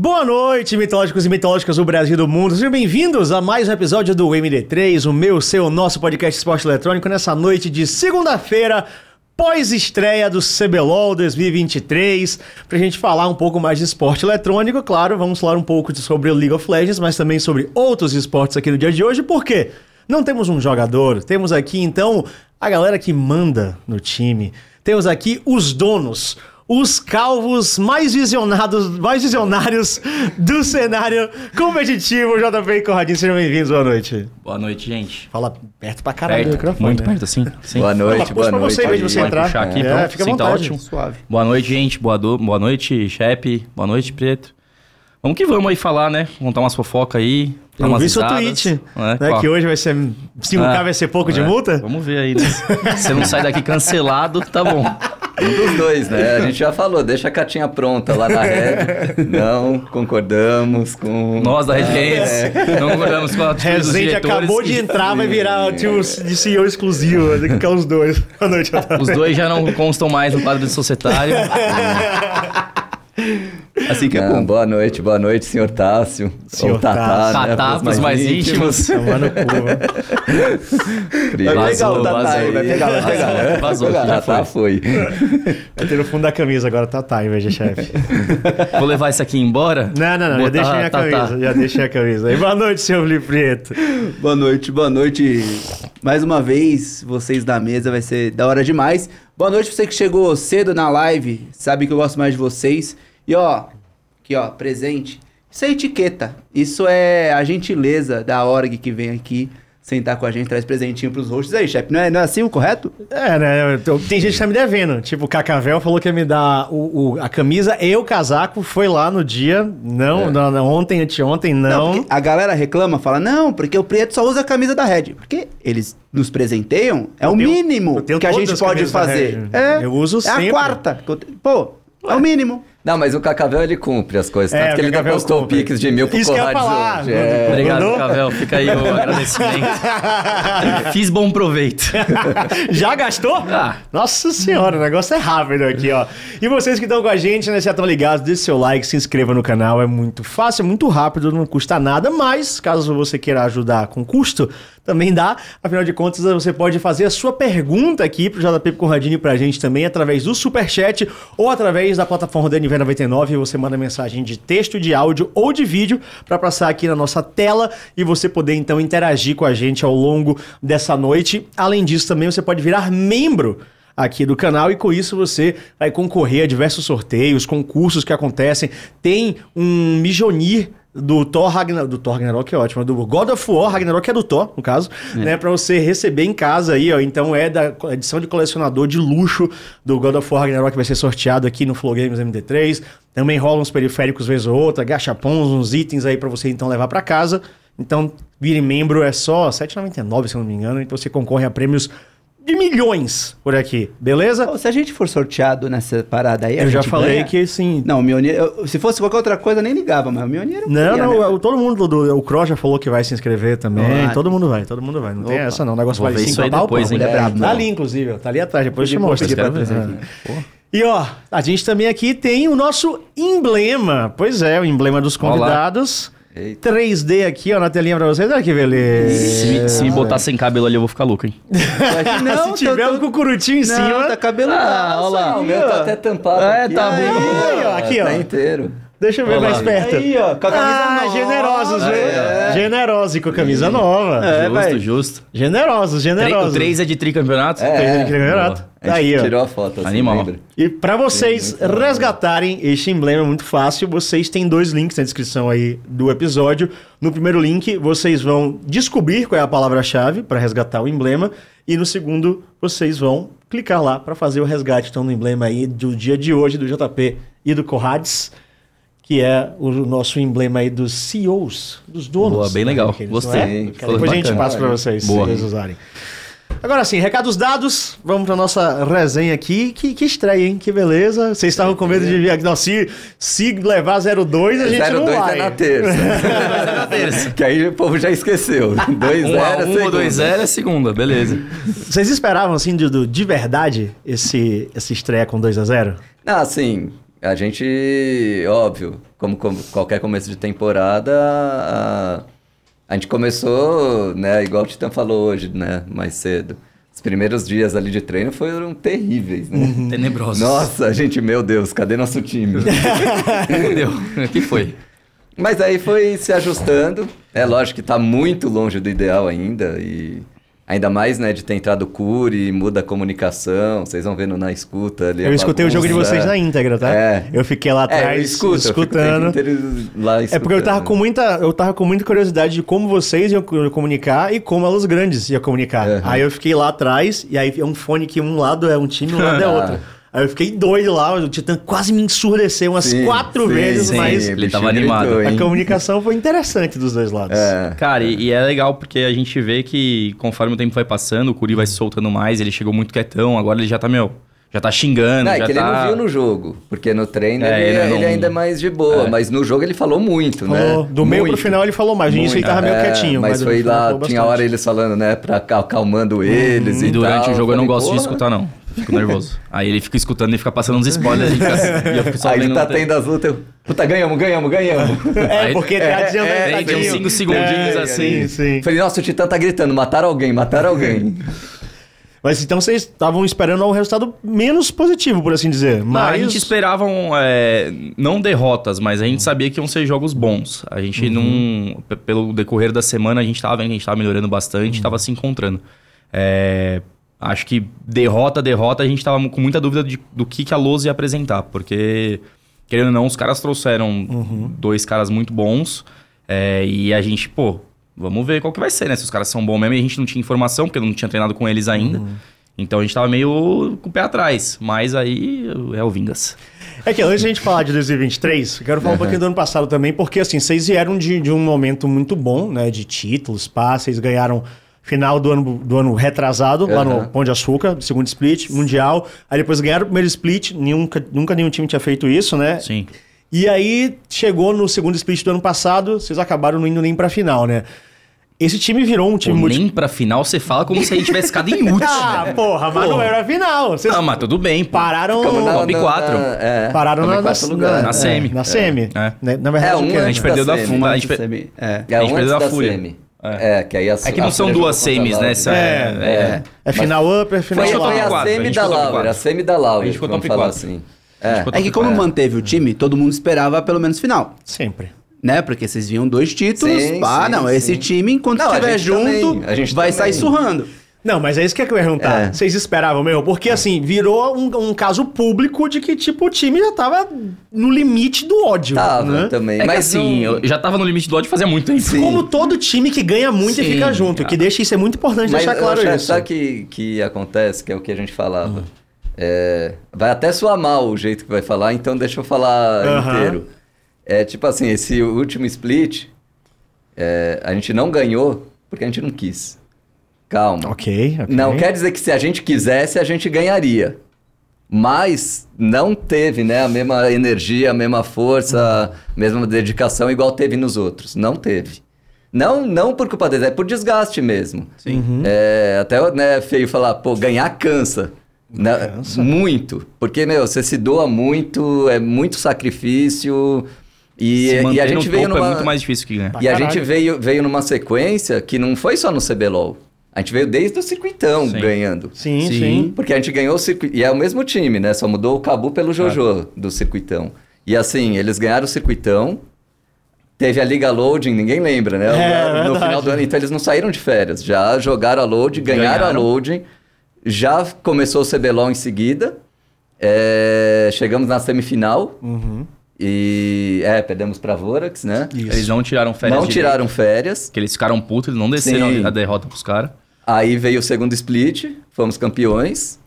Boa noite, mitológicos e mitológicas do Brasil e do mundo. Sejam bem-vindos a mais um episódio do MD3, o meu, seu, nosso podcast esporte eletrônico, nessa noite de segunda-feira, pós-estreia do CBLOL 2023, pra gente falar um pouco mais de esporte eletrônico. Claro, vamos falar um pouco sobre o League of Legends, mas também sobre outros esportes aqui no dia de hoje, por quê? Não temos um jogador, temos aqui então a galera que manda no time. Temos aqui os donos, os calvos mais visionados, mais visionários do cenário competitivo. JP e Corradinho, sejam bem-vindos, boa noite. Boa noite, gente. Fala perto pra caralho do Perto, microfone. muito né? perto, assim. Sim. Boa noite, boa pra noite. você, de você entrar. puxar aqui, É, pronto. fica à Sim, tá vontade. ótimo. Suave. Boa noite, gente. Boa, do... Boa noite, Chepe. Boa noite, Preto. Vamos que vamos aí falar, né? Contar umas fofocas aí. Eu vi seu tweet, né? né, que hoje vai ser 5k Ah, vai ser pouco de é. multa? Vamos ver aí, né? Se você não sai daqui cancelado, tá bom. Um dos dois, né? A gente já falou, deixa a catinha pronta lá na rede. Não concordamos com. Nós da Red Games não concordamos com a atitude dos Rezende diretores. acabou de entrar, vai virar tipo, de CEO exclusivo, vai ter que ficar os dois. Boa noite, Otávio. Os dois já não constam mais no quadro de societário. Assim que é bom. Boa noite, boa noite, senhor Tássio. Senhor Tatá, Tássio. né? Tatá, pros mais íntimos. Tomar no cu. Vai pegar Vazou, o Tatá aí, vai pegar, vai pegar. Vai Vazou, já Tatá foi. Vai ter no fundo da camisa agora, tá, tá, em vez de chefe. Vou levar isso aqui embora? Não, não, não, já Botar deixei minha Tatá. camisa, já deixei a camisa. E boa noite, seu Felipe Preto. Boa noite, boa noite. Mais uma vez, vocês da mesa, vai ser da hora demais. Boa noite você que chegou cedo na live, sabe que eu gosto mais de vocês. E ó, aqui ó, presente. Isso é etiqueta. Isso é a gentileza da org que vem aqui sentar com a gente, traz presentinho pros hosts. Aí, chefe, não é, não é assim o correto? É, né? eu tô- Tem gente que tá me devendo. Tipo, o Cacavel falou que ia me dar o, o- a camisa e o casaco. Foi lá no dia. Não, não, não, ontem, anteontem, não. porque a galera reclama, fala, não, porque o preto só usa a camisa da Red. Porque eles nos presenteiam, é o tenho- mínimo eu que a gente pode fazer. É, Eu uso é sempre. a quarta. eu Pô, é o mínimo. Não, mas o Cacavel ele cumpre as coisas. Tanto É, que ele Cacavel postou cumpre. piques de mil pro Isso falar. hoje. É. Obrigado, Mandou? Cavel. Fica aí o agradecimento. Fiz bom proveito. Já gastou? Ah. Nossa senhora, o negócio é rápido aqui, ó. E vocês que estão com a gente, né, já estão ligados, deixe seu like, se inscreva no canal, é muito fácil, é muito rápido, não custa nada, mas caso você queira ajudar com custo, também dá. Afinal de contas, você pode fazer a sua pergunta aqui pro JP Conradini e pra gente também, através do Superchat ou através da plataforma da NV99, você manda mensagem de texto, de áudio ou de vídeo para passar aqui na nossa tela e você poder então interagir com a gente ao longo dessa noite. Além disso, também você pode virar membro aqui do canal e com isso você vai concorrer a diversos sorteios, concursos que acontecem. Tem um Mijonir do Thor Ragnarok, do Thor Ragnarok é ótimo, do God of War Ragnarok é do Thor, no caso, né, para você receber em casa aí, ó, então é da edição de colecionador de luxo do God of War Ragnarok que vai ser sorteado aqui no Flow Games MD3. Também rola uns periféricos vez ou outra, gachapons, uns itens aí para você então levar para casa. Então, vire membro é só R$ 7,99, se eu não me engano, então você concorre a prêmios de milhões por aqui, beleza? Se a gente for sorteado nessa parada aí, a Eu já falei ganha? que sim. Não, o Mionir... eu- Se fosse qualquer outra coisa, nem ligava, mas o Mionir... eu Não, queria, não, né? todo mundo, do, o Cross já falou que vai se inscrever também. Ah. todo mundo vai, todo mundo vai. Não tem Opa. essa não. O negócio Vou vale ver 5 isso aí pau, depois, pô. hein? Ele é brabo, Tá não. ali, inclusive, ó. Tá ali atrás, depois eu te mostro. trazer aqui. E ó, a gente também aqui tem o nosso emblema. Pois é, o emblema dos Olá. Eita. 3D aqui, ó, na telinha pra vocês. Olha que beleza. Se me, se me botar sem cabelo ali, eu vou ficar louco, hein? Não, Se tiver tô- um cucurutinho em Não, cima. tá cabelo... Ah, olha lá. O meu tá até tampado. É, aqui. tá bom. Aí, ó, aqui, ó. Tá inteiro. Deixa eu ver Olha mais perto. Aí, ó, com a camisa ah, nova. generosos, viu? É. Generosos e com a camisa nova. É, justo, justo. Generosos, generosos. O 3 é de tricampeonato? É. Tem aquele campeonato. A Tá gente aí, ó. tirou a foto. Assim, Animal. lembra? E para vocês resgatarem este emblema é muito fácil, vocês têm dois links na descrição aí do episódio. No primeiro link, vocês vão descobrir qual é a palavra-chave para resgatar o emblema e no segundo, vocês vão clicar lá para fazer o resgate então do emblema aí do dia de hoje do JP e do Corrades, que é o nosso emblema aí dos CEOs, dos donos. Boa, bem legal. daqueles, Gostei. não é? Depois a gente bacana. passa para vocês, Boa. se vocês usarem. Agora sim, recados dados, vamos pra nossa resenha aqui. Que, que estreia, hein? Que beleza. Vocês estavam com medo de vir. Não, se, se levar 02, a gente não 02 vai. é na terça. na terça. que aí o povo já esqueceu. 2 1 0 a 1 ou 2 0 é segunda, beleza. Vocês esperavam, assim, de, de verdade, esse, essa estreia com 2 a 0 Não, assim, a gente, óbvio, como, como qualquer começo de temporada, a, a gente começou, né, igual o Titã falou hoje, né, mais cedo. Os primeiros dias ali de treino foram terríveis, né? Uhum. Tenebrosos. Nossa, gente, meu Deus, cadê nosso time? Entendeu? O que foi? Mas aí foi se ajustando. É lógico que tá muito longe do ideal ainda. E ainda mais, né, de ter entrado o Curi, muda a comunicação. Vocês vão vendo na escuta ali. Eu escutei o jogo de bagunça. vocês na íntegra, tá? É. Eu fiquei lá É, atrás eu escuto, escutando. lá É porque eu tava escutando. com muita, eu tava com muita curiosidade de como vocês iam co- comunicar e como Luz Grandes ia comunicar. Aham. Aí eu fiquei lá atrás e aí é um fone que um lado é um time, um lado é Ah. outro. Aí eu fiquei doido lá, o Titã quase me ensurdeceu umas Sim, quatro sim, vezes, sim. mas Ele tava gritou, animado. a comunicação foi interessante dos dois lados. É. Cara, e, e é legal porque a gente vê que conforme o tempo vai passando, o Curi vai se soltando mais, ele chegou muito quietão, agora ele já tá, meu, já tá xingando, Não, é já que ele tá... não viu no jogo, porque no treino É, ele, ele ele não- ainda é mais de boa, É. mas no jogo ele falou muito, Falou- né? do meio pro final ele falou mais. No início ele tava meio É, quietinho. Mas no foi lá, tinha bastante. hora eles falando, né, pra acalmando eles e, E durante tal. o jogo eu não gosto de escutar, não. Fico nervoso. Aí ele fica escutando e fica passando uns spoilers fica, e eu fico só Aí vendo tá tempo. tendo as lutas, eu, puta, ganhamos, ganhamos, ganhamos. É, Aí- porque é, tá dizendo é, tem- uns cinco segundinhos assim. Sim, sim. Falei, nossa, o Titã tá gritando, mataram alguém, mataram alguém. Mas então vocês estavam esperando um resultado menos positivo, por assim dizer. Não, Mas a gente esperava, um, é, não derrotas, mas a gente sabia que iam ser jogos bons. A gente Uhum. não. Pelo decorrer da semana, a gente tava vendo que a gente tava melhorando bastante, Uhum. tava se encontrando. É, acho que derrota, derrota, a gente tava com muita dúvida de- do que, que a Lousa ia apresentar, porque, querendo ou não, os caras trouxeram Uhum. dois caras muito bons. é, e a gente, pô, vamos ver qual que vai ser, né? Se os caras são bons mesmo, e a gente não tinha informação, porque eu não tinha treinado com eles ainda. Uhum. Então a gente tava meio com o pé atrás. Mas aí é o Vingas. É que antes de a gente falar de 2023, eu quero falar um pouquinho do ano passado também, porque assim, vocês vieram de, de um momento muito bom, né? De títulos, pá, vocês ganharam final do ano, do ano retrasado, lá no. Pão de Açúcar, segundo split, mundial. Aí depois ganharam o primeiro split, nunca, nunca nenhum time tinha feito isso, né? Sim. E aí chegou no segundo split do ano passado, vocês acabaram não indo nem pra final, né? Esse time virou um time Pô, muito. nem pra final você fala como se a gente tivesse ficado em último. Ah, porra, mas não Porra. era a final. Vocês Não, mas tudo bem. pô. pararam. Na- top quatro. é, Pararam ficamos na, na, lugar. Na é, semi. Na semi. É. Na, verdade, É, o um que A gente perdeu da da. Fuma. A gente da per- semi- É. É, A gente perdeu da da Fúria. semi. É. É. que aí a É que não a são duas semis, a né? Essa é- É. É final upper, final Foi, Foi foi top a a semi da quatro. a semi da A Lauer, gente ficou vamos top falar quatro. assim. A gente É. É que como manteve o time, todo mundo esperava pelo menos final. Sempre. Né? Porque vocês viam dois títulos. Sim, pá, sim, não, sim. esse time, enquanto Não, a estiver gente junto, também, a gente vai também. sair surrando. Não, mas é isso que eu ia perguntar. É. Vocês esperavam mesmo? Porque, assim, virou um, um caso público de que, tipo, o time já tava no limite do ódio. Tava né? também. É que mas assim, não- eu já tava no limite do ódio fazia muito tempo. Sim. Como todo time que ganha muito e Sim, fica junto. Que deixa isso é muito importante Mas deixar claro acho- isso. Sabe o que, que acontece, que é o que a gente falava? É, vai até soar mal o jeito que vai falar, então deixa eu falar Aham. inteiro. É tipo assim, esse último split, é, a gente não ganhou porque a gente não quis. Calma. Ok, ok. Não quer dizer que se a gente quisesse, a gente ganharia. Mas não teve né, a mesma energia, a mesma força, a mesma dedicação igual teve nos outros. Não teve. Não, não por culpa deles, é por desgaste mesmo. Sim. É, até né, é feio falar, pô, ganhar cansa. Né? Cansa. Muito. Porque, meu, você se doa muito, é muito sacrifício. E, Se e a gente veio numa... é muito mais difícil que ganhar. E a gente veio, veio numa sequência que não foi só no CBLOL. A gente veio desde o circuitão Sim. ganhando. Sim, sim. Sim. Porque a gente ganhou o circuito. E é o mesmo time, né? Só mudou o Cabu pelo Jojo do circuitão. E assim, eles ganharam o circuitão. Teve a Liga Loading, ninguém lembra, né? É, no verdade. final do ano. Então eles não saíram de férias. Já jogaram a Load, ganharam, Ganharam. a Loading. Já começou o CBLOL em seguida. É, chegamos na semifinal. Uhum. E. É, perdemos pra Vorax, né? Isso. Eles não tiraram férias não direito, tiraram férias. Que eles ficaram putos, eles não desceram Sim. a derrota pros caras. Aí veio o segundo split, fomos campeões,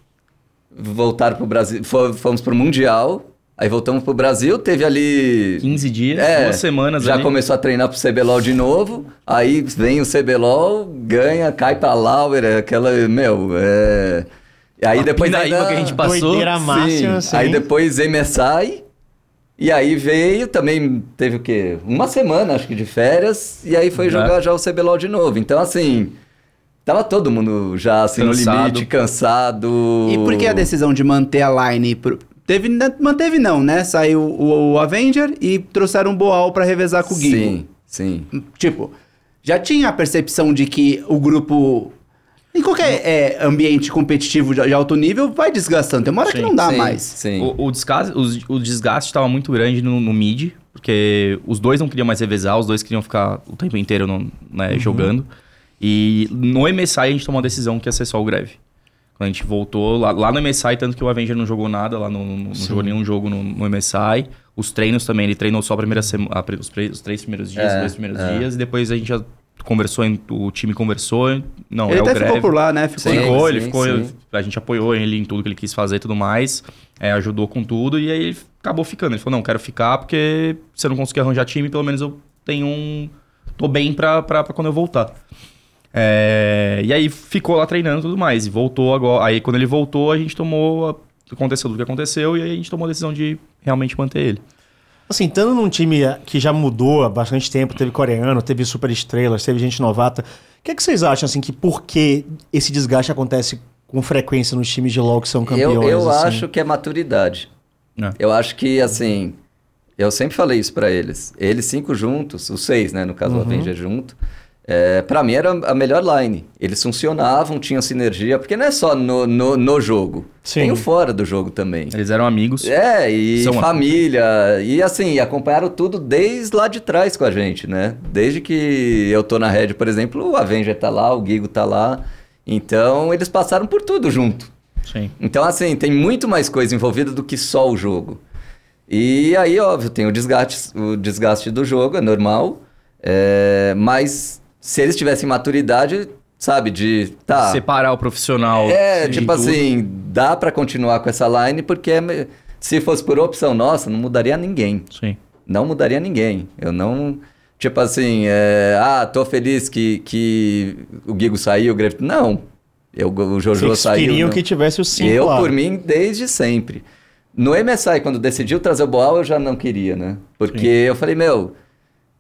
voltaram pro Brasil, fo- fomos pro Mundial, aí voltamos pro Brasil, teve ali... 15 dias, É, duas semanas Já ali. começou a treinar pro CBLOL de novo, aí vem o CBLOL, ganha, cai pra Lauer, é aquela, meu, é... e Aí A depois ainda- que a gente passou. Sim, máxima, assim. Aí depois MSI, e aí veio, também teve o quê? Uma semana, acho que, de férias, e aí foi Já. jogar já o CBLOL de novo. Então, assim, tava todo mundo já, assim, Cansado. no limite, cansado. E por que a decisão de manter a line? Teve, né, manteve não, né? Saiu o, o Avenger e trouxeram o Boal pra revezar com o Guigo. Sim, sim. Tipo, já tinha a percepção de que o grupo. Em qualquer é, ambiente competitivo de, de alto nível, vai desgastando. Tem uma hora que Sim, não dá sim, mais. Sim. O, o desgaste, os- o desgaste estava muito grande no, no mid, porque os dois não queriam mais revezar, os dois queriam ficar o tempo inteiro no- né, jogando. E no MSI a gente tomou a decisão que ia ser só o Greve. Quando a gente voltou, lá, lá no MSI, tanto que o Avenger não jogou nada, lá no, no- não jogou nenhum jogo no, no MSI. Os treinos também, ele treinou só a primeira sema, a pri- os, os três primeiros dias, É, os dois primeiros é. dias, e depois a gente já conversou, em- o time conversou. Não, Ele é o até Greve. ficou por lá, né? Ficou Sim. Ficou, ele sim, ficou. sim. A gente apoiou ele em tudo que ele quis fazer e tudo mais. é, ajudou com tudo. E aí ele acabou ficando. Ele falou: não, quero ficar porque se eu não conseguir arranjar time, pelo menos eu tenho um. tô bem pra, pra, pra quando eu voltar. É, e aí ficou lá treinando e tudo mais. E voltou agora. Aí quando ele voltou, a gente tomou. a- Aconteceu tudo que aconteceu e aí a gente tomou a decisão de realmente manter ele. Assim, estando num time que já mudou há bastante tempo, teve coreano, teve super estrelas, teve gente novata, o que, é que vocês acham, assim, que por que esse desgaste acontece com frequência nos times de LoL que são campeões? Eu, eu assim? acho que é maturidade. É. Eu acho que, assim, eu sempre falei isso pra eles. Eles cinco juntos, os seis, né? No caso, Uhum. o Avenger junto. É, para mim era a melhor line. Eles funcionavam, tinham sinergia, porque não é só no, no, no jogo. Sim. Tem o fora do jogo também. Eles eram amigos. É, e São família. E assim, acompanharam tudo desde lá de trás com a gente, né? Desde que eu tô na Red, por exemplo, o Avenger tá lá, o Gigo tá lá. Então, eles passaram por tudo junto. Sim. Então, assim, tem muito mais coisa envolvida do que só o jogo. E aí, óbvio, tem o desgaste, o desgaste do jogo, é normal. É, mas se eles tivessem maturidade, sabe, de. Tá. Separar o profissional. É, de tipo tudo. assim, dá pra continuar com essa line, porque é se fosse por opção nossa, não mudaria ninguém. Sim. Não mudaria ninguém. Eu não. Tipo assim, é, ah, tô feliz que, que o Gigo saiu, o Greve. Não. Eu, o Jojo Vocês saiu. queriam não. que tivesse o 5 Eu, lá. por mim, desde sempre. No MSI, quando decidiu trazer o Boal, eu já não queria, né? Porque eu falei, meu,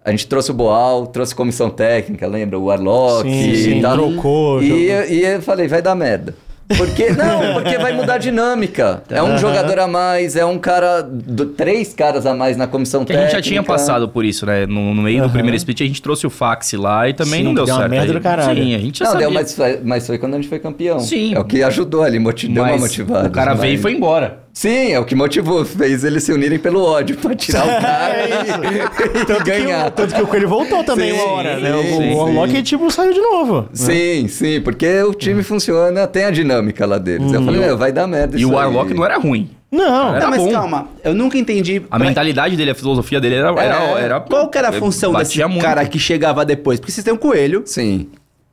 a gente trouxe o Boal, trouxe comissão técnica, lembra? O Warlock Sim, e sim, tal. trocou, E, e eu falei, vai dar merda. Porque, não, porque vai mudar a dinâmica. É um jogador a mais, é um cara, do- três caras a mais na comissão Que a gente técnica. já tinha passado por isso, né? No, no meio do Aham. primeiro split, a gente trouxe o fax lá e também Sim, não deu deu uma certo. merda Aí- do caralho. Sim, a gente já Não, sabia. deu, mas, foi- mas foi quando a gente foi campeão. Sim. É o que ajudou ali, deu uma motivada. O cara veio e foi embora. Sim, é o que motivou, fez eles se unirem pelo ódio pra tirar o cara É e, e Tanto que, ganhar. o, tanto que o Coelho voltou também Sim, uma hora, né? O, sim, o Warlock, sim. tipo, saiu de novo. Sim, sim, porque o time funciona, tem a dinâmica lá deles. Eu falei, meu, vai dar merda E isso o Warlock aí. não era ruim. Não, Era Não, mas bom. calma, eu nunca entendi. A pra- mentalidade dele, a filosofia dele era. era, É. era Qual que era a função desse muito. cara que chegava depois? Porque vocês têm um coelho, Sim,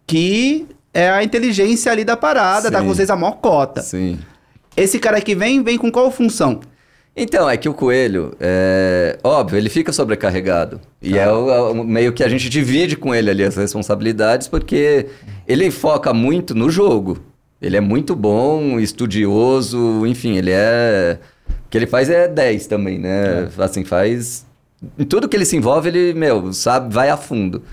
que é a inteligência ali da parada, tá Sim. com vocês a maior cota. sim. Esse cara que vem, vem com qual função? Então, é que o coelho, é... óbvio, ele fica sobrecarregado. E é, o, é o meio que a gente divide com ele ali as responsabilidades, porque ele foca muito no jogo. Ele é muito bom, estudioso, enfim, ele é. O que ele faz é 10 também, né? Assim, faz. Em tudo que ele se envolve, ele, meu, sabe, vai a fundo.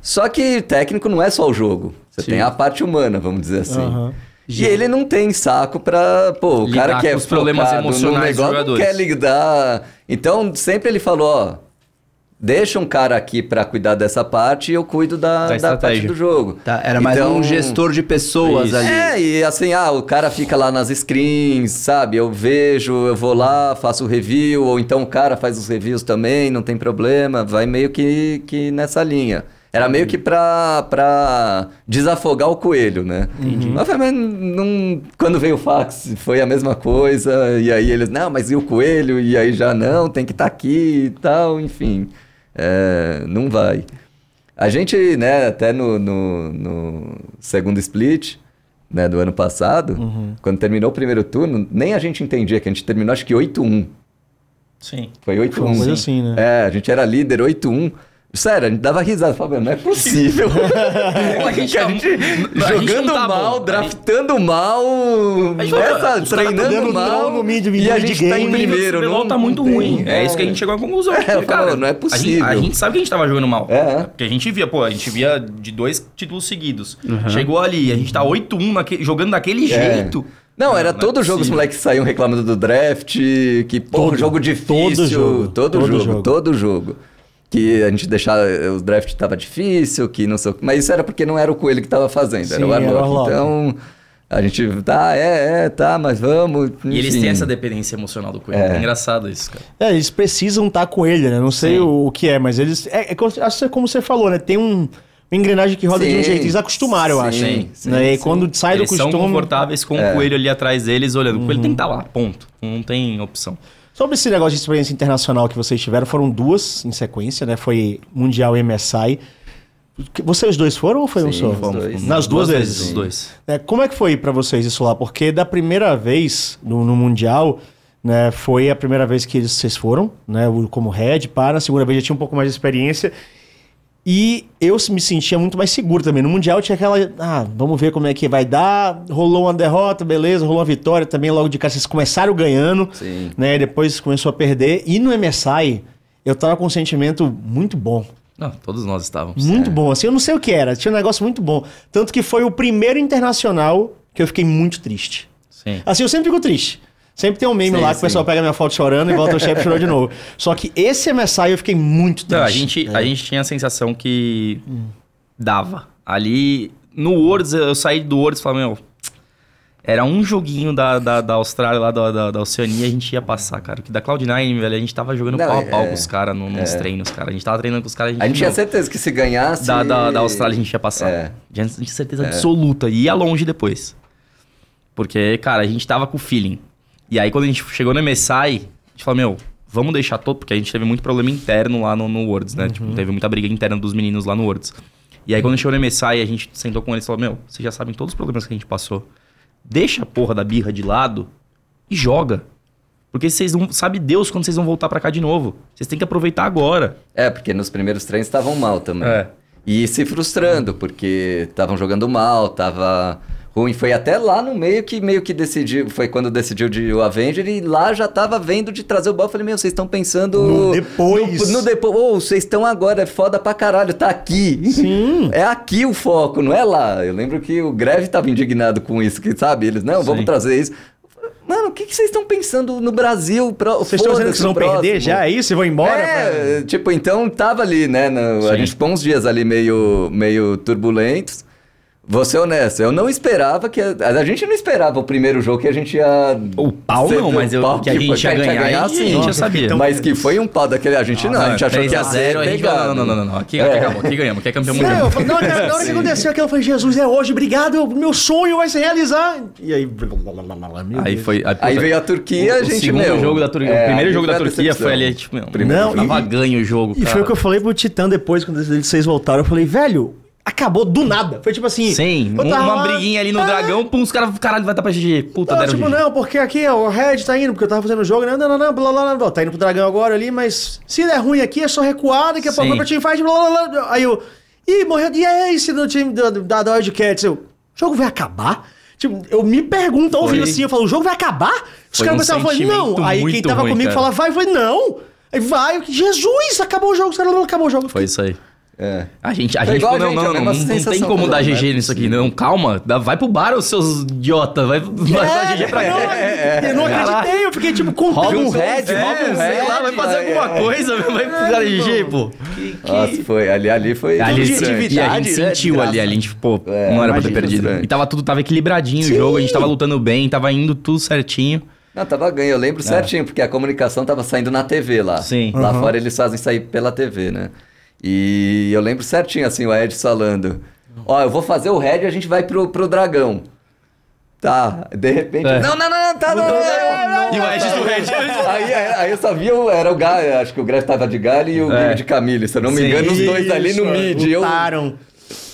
Só que técnico não é só o jogo. Você Sim. tem a parte humana, vamos dizer assim. Aham. E ele não tem saco pra. Pô, o Lidar cara que é os problemas emocionais dos negócio, não jogadores. quer lidar. Então, sempre ele falou: ó, deixa um cara aqui pra cuidar dessa parte e eu cuido da, Da da, parte do jogo. Tá, era mais Então, um gestor de pessoas Isso. ali. É, e assim, ah, o cara fica lá nas screens, sabe? Eu vejo, eu vou lá, faço o review, ou então o cara faz os reviews também, não tem problema, vai meio que, que nessa linha. Era meio que pra, pra desafogar o coelho, né? Mas, foi, mas não, quando veio o fax, foi a mesma coisa, e aí eles, não, mas e o coelho? E aí já não, tem que estar aqui e tal, enfim. É, não vai. A gente, né, até no, no, no segundo split, né, do ano passado, quando terminou o primeiro turno, nem a gente entendia que a gente terminou, acho que 8-1. Sim. Foi 8-1. Foi assim, né? É, a gente era líder 8-1. Sério, a gente dava risada, falando, não é possível. A gente que a tá- gente a gente não jogando tá mal, bom. draftando mal, gente- os caras treinando mal, no mid- e a gente tá em game. primeiro. O não, tá muito não ruim. tem- É isso que a gente chegou à conclusão. É, eu falo, não é a gente- possível. A gente, sabe que a gente tava jogando mal. É. Porque a gente via, pô, a gente via de dois títulos seguidos. Chegou ali, a gente tá 8-1 naque- jogando daquele É. jeito. Não, era Não, não é todo jogo os possível. moleques saíam reclamando do draft, que, pô, Todo, jogo difícil. todo jogo, Todo, todo jogo, jogo. todo jogo. Que a gente deixava, o draft tava difícil, que não sei o que. Mas isso era porque não era o Coelho que tava fazendo, Sim, era o era o Arlock. Arlock. Então, a gente, tá, é, é, tá, mas vamos. E eles enfim. têm essa dependência emocional do Coelho. É. É, engraçado isso, cara. É, eles precisam estar com ele, né? Não sei Sim. o, o que é, mas eles. É, é como- acho que é como você falou, né? Tem um, uma engrenagem que roda de um Sim, jeito. Eles acostumaram, eu acho. sim, sim, né? E sim. quando sai do eles são costume. confortáveis com É. o Coelho ali atrás deles, olhando. O Coelho tem que estar lá, ponto. Não tem opção. Sobre esse negócio de experiência internacional que vocês tiveram, foram duas em sequência, né? Foi Mundial e MSI. Vocês dois foram ou foi um Sim, só? os dois. Nas duas, vezes. Os dois. É, como é que foi pra vocês isso lá? Porque da primeira vez no, no Mundial, né, foi a primeira vez que eles- vocês foram, né, como head, para. A segunda vez já tinha um pouco mais de experiência. E eu me sentia muito mais seguro também. No Mundial tinha aquela. Ah, vamos ver como é que vai dar. Rolou uma derrota, beleza, rolou uma vitória também. Logo de cara, vocês começaram ganhando, Sim. né? Depois começou a perder. E no MSI, eu tava com um sentimento muito bom. Não, todos nós estávamos. Muito bom. Assim, eu não sei o que era. Tinha um negócio muito bom. Tanto que foi o primeiro internacional que eu fiquei muito triste. Sim. Assim, eu sempre fico triste. Sempre tem um meme Sim, lá que o sim. pessoal pega minha foto chorando e volta o chefe chorou de novo. Só que esse MSI eu fiquei muito triste. Não, a, gente, a gente tinha a sensação que dava. Ali, no Worlds, eu saí do Worlds e falei, meu, era um joguinho da, da, da Austrália, lá da, da, da Oceania, a gente ia passar, cara. Que da Cloud9, velho, a gente tava jogando Não, pau a pau é- com os caras no, nos treinos, cara. A gente tava treinando com os caras, A gente tinha não, certeza que se ganhasse. da, da, da Austrália a gente ia passar. É. A gente tinha certeza absoluta. E ia longe depois. Porque, cara, a gente tava com o feeling. E aí, quando a gente chegou no MSI, a gente falou, meu, vamos deixar todo... Porque a gente teve muito problema interno lá no, no Worlds, né? Tipo, teve muita briga interna dos meninos lá no Worlds. E aí, quando a gente chegou no MSI, a gente sentou com eles e falou, meu, vocês já sabem todos os problemas que a gente passou. Deixa a porra da birra de lado e joga. Porque vocês não... Sabe Deus quando vocês vão voltar pra cá de novo. Vocês têm que aproveitar agora. É, porque nos primeiros treinos estavam mal também. É. E se frustrando, porque estavam jogando mal, tava ruim. Foi até lá no meio que meio que decidiu, foi quando decidiu de o Avenger e lá já tava vendo de trazer o. Eu falei, meu, vocês estão pensando No depois. No, no depois. Ô, vocês estão agora, é foda pra caralho, tá aqui. Sim. É aqui o foco, não é lá. Eu lembro que o Greve tava indignado com isso, que sabe? Eles, não, vamos Sim. trazer isso. Mano, o que, que vocês estão pensando no Brasil? Pro, Vocês estão dizendo que vão o perder próximo. já? É isso? E vão embora? É, tipo, então tava ali, né? no- a gente ficou uns dias ali meio, meio turbulentos. Vou ser honesto, eu não esperava que. A, a gente não esperava o primeiro jogo que a gente ia. O pau ser- não, mas eu- pau que a gente ia ganhar, a gente já sim. sabia. Então, Mas que foi um pau daquele. A gente não, a gente achou que ia 3 a ser. 0 a gente pegado. falou, não, não, não, não, aqui, É. aqui acabou, aqui ganhamos, aqui é campeão É, mundial. eu falei, na hora, que- na hora que aconteceu aquilo, eu falei, Jesus, é hoje, obrigado, eu- meu sonho vai se realizar. E aí... Aí foi. Aí veio a Turquia, o, a gente, o segundo meu, jogo da Turquia. é, o primeiro aí jogo da Turquia foi ali, tipo, meu, Primeiro Não, tava e- ganho o jogo. E foi o que eu falei pro Titã depois, quando eles vocês voltaram. Eu falei, velho, acabou do nada. Foi tipo assim... Sim, um- uma lá, briguinha ali no ah, dragão, pum, os caras, caralho, vai dar pra GG. Puta, Não, deram tipo, GG. não, porque aqui ó, o Red tá indo, porque eu tava fazendo o jogo, não, não, não, não, blá, blá, blá, blá, tá indo pro dragão agora ali, mas se der ruim aqui é só recuar, daqui a pouco Sim. vai pro team fight, blá, blá, blá. Aí eu, ih, morreu, e é esse do time da, da, da Wildcats? Eu, o jogo vai acabar? Tipo, eu me pergunto ao Foi. vivo assim, eu falo, o jogo vai acabar? Os Foi caras começaram a falar, não. Aí quem tava ruim, comigo cara. falava, vai, falei, não. Aí vai, Jesus, acabou o jogo, acabou o jogo. Foi isso aí. É. A gente, a Foi gente igual falou, a não, gente, não, não, mesma não, não tem como toda, dar não é GG nisso aqui. Não, calma, dá- vai pro bar, os seus idiotas. Vai, vai dar GG pra não, cá. eu não acreditei, eu fiquei tipo, Rouba contente. um red, É, rouba um sei red. lá, vai fazer alguma é. coisa, vai pro cara GG, pô. Nossa, foi. Ali, ali foi. Ali, e a gente né, sentiu ali, ali, a gente, pô, É, não era pra ter perdido. estranho. E tava tudo, tava equilibradinho o jogo, a gente tava lutando bem, tava indo tudo certinho. Não, tava ganho, eu lembro certinho, porque a comunicação tava saindo na TV lá. Sim. Lá fora eles fazem sair pela TV, né? E eu lembro certinho, assim, o Ed falando: Ó, eu vou fazer o Red e a gente vai pro, pro dragão. Tá, de repente. É. Não, não, não, não, tá, não, não, não, não, E o Ed do Red. Aí, aí, aí eu o- era o Galho, acho que o Greg tava de Galho e o É. Guilherme de Camille, se eu não me Sim. engano, os dois ali no mid. Eu, lutaram.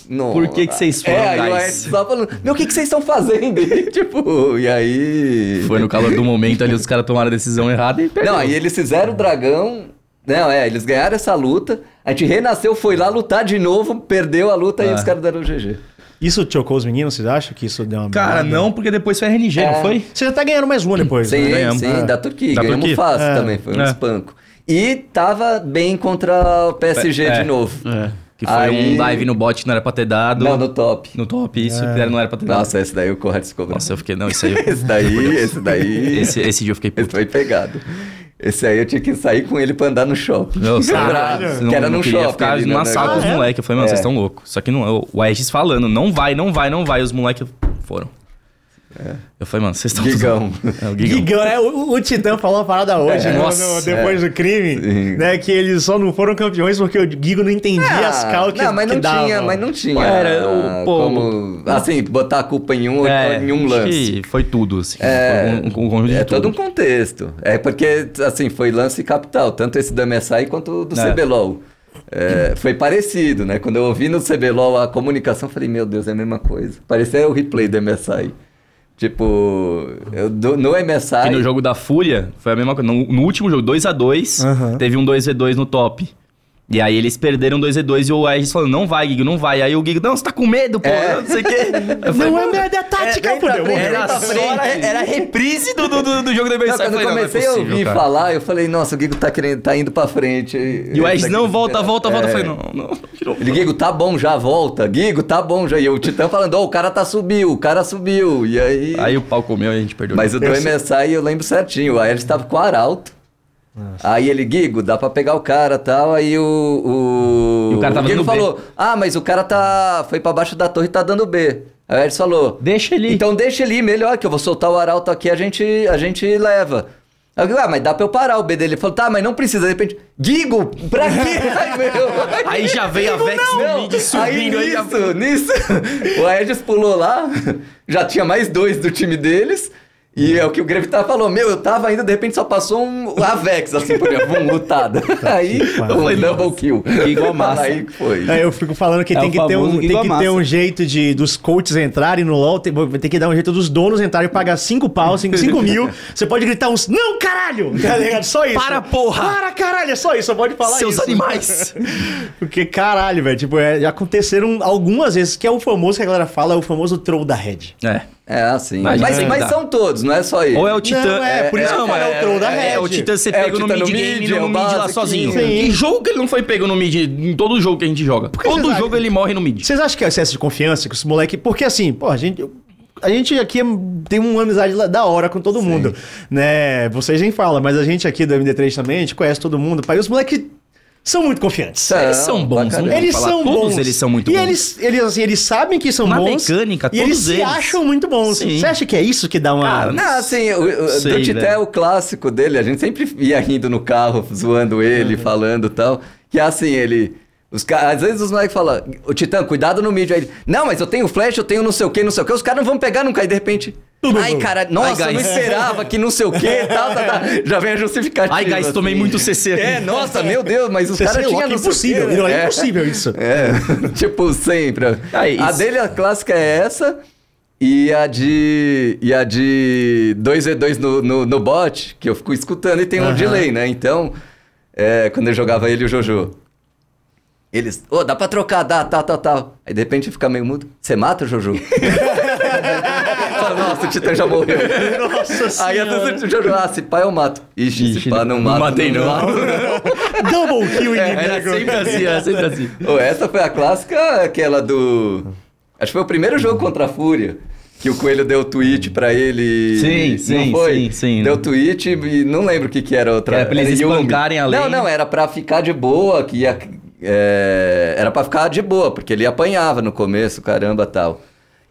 não. Por que que vocês foram, É, aí o guys? Ed só falando, meu, o que que vocês estão fazendo? E, tipo, e aí... Foi no calor do momento ali, os caras tomaram a decisão errada e perdeu. Não, aí eles fizeram o dragão. Não, é, eles ganharam essa luta. A gente renasceu, foi lá lutar de novo, perdeu a luta e Ah. os caras deram o GG. Isso chocou os meninos, vocês acham que isso deu uma... Cara, merda? não, porque depois foi RNG, É. não foi? Você já tá ganhando mais uma depois, Sim, né? ganhamos. sim, É. da Turquia. Da ganhamos Turquia? fácil É. também, foi um É. espanco. E tava bem contra o PSG É. de novo. É. Que foi Aí- um dive no bot que não era pra ter dado. Não, no top. No top, isso, que não era pra ter dado. Nossa, esse daí o ficou bravo. Nossa, eu fiquei. Não, isso aí. eu- Esse daí, esse daí. Esse, esse dia eu fiquei Esse puto. foi pegado. Esse aí eu tinha que sair com ele pra andar no shopping. Nossa, Bravo. não, que era não no shopping. ficar ali, numa né, sala com os moleques. Eu falei, mano, É. vocês estão loucos. Só que não, o Aegis falando, não vai, não vai, não vai. Os moleques foram. Eu falei, mano, vocês estão. Gigão. É, o Gigão. Gigão, é, o, o Titã falou uma parada hoje, É, no- nossa, no- depois do crime, Sim. né? Que eles só não foram campeões porque o Gigo não entendia as calques não, mas que não davam. tinha, mas não tinha. Era o- pô, como, assim, botar a culpa em um, É, em um lance. que foi tudo, assim. É, foi um, um conjunto de É tudo. todo um contexto. É porque, assim, foi lance capital, tanto esse do MSI quanto o do É. CBLOL. É, foi parecido, né? Quando eu ouvi no CBLOL a comunicação, eu falei, meu Deus, é a mesma coisa. Parecia o replay do MSI. Tipo, eu, do- no MSI. Que no jogo da Fúria foi a mesma coisa. No, no último jogo, 2x2, Aham. teve um 2v2 no top. E aí eles perderam 2v2 e o Aegis falou, não vai, Gigo, não vai. Aí o Gigo, não, você tá com medo, pô, É. não sei o quê. Falei, Não é "Mano, merda, é tática, vem Era era, era a reprise do, do, do, do jogo MSI. Não, quando eu falei, não, não é comecei a possível, ouvir cara. falar, eu falei, nossa, o Gigo tá, querendo, tá indo pra frente. E o Aegis, não, volta, volta, volta. Eu falei, não, não, não tirou. Ele, Gigo, tá bom, já volta. Gigo, tá bom, já. E o Titã falando, ó, o cara tá subiu, o cara subiu. E aí... Aí o pau comeu e a gente perdeu. Mas o do MSI eu lembro certinho. O Aéreo estava com o Arauto. Aí ele, Gigo, dá pra pegar o cara e tal. Aí o. O, E o cara tava dando B. falou: Ah, mas o cara tá. Foi pra baixo da torre e tá dando B. Aí o falou: Deixa ele. Então deixa ele melhor, que eu vou soltar o Arauto aqui, a gente, a gente leva. Aí eu digo, ah, mas dá pra eu parar o B dele. Ele falou, tá, mas não precisa. De repente, Gigo, pra quê? Ai, meu. Aí já veio a Vex no mid subindo. Aí Aí, já- nisso, nisso, o Aegis pulou lá, já tinha mais dois do time deles. E é o que o Gravitar falou, meu, eu tava ainda, de repente só passou um Avex, assim, por exemplo, um lutada. Aí, pariu. um double kill. Igual massa. Aí que foi. É, eu fico falando que É tem que ter um, tem que ter um jeito de dos coaches entrarem no LoL, tem, tem que dar um jeito dos donos entrarem e pagar 5 pau, 5 mil. Você pode gritar uns, não, caralho! Tá ligado? Só isso. Para, porra! Para, caralho! É só isso, só pode falar Seus isso. animais! Porque, caralho, velho, tipo, é, já aconteceram algumas vezes, que é o famoso que a galera fala, é o famoso troll da Red. É. É, assim. Mas Mas, é, mas, são todos, não é só ele. Ou é o Titã. Não, é, por isso que eu não, falo, é o troll da é, Red. o Titã ser É, pego no mid game no, é o mid lá sozinho. Sim. Que jogo que ele não foi pego no mid? Em todo jogo que a gente joga. todo jogo ele morre no mid. Vocês acham que é excesso de confiança com esse moleque? Porque assim, pô, a gente. A gente aqui é- tem uma amizade da hora com todo mundo, né? Vocês nem falam, mas a gente aqui do MD3 também, a gente conhece todo mundo. Pai, os moleques são muito confiantes. Não, Eles são bons, bacana. Eles falar. são Todos bons. eles são muito e bons. eles, eles, assim, eles sabem que são Na bons. mecânica, e eles todos se acham muito bons. Sim. Você acha que é isso que dá uma. Cara, Não, assim, o, o, Sei, do Tité velho. é o clássico dele. A gente sempre ia rindo no carro, zoando ele, falando e tal. Que é assim, ele. Os ca- Às vezes os moleques falam, o Titã, cuidado no mídia. Aí ele, não, mas eu tenho flash, eu tenho não sei o que, não sei o que. Os caras não vão pegar nunca. Aí de repente. Tudo Ai, cara, nossa, Ai, eu não esperava que não sei o que, tal, tal, tal. Já vem a justificativa. Ai, guys, tomei assim. muito CC aqui. É, nossa, meu Deus, mas os caras tinham o impossível. quê, Não, é impossível isso. É, tipo, sempre. Ah, a dele, a clássica é essa. E a de. E a de 2v2 no, no, no bot, que eu fico escutando e tem um Aham. delay, né? Então, é, quando eu jogava ele e o Jojo. Eles, ô, dá pra trocar, dá, tal, tal, tal. Aí de repente fica meio mudo. Você mata o Jojo? Fala, Nossa, o Titã já morreu. Nossa Aí às vezes o Jojo, ah, se pá eu mato. Ixi, se pá não não mato. matei, não. mato. Double kill É, inimigo. Era sempre assim, era sempre assim. Ô, essa foi a clássica, aquela do. Acho que foi o primeiro jogo contra a Fúria. Que o Coelho deu tweet pra ele. Sim, não sim, foi? sim, sim. Deu tweet e não lembro o que, que era outra. Era pra eles espancarem a lane. Não, não, era pra ficar de boa, que ia. é, era pra ficar de boa, porque ele apanhava no começo, caramba tal.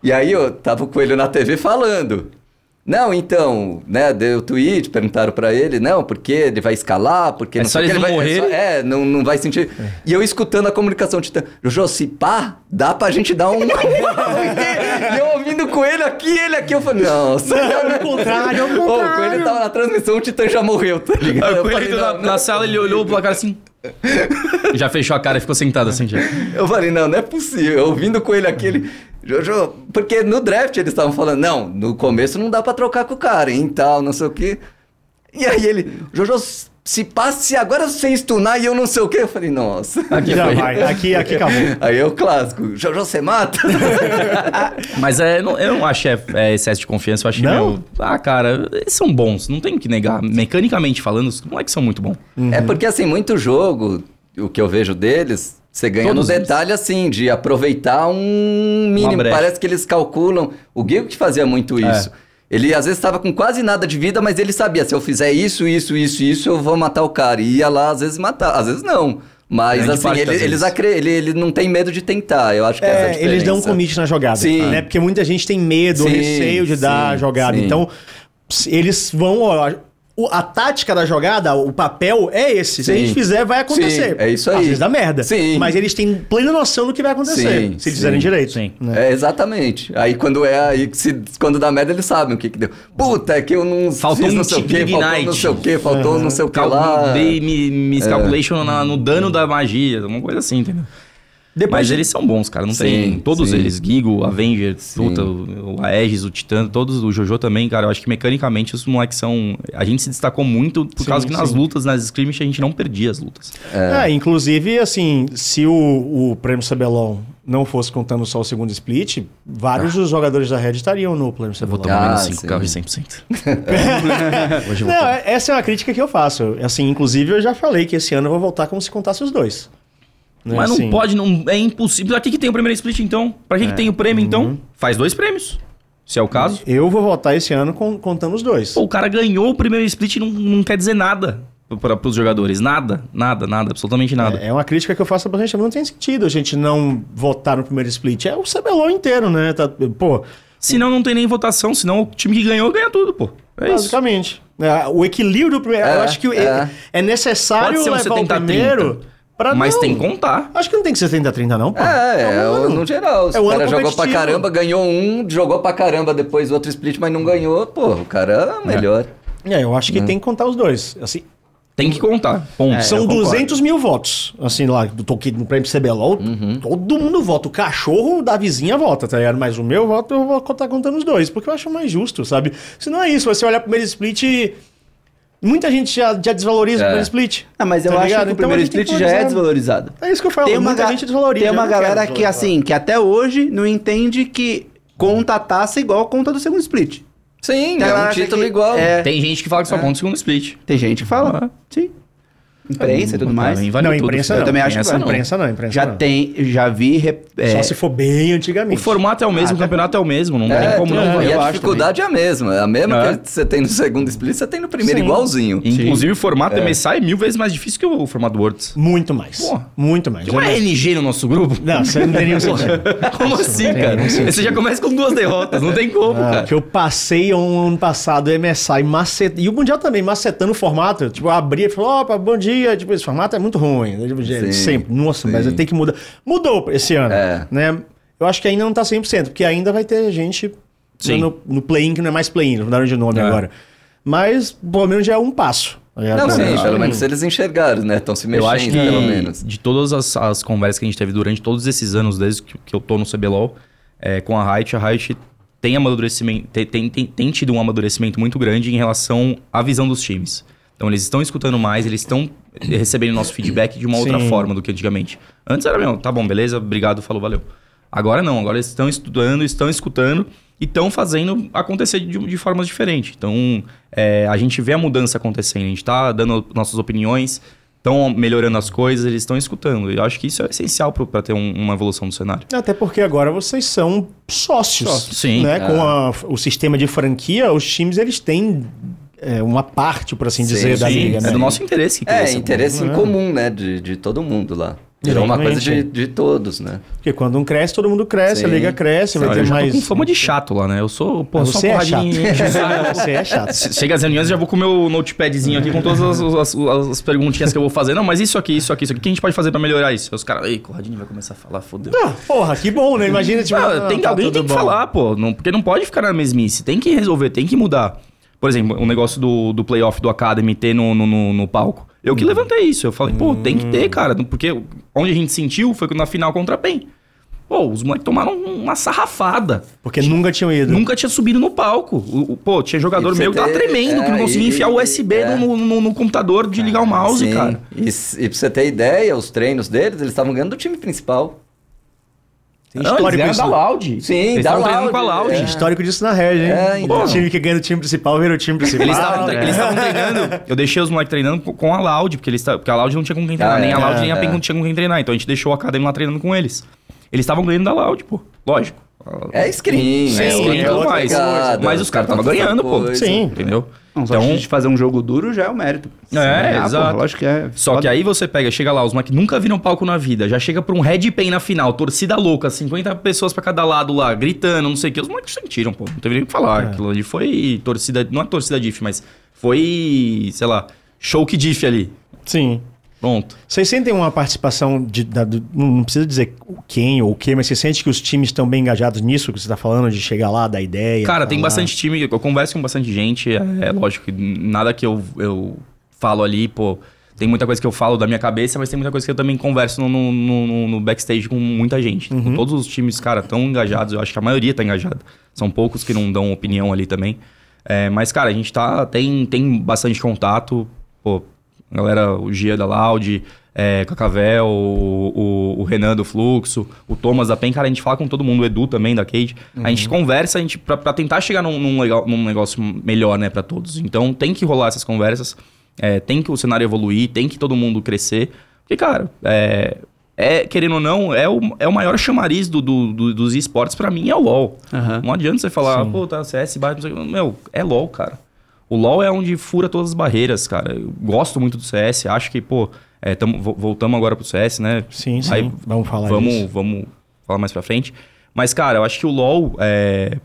E aí eu tava o Coelho na TV falando. Não, então, né, deu tweet, perguntaram pra ele, não, porque ele vai escalar, porque É não só ele não vai, é, só- é, não, não vai sentir. E eu escutando a comunicação Titã, Jojo, se pá, dá pra gente dar um. e eu ouvindo com ele aqui, ele aqui, eu falei, nossa. Ao contrário, ao o contrário. Coelho tava na transmissão, o Titã já morreu, tá ligado? Aí Eu o Coelho falei, entrou não, na, na sala, ele olhou pro placar assim. Já fechou a cara e ficou sentado assim já. Eu falei, não, não é possível. Eu ouvindo com ele aqui, ele. Jojo, porque no draft eles estavam falando, não, no começo não dá pra trocar com o cara, hein, tal, não sei o quê. E aí ele, Jojo, se passe agora você stunar e eu não sei o quê. Eu falei, nossa. Aqui Já foi. vai, aqui, aqui acabou. Aí é o clássico, Jojo, você mata? Mas é, não- eu não acho que é, é excesso de confiança, eu acho que, Não? meu, Ah, cara, eles são bons, não tem o que negar. Mecanicamente falando, os moleques são muito bons. É porque, assim, muito jogo, o que eu vejo deles, Você ganha Todos no eles. detalhe, assim, de aproveitar um mínimo. Parece que eles calculam. O Gil que fazia muito É. isso. Ele às vezes estava com quase nada de vida, mas ele sabia, se eu fizer isso, isso, isso, isso, eu vou matar o cara. E ia lá, às vezes, matar. Às vezes não. Mas Grande assim, ele, eles acre... ele, ele não tem medo de tentar. Eu acho que essa é a É, diferença. eles dão um commit na jogada. Sim. Né? Porque muita gente tem medo, Sim, receio de dar a sim, jogada. sim. Então, se eles vão. ó, o- a tática da jogada, o papel é esse. Se a Sim. gente fizer, vai acontecer. Sim, é isso Às aí. vezes dá merda. Sim. Mas eles têm plena noção do que vai acontecer. Sim, se eles sim. fizerem direito. Sim. É, exatamente. Aí quando é aí, se, quando dá merda, eles sabem o que que deu. Puta, é que eu não Faltou fiz um não sei o quê, faltou não sei o quê, faltou não sei o que lá. Dei mi- miscalculation na- no dano da magia, uma coisa assim, entendeu? Depois Mas de- eles são bons, cara. Não Sim, tem. Todos sim. eles, Gigo, Avenger, Sim. puta, o, o Aegis, o Titã, todos, o Jojo também, cara. Eu acho que mecanicamente os moleques são. A gente se destacou muito por Sim, causa que nas lutas, nas skirmish, a gente não perdia as lutas. É, inclusive, assim, se o, o prêmio CBLOL não fosse contando só o segundo split, vários dos jogadores da Red estariam no prêmio Vou tomar Ah, menos 5 sim. carros de 100%. Hoje eu vou Não, é- essa é uma crítica que eu faço. Assim, inclusive, eu já falei que esse ano eu vou voltar como se contasse os dois. Né, Mas não assim, pode, não, é impossível. Pra que, que tem o primeiro split então? Pra que, que tem o prêmio Uhum. então? Faz dois prêmios. Se é o caso. Eu vou voltar esse ano com- contando os dois. Pô, o cara ganhou o primeiro split e não, não quer dizer nada para os jogadores. Nada, nada, nada, absolutamente nada. É, é uma crítica que eu faço pra gente. Não tem sentido a gente não votar no primeiro split. É o CBLOL inteiro, né? Tá- pô, Senão não tem nem votação, senão o time que ganhou ganha tudo, pô. É isso. basicamente. É, o equilíbrio do primeiro. eu É, acho que é, é. é necessário Pode ser um levar o 70 a 30, primeiro. Pra Mas não. tem que contar. Acho que não tem que ser 70 a 30, não, pô. É, é, um no geral. Se É o cara jogou pra caramba, ganhou um, jogou pra caramba depois outro split, mas não ganhou, pô, o cara é melhor. É, eu acho que tem que contar os dois. Assim, Tem que contar. Ponto. São É, concordo. 200 mil votos. Assim, lá, do Toki no prêmio CBLOL, Uhum. todo mundo vota. O cachorro da vizinha vota, tá ligado? Mas o meu voto eu vou estar contando os dois, porque eu acho mais justo, sabe? Se não é isso, você olhar pro primeiro split. Muita gente já, já desvaloriza o É. primeiro split. Ah, mas eu Tá acho ligado? que o Então primeiro split já é desvalorizado. É isso que eu falo. Tem uma, muita ga- gente desvaloriza. tem uma galera que, assim, que até hoje não entende que conta a taça igual a conta do segundo split. Sim, Tem é um título que- igual. É, Tem gente que fala que só conta o segundo split. tem gente que fala. Ah. Sim. Imprensa e tudo mais. Pra mim vale Não, tudo, imprensa não. também acho que Imprensa vai. não. Imprensa não, imprensa Já não. tem, já vi. é, Só se for bem O antigamente. formato é o mesmo, Ah, o tá. campeonato é o mesmo, não É, tem como não. é, e eu a dificuldade é a mesma. É a mesma É. que você tem no segundo split, você tem no primeiro, Sim. igualzinho. Inclusive, o formato MSI é mil vezes mais difícil que o formato Worlds. Muito mais. Pô. Muito mais. Tem uma É- NG no nosso grupo? Não, você não tem nenhum sentido. Como assim, cara? Você já começa com duas derrotas, não tem como, Ah, cara. que eu passei um ano passado MSI macet... e o Mundial também macetando o formato. Tipo, eu abria e falou, opa, bom dia. Tipo, esse formato é muito ruim. Tipo, Sim, sempre. Nossa, sim. mas tem que mudar. Mudou esse ano. É. Né? Eu acho que ainda não tá 100%, porque ainda vai ter gente Sim. no, no play-in que não é mais play-in, mudaram de nome É. agora. Mas, pelo menos já é um passo. Não, sim, Então, pelo menos eles enxergaram, né? Estão se mexendo, Eu acho que pelo menos. de todas as, as conversas que a gente teve durante todos esses anos, desde que, que eu tô no CBLOL, é, com a Riot, a Riot tem amadurecimento, tem, tem, tem, tem tido um amadurecimento muito grande em relação à visão dos times. Então eles estão escutando mais, eles estão recebendo nosso feedback de uma outra Sim. forma do que antigamente. Antes era mesmo, tá bom, beleza, obrigado, falou, valeu. Agora não, agora eles estão estudando, estão escutando e estão fazendo acontecer de, de formas diferentes. Então, é, a gente vê a mudança acontecendo, a gente está dando nossas opiniões, estão melhorando as coisas, eles estão escutando. E eu acho que isso é essencial para ter um- uma evolução do cenário. Até porque agora vocês são sócios. Sócios, sim. Né? É. Com a- o sistema de franquia, os times eles têm é, uma parte, por assim Sim, dizer, da sim. liga. é né? do nosso interesse que É, interesse em É. comum, né? De, de todo mundo lá. Virou uma coisa de, de todos, né? Porque quando um cresce, todo mundo cresce, a Sim. liga cresce, vai Olha, ter eu mais. tô com fama de chato lá, né? Eu sou, pô, Mas só você é chato. você é chato. Chega as reuniões, já vou com o meu notepadzinho aqui com todas as, as- as perguntinhas que eu vou fazer. Não, mas isso aqui, isso aqui, isso aqui. O que a gente pode fazer pra melhorar isso? Aí Os caras, ei, Corradinho vai começar a falar, fodeu. Ah, porra, que bom, né? Imagina, tipo. Ah, tem, tá alguém tudo tem que bom. falar, pô. Não, porque não pode ficar na mesmice. Tem que resolver, tem que mudar. Por exemplo, o negócio do, do playoff do Academy ter no, no, no- no palco. Eu que Hum. levantei isso. Eu falei, pô, tem que ter, cara. Porque onde a gente sentiu foi na final contra a PEN. Pô, os moleques tomaram uma sarrafada. Porque nunca tinham ido. Nunca tinha subido no palco. O- o- pô, tinha jogador meu que tava ter- tremendo, que não é, conseguia e- enfiar o USB é. no, no- no computador de ligar o mouse, Sim. cara. E, e pra você ter ideia, os treinos deles, eles estavam ganhando do time principal. Tem Não, eles histórico ganharam disso. da Loud. Sim, eles da estavam treinando Loud, com a Loud. Tem é. histórico disso na Red, hein? É, então. O time que ganha no time principal vira o time principal. Eles estavam né? eles estavam treinando. Eu deixei os moleques treinando com- a Loud, porque, eles, porque a Loud não tinha com quem treinar. Ah, nem é, a Loud, é, nem a PEN é. não tinha com quem treinar. Então a gente deixou o Academy lá treinando com eles. Eles estavam ganhando da Loud, pô. Lógico. É screen, Sim, é, Sim, é outra tudo mais. pegada, Mas os caras estavam ganhando, pô. coisa. Sim. Entendeu? Não, Então- a gente fazer um jogo duro já é o mérito. É, pô, exato. lógico que é. Só que aí você pega, chega lá, os moleques nunca viram palco na vida, já chega pra um Red Pen na final, torcida louca, 50 pessoas pra cada lado lá, gritando, não sei o que. Os moleques sentiram, pô. Não teve nem o que falar. É. Aquilo ali foi torcida, não é torcida diff, mas foi, sei lá, show que diff ali. Sim. Pronto. Vocês sentem uma participação de. da- do- não precisa dizer quem ou o que, mas você sente que os times estão bem engajados nisso que você está falando, de chegar lá, dar ideia? Cara, tem bastante time, eu converso com bastante gente, é, é lógico que nada que eu, eu falo ali, pô, tem muita coisa que eu falo da minha cabeça, mas tem muita coisa que eu também converso no, no, no- no backstage com muita gente. Uhum. Todos os times, cara, estão engajados, eu acho que a maioria tá engajada. São poucos que não dão opinião ali também. É, mas, cara, a gente tá, tem, tem bastante contato, pô, a galera, o Gia da Loud, é, Cacavel, o, o, o Renan do Fluxo, o Thomas da PEN, cara, a gente fala com todo mundo, o Edu também da Cade. A gente conversa a gente, pra, pra tentar chegar num, num, legal, num negócio melhor, né, pra todos. Então tem que rolar essas conversas, é, tem que o cenário evoluir, tem que todo mundo crescer. Porque, cara, é, é, querendo ou não, é o, é o maior chamariz do, do- do- dos esportes pra mim, é o LoL. Aham. Não adianta você falar, pô, tá CS, bate, não sei o quê. Meu, é LoL, cara. O LoL é onde fura todas as barreiras, cara. Eu gosto muito do CS, acho que, pô, é, tamo, vo- voltamos agora pro CS, né? Sim, sim. Aí, vamos falar vamos, disso. vamos falar mais pra frente. Mas, cara, eu acho que o LoL é.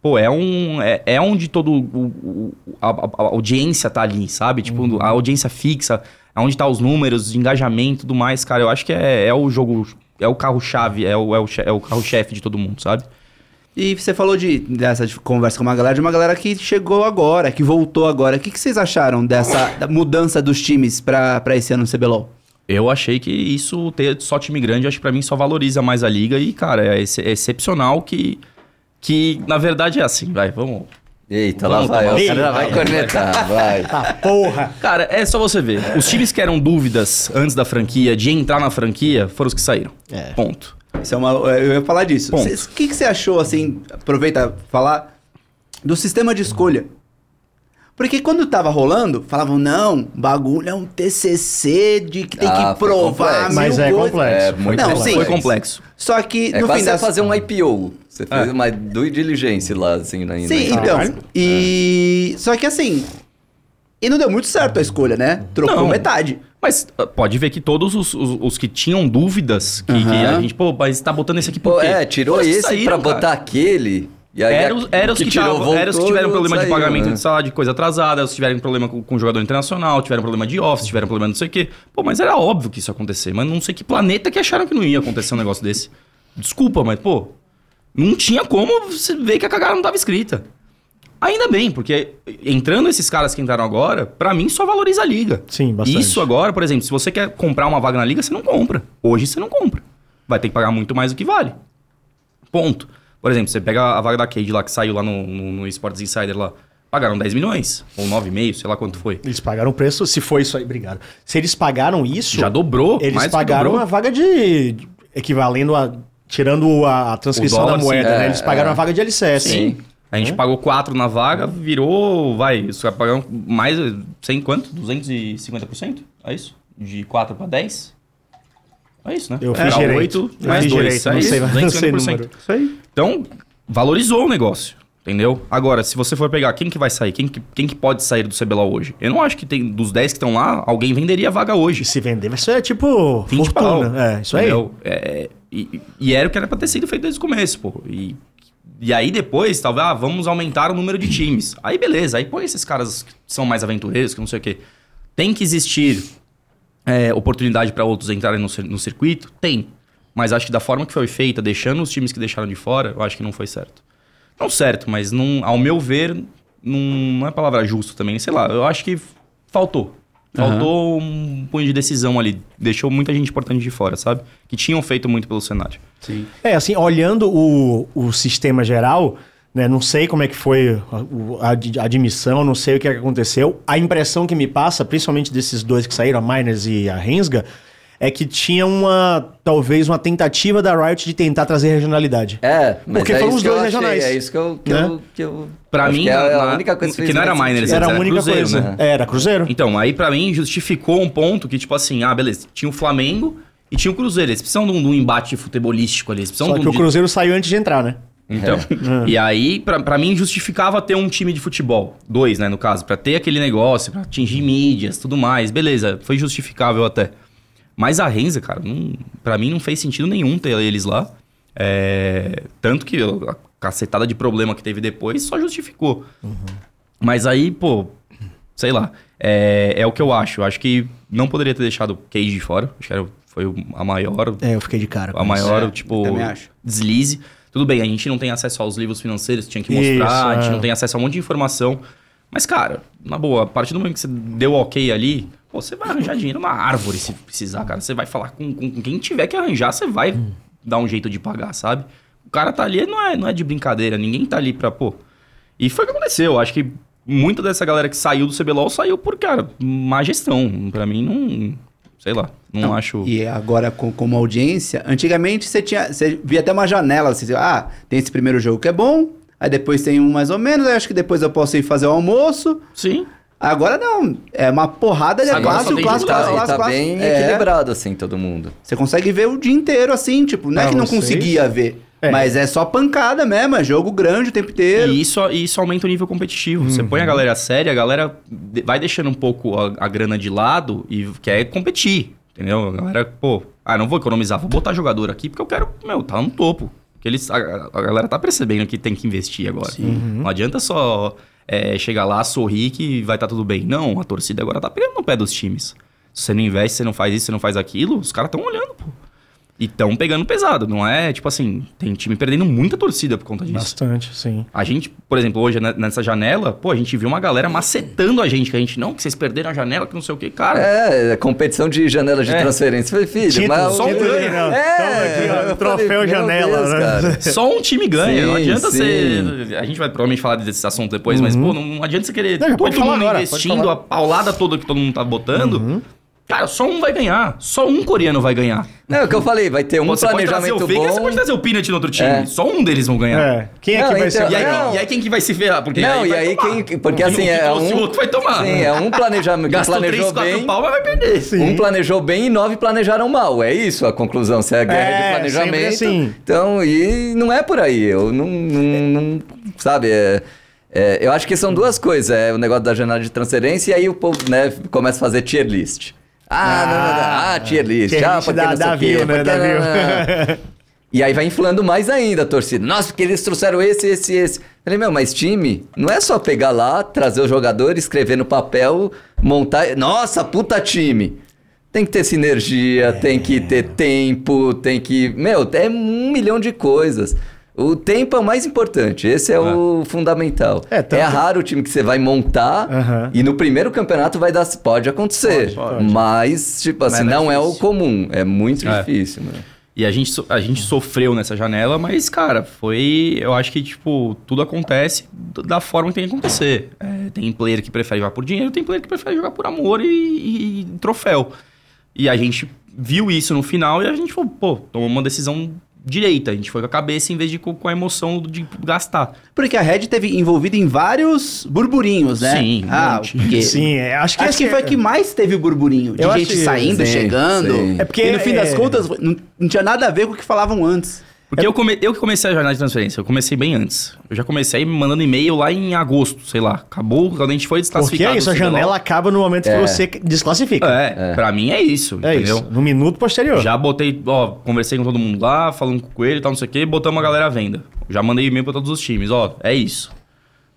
Pô, é um. É, é onde todo. O, a, a- audiência tá ali, sabe? Tipo, Uhum. a audiência fixa, é onde tá os números, engajamento e tudo mais, cara. Eu acho que é, é o jogo. É o carro-chave, é o, é o, é o carro-chefe de todo mundo, sabe? E você falou de, dessa de conversa com uma galera, de uma galera que chegou agora, que voltou agora. O que, que vocês acharam dessa da mudança dos times pra, pra esse ano no CBLOL? Eu achei que isso, ter só time grande, acho que pra mim só valoriza mais a liga. E, cara, é, ex- é excepcional que, que, na verdade, é assim. Vai, vamos. Eita, lá vai, o cara vai Eita. cornetar, vai. Tá, porra! Cara, é só você ver. Os times que eram dúvidas antes da franquia, de entrar na franquia, foram os que saíram. É. Ponto. Isso é uma, eu ia falar disso. O que, que você achou, assim, aproveita falar, do sistema de escolha? Porque quando tava rolando, falavam, não, bagulho é um TCC de que tem Ah, que provar complexo. Mas mil é coisas. complexo. É muito Não, complexo. sim. Foi complexo. Só que, É no fim você das... fazer um IPO. Você fez É. uma due diligence lá, assim, na Sim, na- então. Caralho. E... Só que assim... E não deu muito certo a escolha, né? Trocou Não. metade. Mas ah, pode ver que todos os, os, os que tinham dúvidas, que, que Aham. a gente, pô, mas tá botando esse aqui por quê? é, tirou que esse saíram, pra cara. botar aquele. E aí Era, os- era os que, tirou, tavam- era os que tiveram problema de pagamento né? de salário, de coisa atrasada, os que tiveram problema com, com jogador internacional, tiveram problema de office, tiveram problema não sei o quê. Pô, mas era óbvio que isso ia acontecer. Mas não sei que planeta que acharam que não ia acontecer um negócio desse. Desculpa, mas, pô, não tinha como você ver que a cagada não tava escrita. Ainda bem, porque entrando esses caras que entraram agora, pra mim só valoriza a liga. Sim, bastante. Isso agora, por exemplo, se você quer comprar uma vaga na liga, você não compra. Hoje você não compra. Vai ter que pagar muito mais do que vale. Ponto. Por exemplo, você pega a vaga da Cade lá que saiu lá no, no, no Sports Insider lá. Pagaram 10 milhões, ou 9,5, sei lá quanto foi. Eles pagaram o preço, se foi isso aí, obrigado. Se eles pagaram isso, Já dobrou, eles pagaram dobrou. uma vaga de. equivalendo a. Tirando a, a transcrição dólar, da moeda, sim. né? Eles pagaram é. uma vaga de LCS. Sim. A gente pagou 4 na vaga, virou, vai, isso vai pagar mais, sem quanto? 250%? É isso? De 4 para 10? É isso, né? Eu É, fiz oito Eu mais fiz 2, direito, é isso, sei, não sei 250%. número. Isso aí. Então, valorizou o negócio, entendeu? Agora, se você for pegar quem que vai sair, quem que, quem que pode sair do CBLOL hoje? Eu não acho que tem, dos 10 que estão lá, alguém venderia a vaga hoje. E se vender, isso é tipo 20 pau. fortuna. É, isso aí. Entendeu? É, e, e era o que era pra ter sido feito desde o começo, pô. E, e aí depois, talvez, ah, vamos aumentar o número de times. Aí beleza, aí põe esses caras que são mais aventureiros, que não sei o quê. Tem que existir é, oportunidade pra outros entrarem no, no circuito? Tem. Mas acho que da forma que foi feita, deixando os times que deixaram de fora, eu acho que não foi certo. Não certo, mas não, ao meu ver, não, não é palavra justo também. Sei lá, eu acho que faltou. Faltou um punho de decisão ali. Deixou muita gente importante de fora, sabe? Que tinham feito muito pelo cenário. Sim. É, assim, olhando o, o sistema geral, né, não sei como é que foi a, a ad- a admissão, não sei o que, é que aconteceu. A impressão que me passa, principalmente desses dois que saíram, a Miners e a Rensga, é que tinha uma, talvez, uma tentativa da Riot de tentar trazer regionalidade. É, mas Porque é foram os que dois achei, regionais. É isso que eu. Que Né? eu, que eu Pra mim, que é na- a única coisa que fez não era Miners, sentido. Era a era única Cruzeiro, coisa. né? Era Cruzeiro. Então, aí pra mim justificou um ponto que, tipo assim, ah, beleza, tinha o Flamengo e tinha o Cruzeiro. Eles precisam de um, de um embate futebolístico ali. Eles precisam Só de que um o Cruzeiro saiu antes de entrar, né? Então, e aí, pra, pra mim, justificava ter um time de futebol. Dois, né, no caso. Pra ter aquele negócio, pra atingir mídias, tudo mais. Beleza, foi justificável até. Mas a Renza, cara, não, pra mim não fez sentido nenhum ter eles lá. É, tanto que a cacetada de problema que teve depois só justificou. Mas aí, pô, sei lá. É, é o que eu acho. Eu acho que não poderia ter deixado o Cage de fora. Acho que era, foi a maior É, eu fiquei de cara. com a isso. maior, É, tipo, deslize. Tudo bem, a gente não tem acesso aos livros financeiros, tinha que mostrar, Isso, a gente é. não tem acesso a um monte de informação. Mas, cara, na boa, a partir do momento que você deu ok ali, pô, você vai arranjar dinheiro numa árvore se precisar, cara. Você vai falar com, com- com quem tiver que arranjar, você vai Hum. dar um jeito de pagar, sabe? O cara tá ali, não é, não é de brincadeira, ninguém tá ali pra, pô. E foi o que aconteceu. Acho que muita dessa galera que saiu do CBLOL saiu por, cara, má gestão. Pra mim, não. Sei lá, não, acho. é E agora, com, como audiência, antigamente você tinha. Você via até uma janela, você dizia, ah, tem esse primeiro jogo que é bom, aí depois tem um mais ou menos, aí acho que depois eu posso ir fazer o almoço. Sim. Agora não, é uma porrada de só clássico, Tá, clássico, tá bem É, equilibrado, assim, todo mundo. Você consegue ver o dia inteiro, assim, tipo, não é que não vocês? conseguia ver, É. mas é só pancada mesmo, é jogo grande o tempo inteiro. E isso, e isso aumenta o nível competitivo. Você põe a galera séria, a galera vai deixando um pouco a, a grana de lado e quer competir. Entendeu? A galera, pô, ah, não vou economizar, vou botar jogador aqui porque eu quero, meu, tá no topo. Porque eles, a, a galera tá percebendo que tem que investir agora. Não adianta só é, chegar lá, sorrir que vai estar tudo bem. Não, a torcida agora tá pegando no pé dos times. Se você não investe, você não faz isso, você não faz aquilo, os caras estão olhando, pô. E estão pegando pesado, não é? Tipo assim, tem time perdendo muita torcida por conta disso. Bastante, sim. A gente, por exemplo, hoje né, nessa janela, pô, a gente viu uma galera macetando a gente, que a gente, não, que vocês perderam a janela, que não sei o que, cara. É, é competição de janelas de É. transferência. Falei, filho, Título, mas... só um ganho. não. É, Toma aqui, ó, troféu falei, janela, Deus, né? cara. Só um time ganha, não Sim, adianta sim. você. A gente vai provavelmente falar desse assunto depois, mas, pô, não, não adianta você querer Não, todo mundo agora, investindo, a paulada toda que todo mundo tá botando. Cara, só um vai ganhar. Só um coreano vai ganhar. Não, é o que eu falei, vai ter um você pode trazer planejamento o Faker, você bom. pode trazer o Peanut no outro time. É. Só um deles vão ganhar. É. Quem é Não, que vai então- ser? E aí, Não. e aí quem que vai se ferrar? Porque Não, e vai aí tomar. quem- porque assim, que é um- o outro vai tomar. Sim, é um planejamento que Gastou planejou 3, 4 bem. pau, mas vai perder. Sim. Um planejou bem e nove planejaram mal. É isso a conclusão. Se é guerra É, de planejamento. assim. Então, e não é por aí. Eu não. não- não- sabe? é- é, eu acho que são duas coisas. É o negócio da janela de transferência e aí o povo né, começa a fazer tier list. Ah, não, não, não. Ah, tier list. Ah, porque não view, né, não- view. E aí vai inflando mais ainda a torcida. Nossa, porque eles trouxeram esse, esse, esse. Falei, meu, mas time não é só pegar lá, trazer o jogador, escrever no papel, montar. Nossa, puta time. Tem que ter sinergia, tem que ter tempo, tem que. Meu, é um milhão de coisas. O tempo é o mais importante, esse é o fundamental. É, É, tanto- raro o time que você vai montar e no primeiro campeonato vai dar. Pode acontecer. Pode, pode. Mas, tipo assim, Mas é não é o difícil. comum. É muito É. difícil, né? E a gente, a gente sofreu nessa janela, mas, cara, foi. Eu acho que, tipo, tudo acontece da forma que tem que acontecer. É, tem player que prefere jogar por dinheiro, tem player que prefere jogar por amor e, e- e troféu. E a gente viu isso no final e a gente falou, pô, tomou uma decisão direita. A gente foi com a cabeça em vez de com, com a emoção de gastar. Porque a Red teve envolvida em vários burburinhos, né? Sim, ah, porque... Sim, é, acho que, Acho que esse- foi que mais teve burburinho. De Eu gente que- saindo, sim, chegando. sim. É porque E no fim é- das contas, não, não tinha nada a ver com o que falavam antes. Porque eu, come, eu que comecei a jornada de transferência, eu comecei bem antes. Eu já comecei mandando e-mail lá em agosto, sei lá. Acabou, quando a gente foi Porque desclassificado. é isso, a janela acaba no momento que É. você desclassifica. É, pra mim é isso, É, entendeu? isso. No minuto posterior. Já botei, ó, conversei com todo mundo lá, falando com ele e tal, não sei o quê, botamos a galera à venda. Já mandei e-mail pra todos os times, ó, é isso.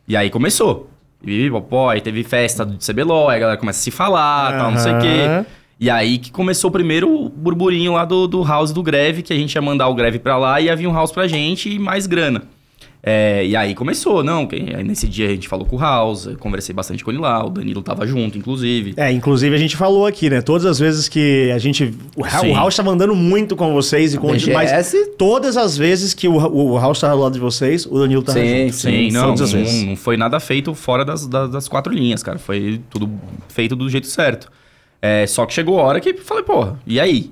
E aí começou. E, pô, aí teve festa do CBLOL, aí a galera começa a se falar, tal, não sei o quê. E aí que começou o primeiro burburinho lá do, do house do Greve, que a gente ia mandar o Greve pra lá e ia vir um house pra gente e mais grana. É, e aí começou, não, aí nesse dia a gente falou com o House, conversei bastante com ele lá, o Danilo tava junto, inclusive. É, inclusive a gente falou aqui, né? Todas as vezes que a gente. O, Sim. House tava andando muito com vocês e com BGS? mas todas as vezes que o, o House tava do lado de vocês, o Danilo tava Sim, junto. Sim, não, todas as não, vezes. não foi nada feito fora das, das, das quatro linhas, cara. Foi tudo feito do jeito certo. É, só que chegou a hora que eu falei, porra, e aí?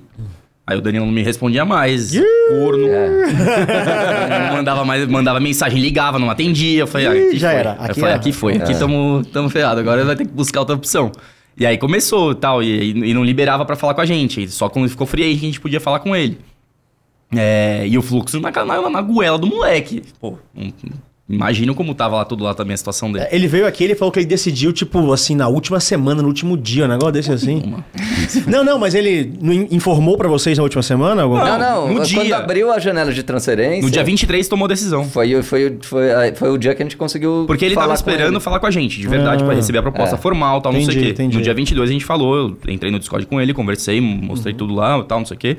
Aí o Danilo não me respondia mais. Corno. Não mandava mais, mandava mensagem, ligava, não atendia. Eu falei, ah, aqui já foi. era, Aí aqui eu falei, aqui foi, aqui tamo, tamo ferrado. Agora vai ter que buscar outra opção. E aí começou e tal, e, e não liberava pra falar com a gente. Só quando ficou free agent a gente podia falar com ele. É, e o fluxo na, na, na goela do moleque. Pô, um- imagina como tava lá tudo lá também a situação dele. Ele veio aqui, ele falou que ele decidiu, tipo, assim, na última semana, no último dia, um negócio desse assim. Não, não, mas ele não in- informou pra vocês na última semana? Alguma Não, não. no quando dia. abriu a janela de transferência. No dia 23 tomou decisão. Foi, foi, foi, foi o dia que a gente conseguiu. Porque ele falar tava com esperando ele. falar com a gente, de verdade, Ah. pra receber a proposta É. formal, tal, não Entendi, sei o quê. entendi. No dia 22 a gente falou, eu entrei no Discord com ele, conversei, mostrei tudo lá, tal, não sei o quê.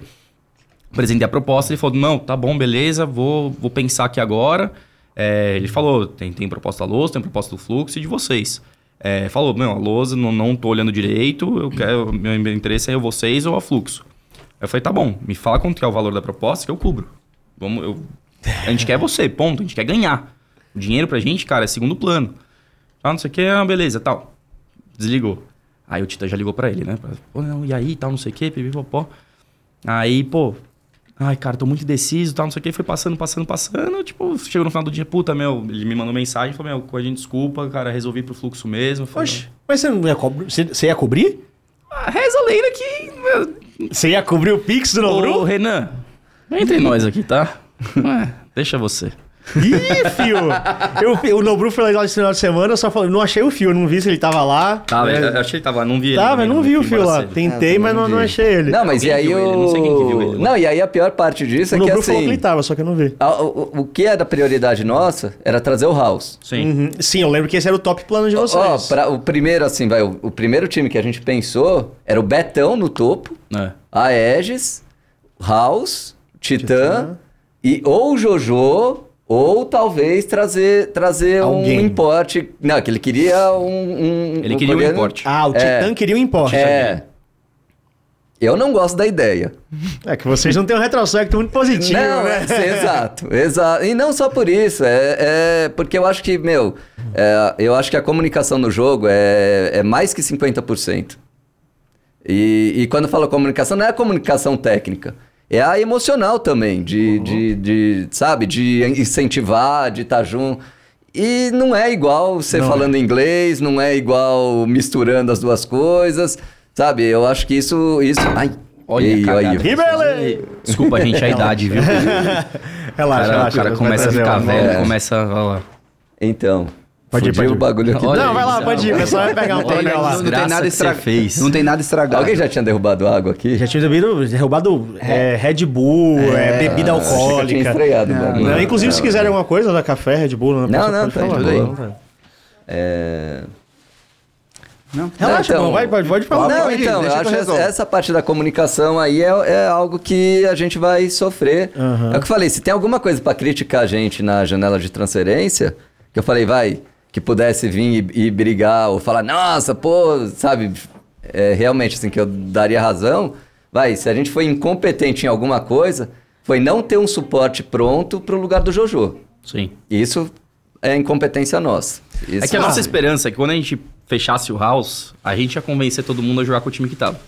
Apresentei a proposta, ele falou, não, tá bom, beleza, vou, vou pensar aqui agora. É, ele falou, tem, tem proposta da Lousa, tem proposta do Fluxo e de vocês. É, falou, não, a Lousa, não, não tô olhando direito, eu quero, meu interesse é vocês ou a Fluxo. Eu falei, tá bom, me fala quanto que é o valor da proposta que eu cubro. Vamos, eu, a gente quer você, ponto, a gente quer ganhar. O dinheiro pra gente, cara, é segundo plano. Ah, não sei o que, ah, beleza, tal. Desligou. Aí o Tita já ligou pra ele, né? Pô, não, e aí, tal, não sei o que, pipipopó. Aí, pô, ai, cara, tô muito indeciso, tal, não sei o que. Foi passando, passando, passando. Tipo, chegou no final do dia, puta, meu, ele me mandou mensagem, falou, meu, com a gente desculpa, cara, resolvi pro fluxo mesmo. Falei, Oxe, mas você não ia cobrir? Você, você ia cobrir? ah, reza a lenda que... meu, Você ia cobrir o Pix do Ô, Nobru? Renan, entre nós aqui, tá? É, deixa você. Ih, fio! Eu, o Nobru foi legal esse final de semana, eu só falei, não achei o fio, não vi se ele tava lá. Tava, É, eu eu achei que ele tava lá, não vi ele. Tava, também, eu não vi o fio lá. cedo. Tentei, Ah, mas não, não achei ele. Não, mas Alguém e aí viu ele, o. não sei quem que viu ele lá. Não, e aí a pior parte disso o é que Nobru falou que assim. ele tava, só que eu não vi. a- o, o que era prioridade nossa era trazer o House. Sim. Uhum. Sim, eu lembro que esse era o top plano de Ó, vocês. pra- o primeiro, assim, vai, o, o primeiro time que a gente pensou era o Betão no topo, É. a Aegis, House, Titã, Titã. e ou o Jojo, ou talvez trazer, trazer um importe. Não, que ele queria um. um Ele um queria um coreano- importe. Ah, o É. Titã queria um importe. É. Eu não gosto da ideia. É que vocês não têm um retrospecto muito positivo, não, né? é, exato, exato. E não só por isso, é, é porque eu acho que, meu, é, eu acho que a comunicação no jogo é, é mais que 50%. E, e quando eu falo comunicação, não é a comunicação técnica. É a emocional também, de, de, de, sabe, de incentivar, de estar junto. E não é igual você Não falando inglês, não é igual misturando as duas coisas, sabe? Eu acho que isso... isso... Ai, Olha, ei. Ribele! Desculpa, gente, a idade, viu? Relaxa, Cara, relaxa. o cara começa a ficar velho, É. começa. Olha lá. Então, Pode ir, pode o ir. bagulho aqui. Olha Não, vai lá, pode ir, o pessoal vai pegar um isso. lá. Não tem desgraça nada estragado. Não tem nada estragado. Alguém já tinha derrubado água aqui? Já tinha derrubado, derrubado é, Red Bull, é, bebida eu tinha alcoólica. estreado o Não, bagulho. Não, inclusive, se quiserem alguma coisa da café, Red Bull, Não, pessoa não, pode tá falar. tudo aí. Não, tá. É... Não? Relaxa, Não, então- pô, vai, pode, pode falar. Não, pode então, deixa eu acho essa, essa parte da comunicação aí é, é algo que a gente vai sofrer. Aham. É o que eu falei, se tem alguma coisa pra criticar a gente na janela de transferência, que eu falei, vai, que pudesse vir e, e brigar, ou falar, nossa, pô, sabe, é, realmente, assim, que eu daria razão, vai, se a gente foi incompetente em alguma coisa, foi não ter um suporte pronto pro lugar do Jojo. Sim. Isso é incompetência nossa. Isso É que a nossa esperança é que quando a gente fechasse o House, a gente ia convencer todo mundo a jogar com o time que tava.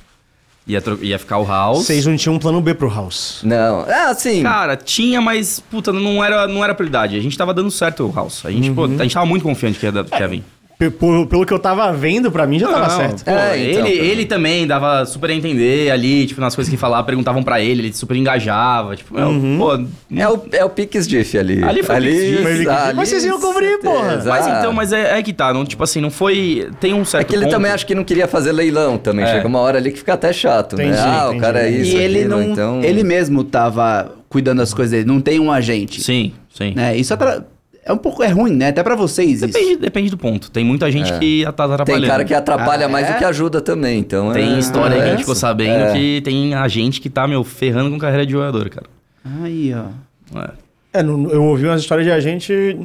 Ia, ia ficar o House. Vocês não tinham um plano B pro House. Não, é assim... Cara, tinha, mas, puta, não era, não era prioridade. A gente tava dando certo o House. A gente, pô, Uhum. a gente tava muito confiante que ia, dar- que ia vir. P- por- pelo que eu tava vendo, pra mim já tava Não, certo. pô, É, então, ele, também. ele também dava super a entender ali, tipo, nas coisas que falava, perguntavam pra ele, ele super engajava. Tipo, meu, Uhum. pô. É o, é o Piques Diff ali. Ali foi. Foi o Piques Diff. Mas vocês iam cobrir, porra. Exato. Mas então, mas é, é que tá, não, tipo assim, não foi. Tem um certo. É que ele ponto- também acho que não queria fazer leilão também. É. Chega uma hora ali que fica até chato, Entendi, né? Ah, entendi. o cara é isso, e ele aquilo, não. então... Ele mesmo tava cuidando das coisas dele, não tem um agente. Sim, sim. Né? Isso atra- é um pouco é ruim, né? Até pra vocês isso. Depende, depende do ponto. Tem muita gente É. que tá atrapalhando. Tem cara que atrapalha Ah, mais é? do que ajuda também, então... Tem é- história que a gente é ficou isso. sabendo É. que tem a gente que tá, meu, ferrando com carreira de jogador, cara. Aí, ó. É. É, eu ouvi umas histórias de a gente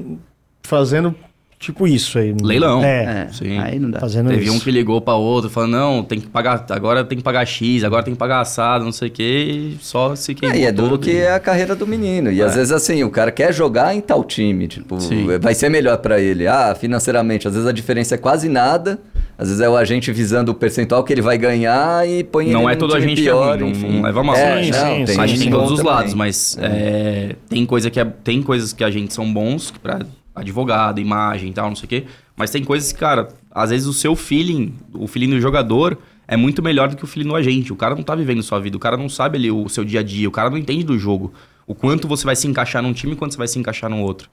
fazendo tipo isso aí. Leilão. É, É, sim. aí não dá. fazendo Teve isso. um que ligou pra outro, falando, não, tem que pagar, agora tem que pagar X, agora tem que pagar assado, não sei o quê, e só se É, queimou e é duro que é a carreira do menino. E às vezes, assim, o cara quer jogar em tal time. Tipo, Sim. vai ser melhor pra ele. Ah, financeiramente, às vezes a diferença é quase nada. Às vezes é o agente visando o percentual que ele vai ganhar e põe Não ele é todo time agente que é pior, ruim, não- enfim. não. É, Sim, não, sim, tem sim. a gente tem todos os lados, mas é, tem, coisa que é, tem coisas que a gente são bons para advogado, imagem e tal, não sei o quê. Mas tem coisas que, cara, às vezes o seu feeling, o feeling do jogador é muito melhor do que o feeling do agente. O cara não tá vivendo sua vida, o cara não sabe ali o seu dia a dia, o cara não entende do jogo. O quanto você vai se encaixar num time e quanto você vai se encaixar no outro.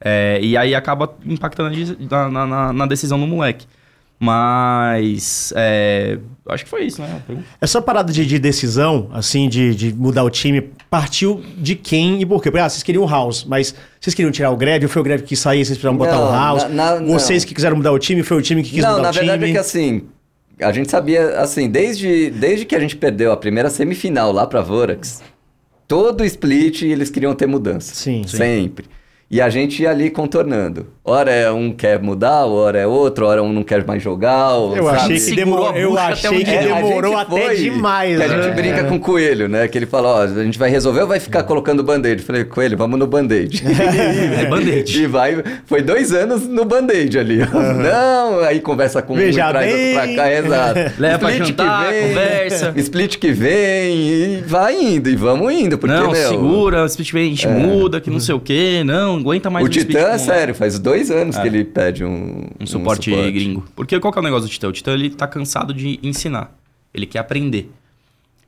É, e aí acaba impactando na, na- na- decisão do moleque. Mas. é, acho que foi isso, né? Essa parada de, de decisão, assim, de, de mudar o time, partiu de quem e por quê? Porque, ah, vocês queriam o House, mas vocês queriam tirar o Greve, ou foi o Greve que sair, vocês precisaram botar Não, o House? na- na- vocês não. que quiseram mudar o time, foi o time que quis Não, mudar na o time? verdade é que assim, a gente sabia, assim, desde, desde que a gente perdeu a primeira semifinal lá pra Vorax, todo split eles queriam ter mudança. Sim, sim. Sempre. E a gente ia ali contornando. Ora é um quer mudar, ora é outro, ora um não quer mais jogar. ou, Eu sabe? achei que Segurou demorou, a eu até achei um que dia. É, a demorou gente até foi, demais. Que a gente né? brinca com o coelho, né? Que ele fala, ó, a gente vai resolver ou vai ficar colocando band-aid? Falei, coelho, vamos no band-aid. É band-aid. e vai, foi dois anos no band-aid ali. ó. Não, aí conversa com um e Veja traz outro pra cá, exato. Leva pra jantar, conversa. Split que vem e vai indo, e vamos indo, porque, não, meu... segura, split vem, a gente muda, que não sei o quê. Não, aguenta mais O um Titã, é sério, faz dois anos que ele pede um, um suporte, gringo. Porque qual que é o negócio do Titã? O Titã, ele tá cansado de ensinar. Ele quer aprender.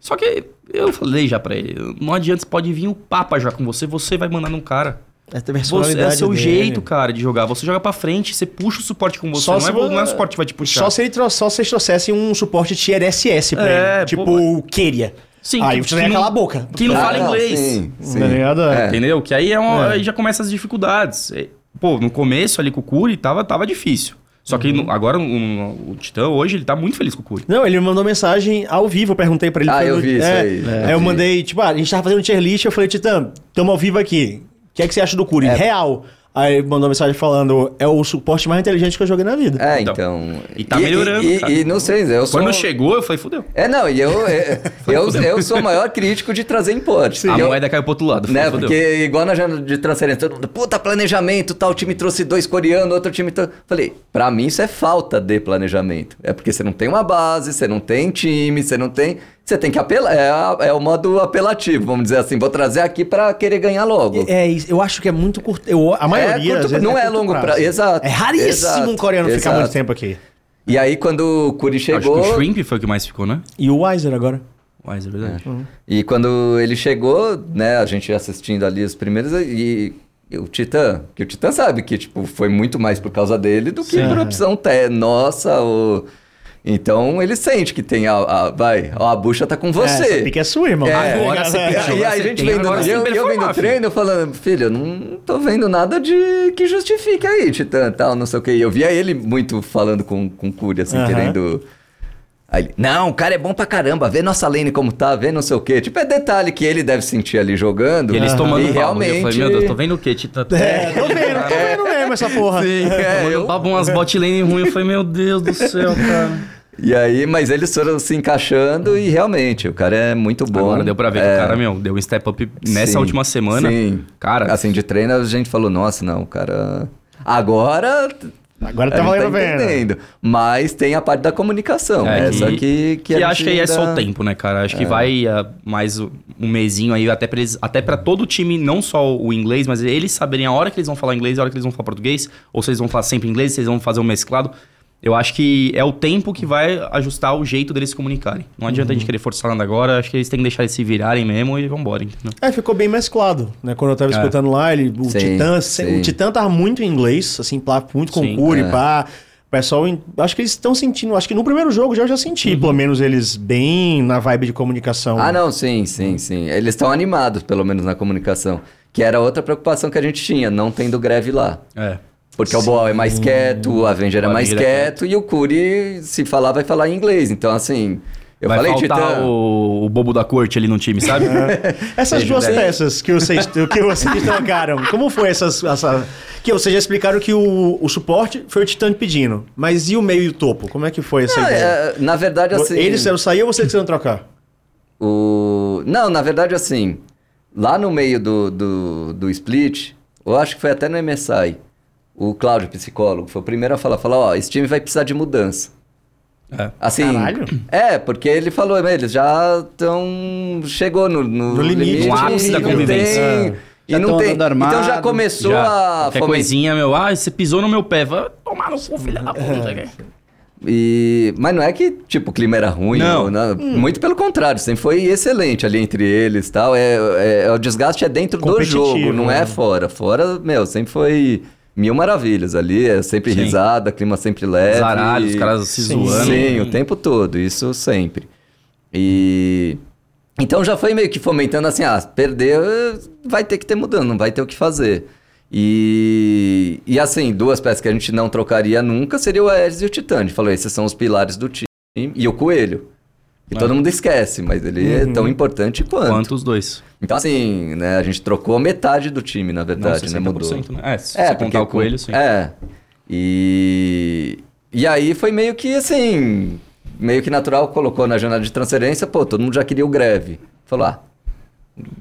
Só que eu falei já pra ele, não adianta, pode vir o Papa já com você, você vai mandar num cara. É, a Você, é seu dele. jeito, cara, de jogar. Você joga pra frente, você puxa o suporte com você. Só não, se é, não é o suporte que vai te puxar. Só se, ele só se eles trouxessem um suporte tier SS pra É, ele. Tipo pô, o Keria. Sim, Aí você vai calar a boca. que não Ah, fala não, inglês. sim, sim. Tá ligado? É. Entendeu? Que aí, é uma- É. aí já começa as dificuldades. É, Pô, no começo ali com o Curi tava, tava difícil. Só que Uhum. agora o, o Titã hoje ele tá muito feliz com o Curi. Não, ele me mandou mensagem ao vivo, eu perguntei pra ele. Ah, foi eu no- vi isso é, aí. Aí É. eu mandei, tipo, ah, a gente tava fazendo tier list, eu falei, Titã, tamo ao vivo aqui. O que é que você acha do Curi? Real. Aí mandou mensagem falando, é o suporte mais inteligente que eu joguei na vida. É, Então. então... E tá melhorando, E, cara. e não sei, eu sou... Quando chegou, eu falei, fudeu. É, não, e eu, é, eu, eu sou o maior crítico de trazer importe. A Eu- moeda caiu pro outro lado. Né, fudeu. porque igual na janela de transferência, todo mundo, puta, planejamento, tal time trouxe dois coreanos, outro time... tro-" Falei, pra mim isso é falta de planejamento. É porque você não tem uma base, você não tem time, você não tem... Você tem que apelar, é, é o modo apelativo, vamos dizer assim, vou trazer aqui pra querer ganhar logo. É, isso, eu acho que é muito curto. Eu, a maioria. curto- às vezes, não é curto longo prazo, exato, É raríssimo exato, um coreano ficar exato. muito tempo aqui. E aí quando o Curi Acho chegou... que o Shrimp foi o que mais ficou, né? E o Weiser agora. Mas é verdade. E quando ele chegou, né, a gente assistindo ali os primeiros e, e o Titã, que o Titã sabe que tipo foi muito mais por causa dele do que Sim. por opção té, nossa, o então ele sente que tem a, a- vai, ó, a bucha tá com É, você. essa pique é sua, irmão. É, Agora você e, e aí a gente vendo, e você eu, vendo o treino, eu falando, filho, eu não tô vendo nada de que justifique aí, Titã, tal, não sei o que. E eu via ele muito falando com, com o Curi, assim, Aham. querendo... Aí ele, não, o cara é bom pra caramba, vê nossa lane como tá, vê não sei o quê. Tipo, é detalhe que ele deve sentir ali jogando. E eles tomando e realmente... Eu falei, meu Deus, tô vendo o quê? Titã? É, tô vendo, tô vendo mesmo essa porra. Sim, é, Tomando eu- papo umas bot lane ruim. Eu falei, meu Deus do céu, cara. E aí, mas eles foram se encaixando e realmente, o cara é muito bom. Agora deu pra ver que É, o cara, meu, deu um step up nessa sim, última semana. Sim. Cara, Assim, de treino a gente falou, nossa, não, o cara... Agora... Agora tá gente valendo pena. entendendo. Mas tem a parte da comunicação. É, essa que- que... que, a acho que aí é só o tempo, né, cara? Acho que vai ah, mais um mesinho aí, até pra, eles, até pra todo o time, não só o inglês, mas eles saberem a hora que eles vão falar inglês, a hora que eles vão falar português, ou se eles vão falar sempre inglês, se eles vão fazer um mesclado. Eu acho que é o tempo que vai ajustar o jeito deles se comunicarem. Não adianta a Uhum. gente querer forçar nada agora, acho que eles têm que deixar eles se virarem mesmo e vambora, entendeu? É, ficou bem mesclado, né? Quando eu tava É. escutando lá, ele, o, Sim, Titã, sim. o Titã tava muito em inglês, assim, muito com cure, é. pá. O pessoal, acho que eles estão sentindo, acho que no primeiro jogo já eu já senti, Uhum. pelo menos eles bem na vibe de comunicação. Ah, não, sim, sim, sim. Eles estão animados, pelo menos na comunicação. Que era outra preocupação que a gente tinha, não tendo greve lá. É. Porque o Boal é mais quieto, o Avenger é mais é quieto e o Curi, se falar, vai falar em inglês. Então, assim, eu vai falei, faltar Titã. o, o bobo da corte ali no time, sabe? Essas Beijo, duas peças que vocês, que vocês trocaram, como foi essas, essa... Que vocês já explicaram que o, o suporte foi o Titã pedindo, mas e o meio e o topo? Como é que foi essa Não, ideia? é, na verdade, assim. Eles quiseram sair ou vocês quiseram trocar? O... Não, na verdade, assim, lá no meio do, do, do split, eu acho que foi até no MSI, o Cláudio, psicólogo, foi o primeiro a falar, falar, ó, esse time vai precisar de mudança. É. Assim, Caralho. É, porque ele falou, eles já estão. Chegou no, no, No limite. No ápice da e não convivência. tem- E Já não tem. andando Então já armado, começou Já, a. qualquer fomentar- coisinha, meu, ah, você pisou no meu pé. Vai tomar no cu, filha da puta. não o quê. E... Mas não é que, tipo, o clima era ruim. Não. ou nada. Muito pelo contrário, sempre foi excelente ali entre eles tal. É, é- o desgaste é dentro do jogo, não né? é fora. Fora, meu, sempre foi mil maravilhas ali. É sempre Sim. risada, clima sempre leve. Zaralho, os caras se Sim. zoando. Sim, o tempo todo, isso sempre. E. Então já foi meio que fomentando assim, ah, perdeu, vai ter que ter mudando, não vai ter o que fazer. E, e assim, duas peças que a gente não trocaria nunca seria o Ares e o Titã. A gente falou, esses são os pilares do time. E o Coelho. Que É. todo mundo esquece, mas ele é tão importante quanto. Quanto os dois. Então, assim, né, a gente trocou metade do time, na verdade, Não, né? Mudou. 60%, né? É, se É, você porque contar o coelho, sim. É. E. E aí foi meio que assim. Meio que natural, colocou na janela de transferência, pô, todo mundo já queria o greve. Falou, ah.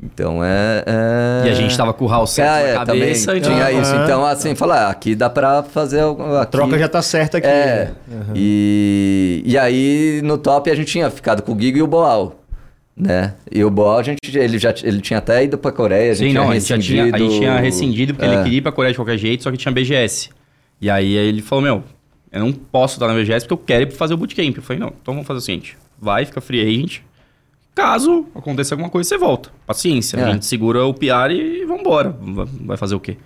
Então é. é... E a gente tava com o Raul certo é, na cabeça. também então- tinha Aham. isso. Então, assim, falar, ah, aqui dá pra fazer. algo- A Aqui... troca já tá certa aqui. É. E, e aí no top a gente tinha ficado com o Gigo e o Boal. Né? E o Boal, a gente, ele já ele tinha até ido pra Coreia, a gente Sim, tinha não, a gente, já tinha, a gente tinha rescindido porque É. ele queria ir pra Coreia de qualquer jeito, só que tinha BGS. E aí ele falou, meu, eu não posso estar na BGS porque eu quero ir fazer o bootcamp. Eu falei, não, então vamos fazer o seguinte, vai, fica free agent. Caso aconteça alguma coisa, você volta. Paciência, É. a gente segura o PR e vambora. Vai- Vai fazer o quê?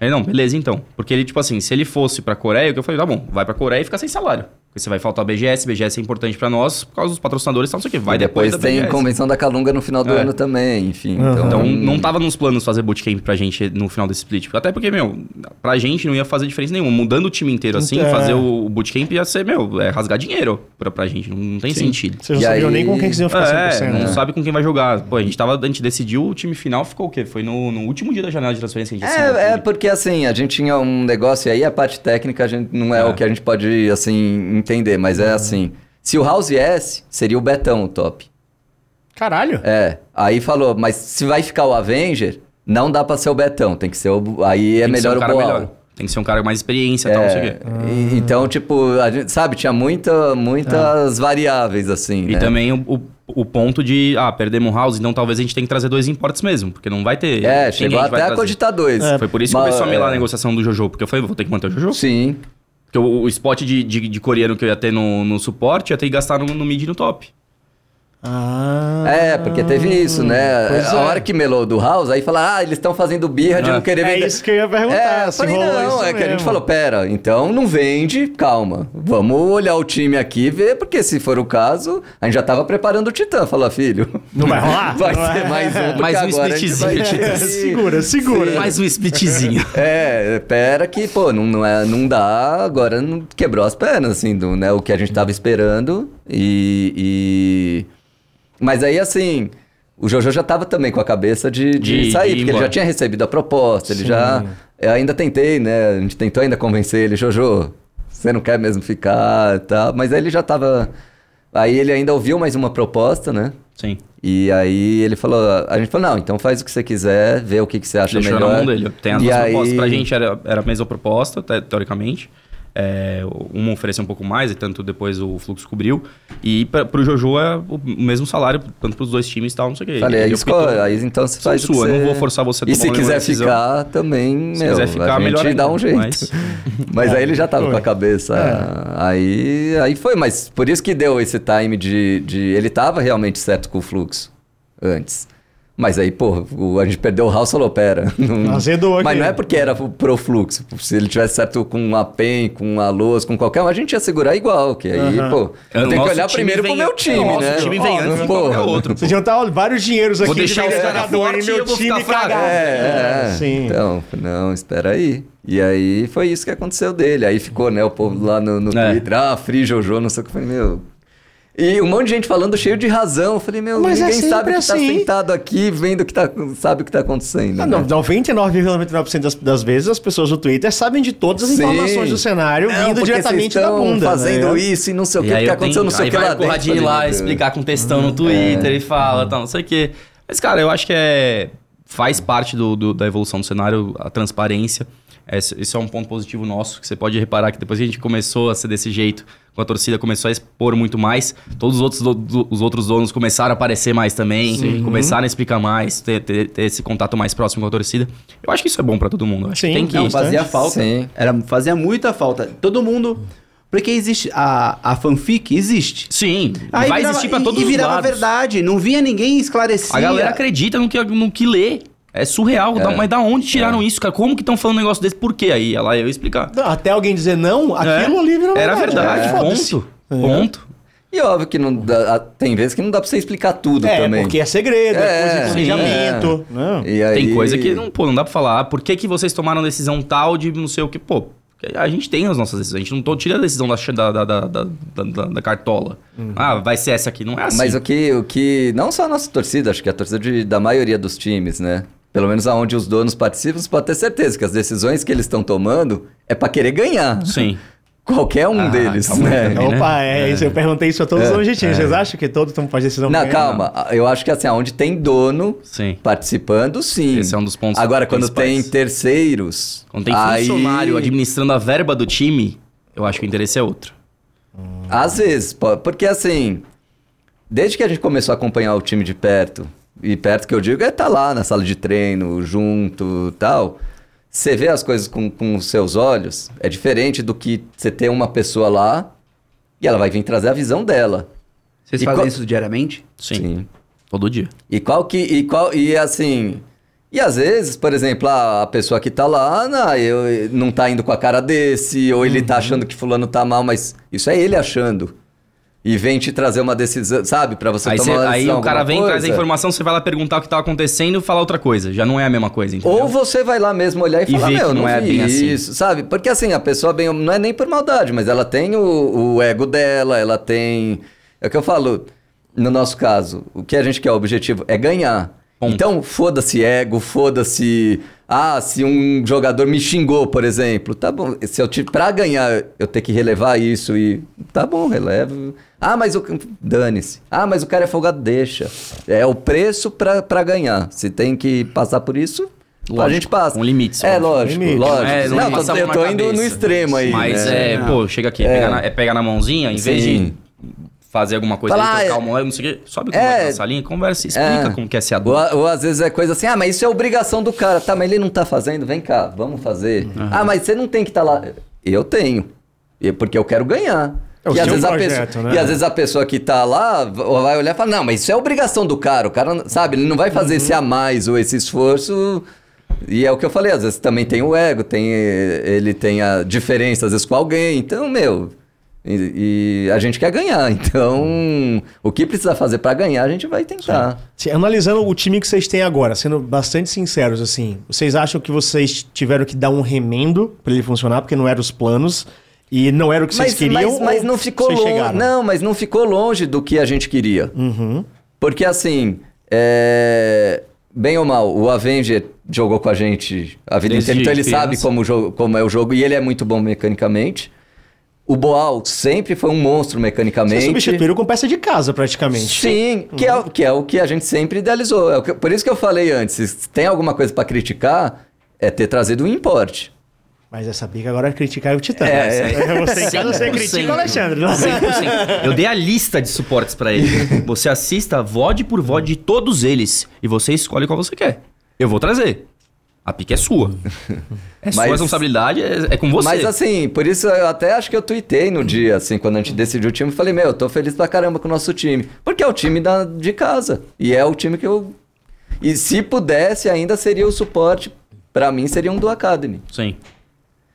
Aí, não, beleza então. Porque ele, tipo assim, se ele fosse pra Coreia, eu falei, tá bom, vai pra Coreia e fica sem salário. Porque você vai faltar BGS, BGS é importante pra nós, por causa dos patrocinadores e tal, não sei o quê. Vai e depois, depois, da tem BGS. convenção da Calunga no final do É. ano também, enfim. Aham. Então, Então, não tava nos planos fazer bootcamp pra gente no final desse split. Até porque, meu, pra gente não ia fazer diferença nenhuma. Mudando o time inteiro assim, É. fazer o bootcamp ia ser, meu, é rasgar dinheiro pra, pra gente. Não, não tem sentido. Vocês não sabiam aí- nem com quem vocês iam ficar É, 100%. não né? sabe com quem vai jogar. Pô, a gente tava, a gente decidiu, o time final ficou o quê? Foi no, no último dia da janela de transferência que a gente É, é porque assim, a gente tinha um negócio e aí a parte técnica a gente, não é, É. o que a gente pode assim entender, mas é assim, se o House viesse, seria o Betão o top. Caralho. É, aí falou, mas se vai ficar o Avenger, não dá pra ser o Betão, tem que ser o aí é Tem que ser melhor um o cara Boal. melhor. Tem que ser um cara com mais experiência e tal, não sei o quê. E- Então, tipo, a gente, sabe, tinha muita, muitas variáveis, assim, E né? também o, o, o ponto de, ah, perdemos o House, então talvez a gente tenha que trazer dois importes mesmo, porque não vai ter. É, chegou até a trazer. cogitar dois. Foi por isso que Mas, começou a melar a é, negociação do Jojo, porque eu falei, vou ter que manter o Jojo. Sim. Porque o, o spot de, de, de coreano que eu ia ter no, no suporte, eu ia ter que gastar no, no mid e no top. Ah. É, porque teve isso, né? A é. hora que melou do House, aí falaram, ah, eles estão fazendo birra de É. não querer É vender. isso que eu ia perguntar. É, se falei, rolou não, isso é que a gente mesmo. falou, pera, então não vende, calma. Vamos olhar o time aqui e ver, porque se for o caso, a gente já tava preparando o Titã. Falou, filho, Não vai rolar? vai Não ser é? mais um, Mais um vai splitzinho. É, que- segura, segura. Mais um splitzinho. É, pera que, pô, não, não, é, não dá, agora não quebrou as pernas, assim, do, né, o que a gente tava esperando e... e- Mas aí, assim, o Jojo já tava também com a cabeça de, de, De- sair, de porque ele já tinha recebido a proposta, ele Sim. já... Eu ainda tentei, né, a gente tentou ainda convencer ele, Jojo, você não quer mesmo ficar e tal, mas aí ele já tava... Aí ele ainda ouviu mais uma proposta, né? Sim. E aí ele falou, a gente falou, não, então faz o que você quiser, vê o que, que você acha Deixou melhor. na mão dele. Tem as E duas aí- propostas. Pra gente era, era a mesma proposta, te- teoricamente. É, uma ofereceu um pouco mais, e tanto depois o Fluxo cobriu. E pra, pro Jojo é o mesmo salário, tanto pros dois times e tal, não sei o quê. Falei, E aí, aí então você faz que sua, você... não vou forçar você a E tomar se nenhuma quiser ficar também, Se meu, quiser ficar, a gente melhor dá um jeito. mas- Mas, aí ele já tava Foi. com a cabeça... Aí, aí foi, mas por isso que deu esse time de, de... Ele tava realmente certo com o fluxo antes. Mas aí, pô, o- a gente perdeu o House falou, pera... Não... Azedou aqui. Mas não é porque era pro fluxo. Se ele tivesse certo com a PEN, com a Luz, com qualquer um, a gente ia segurar igual. Que aí, Aham. pô, O eu tenho que olhar primeiro vem- pro meu time, o né? time vem antes de qualquer outro. Vocês iam estar vários dinheiros aqui. Vou deixar de os caras e meu eu vou time ficar fraco. cagado. É, é. Sim. Então, não, espera aí. E aí foi isso que aconteceu dele. Aí ficou, né, o povo lá no, no É. Twitter, ah, Free Jojo, não sei o que. Eu falei, meu. E um monte de gente falando cheio de razão. Eu falei, meu, Mas é ninguém sabe sempre que tá assim. sentado aqui, vendo que tá, sabe o que tá acontecendo. Ah, né? não, 99,99% das, das vezes as pessoas do Twitter sabem de todas as Sim. informações do cenário Não, vindo diretamente vocês da bunda. fazendo né? isso e não sei o que, aí que eu aconteceu, tenho- não sei o aí que vai lá dentro. Conradinho Falei, lá meu, explicar com textão no Twitter e fala, tal, não sei o quê. Mas, cara, eu acho que é... Faz parte do, do- da evolução do cenário, a transparência. Esse, esse é um ponto positivo nosso, que você pode reparar que depois que a gente começou a ser desse jeito, quando a torcida começou a expor muito mais, todos os outros, do- do- os outros donos começaram a aparecer mais também, começaram a explicar mais, ter, ter- ter esse contato mais próximo com a torcida. Eu acho que isso é bom pra todo mundo. Acho Sim, que tem que... Não, fazia falta. Sim. Era, fazia muita falta. Todo mundo. Porque existe. A, a fanfic existe. Sim, Aí vai virava- existir pra e- todos e os virava lados. verdade. Não vinha ninguém esclarecer. A galera acredita no que, no que lê. É surreal. Da- mas da onde tiraram isso, cara? Como que estão falando um negócio desse? Por quê? Aí ela eu ia explicar. Não, Até alguém dizer não, aquilo É, ali virou Era verdade, Foda-se. ponto. Ponto. E óbvio que não dá, tem vezes que não dá pra você explicar tudo É, também. porque é segredo, é, É, coisa de planejamento. Não. E aí... Tem coisa que não, pô, não dá pra falar. Ah, Por que, que vocês tomaram decisão tal de não sei o que? Pô, a gente tem as nossas decisões. A gente não tô tirando a decisão da, da, da, da, da, da- cartola. Ah, vai ser essa aqui. Não é assim. Mas o que, o que. Não só a nossa torcida, acho que a torcida de- da maioria dos times, né? Pelo menos aonde os donos participam, você pode ter certeza que as decisões que eles estão tomando é pra querer ganhar. Sim. Qualquer um Ah, deles, aí né? também. né? Opa, é, isso, eu perguntei isso a todos os É, objetivos. Vocês acham que todos estão fazendo decisão Não, calma. Eu acho que assim, aonde tem dono Sim. participando, sim. Esse é um dos pontos Agora, quando tem terceiros. Quando tem aí- funcionário administrando a verba do time, eu acho que o interesse é outro. Às vezes, porque assim, desde que a gente começou a acompanhar o time de perto, e perto que eu digo é tá lá na sala de treino, junto tal, você vê as coisas com, com os seus olhos, é diferente do que você ter uma pessoa lá e ela vai vir trazer a visão dela. Vocês E fazem qual- isso diariamente? Sim. Todo dia. E qual que. E qual. E assim. E às vezes, por exemplo, a a pessoa que tá lá, não, eu, não tá indo com a cara desse, ou ele tá achando que fulano tá mal, mas isso é ele achando. E vem te trazer uma decisão, sabe? Pra você Aí, tomar cê- uma aí decisão, o cara vem, traz a coisa. informação, você vai lá perguntar o que tava acontecendo e falar outra coisa. Já não é a mesma coisa, entendeu? Ou você vai lá mesmo olhar e, E falar, meu, não, não é bem assim." isso, sabe? Porque assim, a pessoa bem, não é nem por maldade, mas ela tem o, o ego dela, ela tem... É o que eu falo, no nosso caso, o que a gente quer, o objetivo é ganhar. Ponto. Então, foda-se ego, foda-se... Ah, se um jogador me xingou, por exemplo, tá bom. Se eu te, pra ganhar, eu ter que relevar isso e... Tá bom, relevo. Ah, mas o... Dane-se. Ah, mas o cara é folgado, deixa. É o preço pra, pra ganhar. Se tem que passar por isso... a Lógico, gente passa. com limites, É, óbvio. lógico, Limite. lógico. É, não não, tô- a eu tô na indo no cabeça. extremo aí. Mas né? é, pô, chega aqui, é, É. Pegar, na, é pegar na mãozinha, em vez Sim. de fazer alguma coisa Falar, ali, trocar é- uma moeda, não sei o quê, sobe com É. na salinha, conversa, explica É. como que é ser Ou, adulto. ou às vezes é coisa assim, ah, mas isso é obrigação do cara. Tá, mas ele não tá fazendo, vem cá, vamos fazer. Ah, mas você não tem que estar lá. Eu tenho. E- Porque eu quero ganhar. É o e, às vezes a projeto, pessoa, né? e às vezes a pessoa que tá lá vai olhar e falar, não, mas isso é obrigação do cara. O cara, sabe, ele não vai fazer esse a mais ou esse esforço. E é o que eu falei, às vezes também tem o ego, tem, ele tem a diferença, às vezes, com alguém. Então, meu, e, e a gente quer ganhar. Então, o que precisa fazer pra ganhar, a gente vai tentar. Se- Analisando o time que vocês têm agora, sendo bastante sinceros, assim, vocês acham que vocês tiveram que dar um remendo pra ele funcionar, porque não eram os planos e não era o que vocês Mas, queriam? mas, mas não ficou vocês longe. Não, mas não ficou longe do que a gente queria. Uhum. Porque assim, é, bem ou mal, o Avenger jogou com a gente a vida Desde inteira, então ele sabe como, o jogo- como é o jogo e ele é muito bom mecanicamente. O Boal sempre foi um monstro Vocês mecanicamente. substituíram com peça de casa, praticamente. Sim, que, é, o- que é o que a gente sempre idealizou. É o que- por isso que eu falei antes, se tem alguma coisa pra criticar, é ter trazido um importe. Mas essa bica agora é criticar o Titã. É, É, Você em casa, você 100%. critica o Alexandre. 100%. Eu dei a lista de suportes pra ele. Você assista VOD por VOD de todos eles e você escolhe qual você quer. Eu vou trazer. A pique é sua. É sua Mas- responsabilidade, é, é com você. Mas assim, por isso eu até acho que eu tuitei no dia, assim, quando a gente decidiu o time, eu falei, meu, eu tô feliz pra caramba com o nosso time. Porque é o time da, de casa. E é o time que eu. E se pudesse, ainda seria o suporte. Pra mim, seria um do Academy. Sim.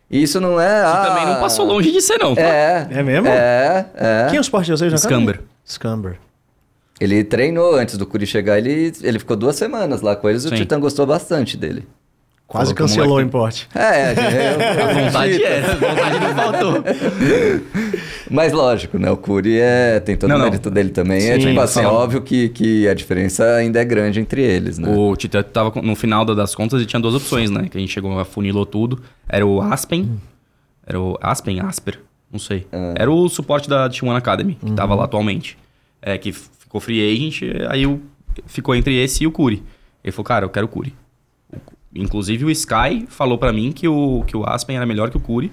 E isso não é. Você ah, também não passou longe de ser, não. tá? É. É mesmo? É, é. Quem é o suporte de vocês na Scamber. Scamber. Ele treinou antes do Curi chegar, ele, ele ficou duas semanas lá com eles e o. Titã gostou bastante dele. Quase Falou cancelou o importe. É, A eu, vontade era, a vontade não faltou. Mas lógico, né? O Curi é, tem todo Não, o não. mérito dele também. é Sim, tipo assim, sim. óbvio que, que a diferença ainda é grande entre eles, né? O Titã tava no final da- das contas e tinha duas opções, né? Que a gente chegou, afunilou tudo. Era o Aspen. Era o Aspen, Asper, não sei. Era o suporte da T1 Academy, que tava lá atualmente. É, que ficou free agent, aí o, ficou entre esse e o Curi. Ele falou, cara, eu quero o Curi. Inclusive o Sky falou pra mim que o, que o Aspen era melhor que o Curi.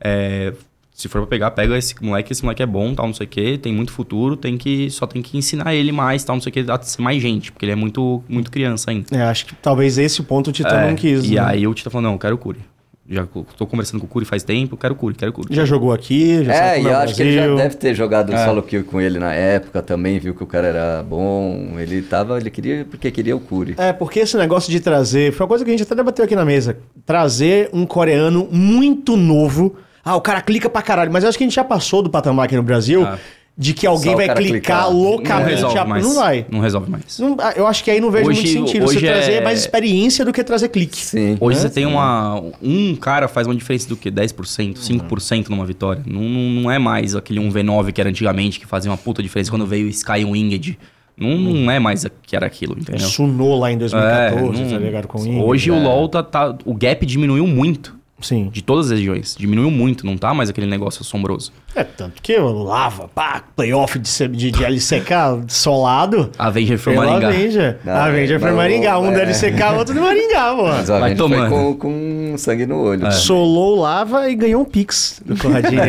É, se for pra pegar, pega esse moleque, esse moleque é bom, tal, não sei o quê, tem muito futuro, tem que só tem que ensinar ele mais, tal, não sei o quê, a ser mais gente, porque ele é muito, muito criança ainda. É, acho que talvez esse ponto o Titã É, não quis. E né? aí o Tita falou, não, eu quero o Curi. Já tô conversando com o Curi faz tempo, quero o Curi, quero o Curi. Já jogou aqui, já sabe É, e eu acho que ele já deve ter jogado É. solo kill com ele na época também, viu que o cara era bom. Ele tava, ele queria porque queria o Curi. É, porque esse negócio de trazer. Foi uma coisa que a gente até debateu aqui na mesa. Trazer um coreano muito novo. Ah, o cara clica pra caralho. Mas eu acho que a gente já passou do patamar aqui no Brasil Ah. De que alguém Só vai clicar clicar. Não loucamente. resolve a- mais. Não vai. Não resolve mais. Não- ah, eu acho que aí não vejo Hoje- muito sentido. Você hoje trazer é- mais experiência do que trazer clique. Sim. Hoje É, você tem uma. Um cara faz uma diferença do quê? 10%, 5% numa vitória. Não, não, não é mais aquele 1v9 que era antigamente, que fazia uma puta diferença quando veio o Sky Winged. Não, não é mais a- que era aquilo, entendeu? Sunou lá em 2014, É, não- tá ligado? Com o Ingrid. Hoje é. o LoL tá, tá- O gap diminuiu muito. Sim. De todas as regiões. Diminuiu muito, não tá mais aquele negócio assombroso. É, tanto que o Lava, pá, playoff de, de, de LCK solado. Avenger foi Maringá. Avenger. Não, Avenger foi Maringá. Um é. da LCK, outro de Maringá, pô. Mas Vai tomando. com, com sangue no olho. É. Solou o Lava e ganhou um Pix do Corradinho.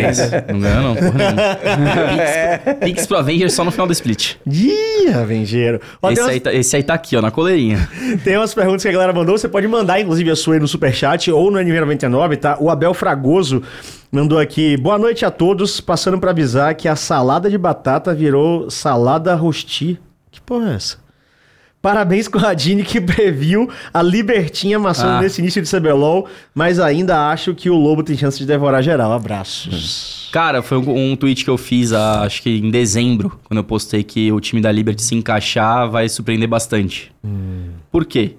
Não ganhou, não, porra nenhuma. Pix, Pix pro Avenger só no final do split. Ih. Ó, tem, Esse umas, aí, tá, esse aí tá aqui, ó, na coleirinha. tem umas perguntas que a galera mandou. Você pode mandar, inclusive, a sua aí no Superchat ou no NV99, tá? O Abel Fragoso mandou aqui. Boa noite a todos. Passando pra avisar que a salada de batata virou salada rosti. Que porra é essa? Parabéns com a Radini que previu a Libertinha amassando Ah. nesse início de CBLOL, mas ainda acho que o Lobo tem chance de devorar geral. Abraços. Cara, foi um, um tweet que eu fiz, ah, acho que em dezembro, quando eu postei que o time da Liberty se encaixar vai surpreender bastante. Por quê?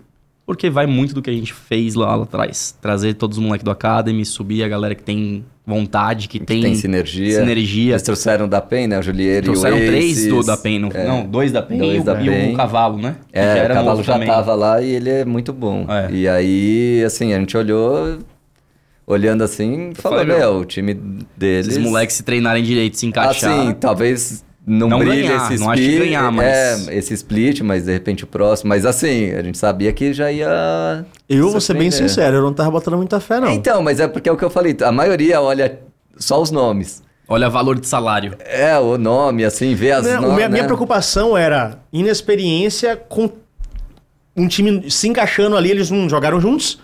Porque vai muito do que a gente fez lá, lá atrás. Trazer todos os moleques do Academy, subir a galera que tem vontade, que, Que tem, tem sinergia. sinergia. Eles trouxeram o da PEN, né? O Julieiro Trouxeram e o três Aces. do da PEN. no- É. Não, dois da PEN Dois e, o, da e o PEN. Cavalo, né? Que É, era o Cavalo já também. tava lá e ele é muito bom. É. E aí, assim, a gente olhou, olhando assim, falou, meu, meu, o time deles... Esses moleques se treinarem direito, se encaixar. Assim, talvez não, Não brilhe ganhar, esse não acho que split. ganhar, mas- É, esse split, mas de repente o próximo. Mas assim, a gente sabia que já ia... Eu vou ser bem sincero, eu não tava botando muita fé, não. Então, mas é porque é o que eu falei, a maioria olha só os nomes. Olha valor de salário. É, o nome, assim, vê as Não, nomes. minha, minha né? preocupação era inexperiência com um time se encaixando ali, eles não jogaram juntos.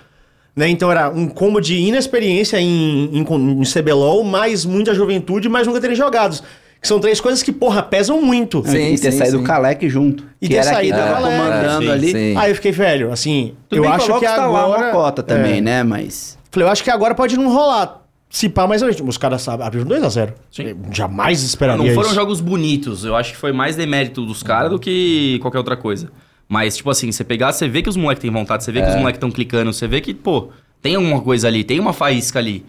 Né? Então era um combo de inexperiência em, em, em CBLOL, mais muita juventude, mais nunca terem jogados. Que são três coisas que, porra, pesam muito. Sim, e ter sim, saído o Kalec junto. E que ter saído tava Kalec, comandando sim, ali. sim. Aí eu fiquei, velho, assim, Tudo eu bem que acho que tá lá agora... uma cota também, É. né? Mas... Falei, eu acho que agora pode não rolar. Se pá, mas os caras sabem, abriram 2x0. Sim. Jamais esperaria Não foram isso. jogos bonitos. Eu acho que foi mais demérito dos caras do que qualquer outra coisa. Mas, tipo assim, você pegar, você vê que os moleques têm vontade, você vê que É. os moleques estão clicando, você vê que, pô, tem alguma coisa ali, tem uma faísca ali.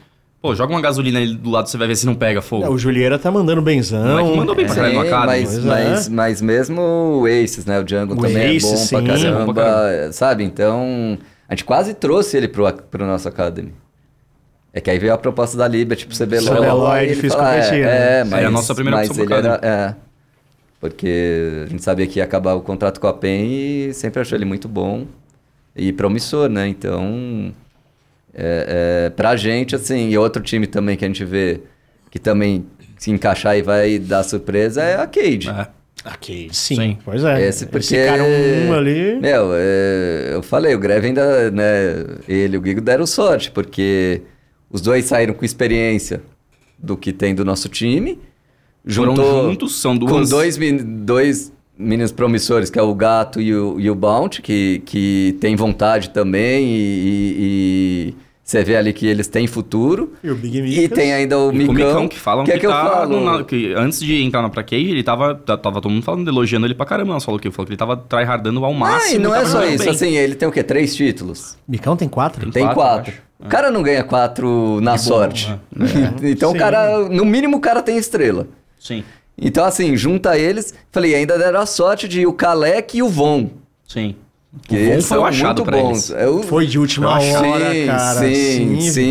Pô, joga uma gasolina ali do lado, você vai ver se não pega É, fogo. o Julieira tá mandando benzão. Moleque mandou bem pra caralho no Sim, Academy. mas, Pois mas, é. mas mesmo o Aces, né? O Django O também Ace, é bom sim. pra É caramba, bom pra caramba. sabe? Então, a gente quase trouxe ele pro, pro nosso Academy. É que aí veio a proposta da Liberty pro CBLOL. CBLOL é difícil fala, competir, é, né? É, mas, Seria a nossa primeira mas opção pro ele era, Academy. é, porque a gente sabia que ia acabar o contrato com a PEN e sempre achou ele muito bom e promissor, né? Então, é, é, pra gente, assim, e outro time também que a gente vê que também se encaixar e vai dar surpresa é a Cade. É. Ok, sim, Sim. Pois é. Esse porque... cara um ali. Meu, é, eu falei, o Greve ainda, né, ele e o Gigo deram sorte, porque os dois saíram com experiência do que tem do nosso time. Foram Juntou juntos, são duas... com dois, dois meninos promissores, que é o Gato e o, e o Bounty, que, que tem vontade também e, e- e você vê ali que eles têm futuro. E o Big E Micas. tem ainda o E Micão, o Micão que falam que, é que eu tá falo. no- na- que antes de entrar na Placage, ele tava, tava todo mundo falando, elogiando ele pra caramba. Não falou que falou que ele tava tryhardando ao Ah, máximo. e não é só isso, bem. assim, ele tem o quê? Três títulos? Micão tem quatro? Tem Tem quatro, quatro. O cara não ganha quatro na sorte. é. então Sim. o cara, no mínimo o cara tem estrela. Sim, Então assim, junta eles, falei, ainda deram a sorte de o Kalec e o Von. sim. Que eles foi o são achado muito bons. Eu- Foi de última sim, hora, cara. Sim, sim.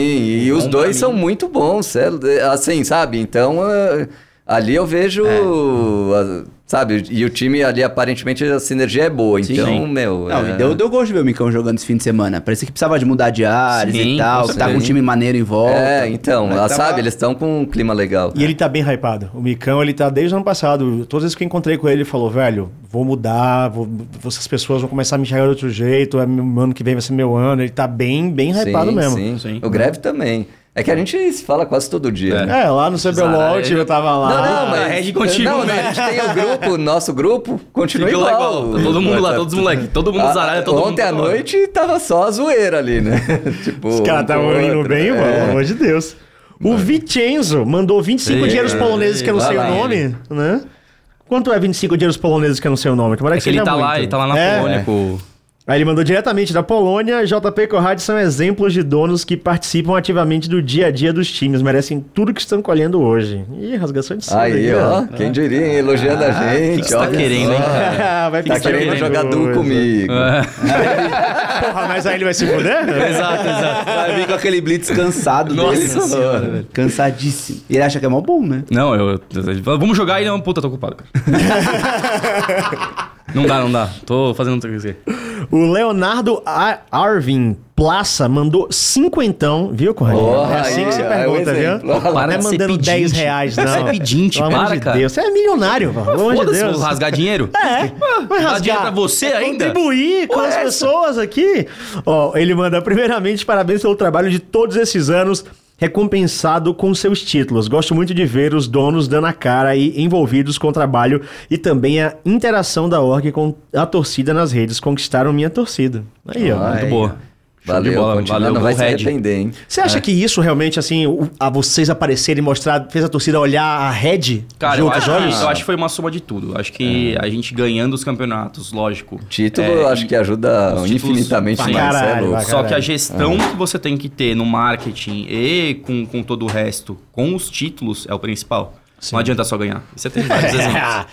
E O os dois são muito bons, cê- assim, sabe? Então, eh, Ali eu vejo, É. a- sabe, e o time ali aparentemente a sinergia é boa, Sim, então, sim. meu... Não, é- deu, deu gosto de ver o Micão jogando esse fim de semana. Parecia que precisava de mudar de áreas Sim, e tal, que tá com um time maneiro em volta. É, então, Mas ah, tava- sabe, eles estão com um clima legal. E ele tá bem hypado. O Micão, ele tá desde o ano passado. Todas as vezes que eu encontrei com ele, ele falou, velho, vou mudar, vou, essas pessoas vão começar a me enxergar de outro jeito, é meu ano que vem vai ser meu ano. Ele tá bem, bem hypado sim, mesmo. Sim. Sim. O Greve também. É que a gente se fala quase todo dia, É. né? É, lá no CBLOL, eu tava lá. Não, não, a mas... rede continua, Não, né? a gente tem o grupo, nosso grupo, continua lá igual. igual. Tá todo mundo lá, todos os moleques. Todo mundo Ah, zaralha, todo mundo. Ontem à hora. noite tava só a zoeira ali, né? tipo, Os caras um estavam o indo bem, é. mano, pelo amor de Deus. O Vincenzo mandou 25 Ei, dinheiros poloneses que eu não sei o lá, nome, né? Quanto é 25 dinheiros poloneses que eu não sei o nome? Tomara É que ele tá lá, muito. ele tá lá na É. Polônia com. Aí ele mandou diretamente da Polônia. JP e Conrad são exemplos de donos que participam ativamente do dia a dia dos times. Merecem tudo que estão colhendo hoje. Ih, rasgação de seda Aí, aqui, ó, quem diria, hein? Elogiando a O gente. que que tá querendo, hein? Vai Tá ficar querendo querendo jogar duo comigo. Porra, mas aí ele vai se fuder? exato, exato. Vai vir com aquele blitz cansado Nossa dele. senhora, velho. Cansadíssimo. E ele acha que é mó bom, né? Não, eu, eu- Vamos jogar aí, não. Puta, tô ocupado, cara. não dá, não dá. Tô fazendo outra coisa aqui. O Leonardo A- Arvin Plaça mandou cinquentão, viu, Conrad? Porra, é assim aí, que você é pergunta, viu? exemplo. Olha lá. Não Para é mandando pedinte. 10 reais, não. Você é pedinte, Pelo amor para, de cara. Deus. Você é milionário, pelo amor de Deus. vou rasgar dinheiro. É, vai rasgar. dinheiro pra você É ainda? Contribuir com as é essa? pessoas aqui. Ó, ele manda, primeiramente, parabéns pelo trabalho de todos esses anos, recompensado com seus títulos. Gosto muito de ver os donos dando a cara e envolvidos com o trabalho e também a interação da org com a torcida nas redes. Conquistaram minha torcida. Aí, ó. Ai, Muito boa. Show de Valeu, bola, continua, valeu, não vai se arrepender, hein? Você acha que isso realmente, assim, o- a vocês aparecerem e mostrar, fez a torcida olhar a Red Cara, de eu outros acho, olhos? que, eu acho que foi uma soma de tudo. Acho que a gente ganhando os campeonatos, lógico. Título, É, eu acho que ajuda infinitamente mais, caralho, é louco. vai Só que a caralho. gestão que você tem que ter no marketing e com, com todo o resto, com os títulos, é o principal. Não adianta só ganhar. Você tem vários exemplos.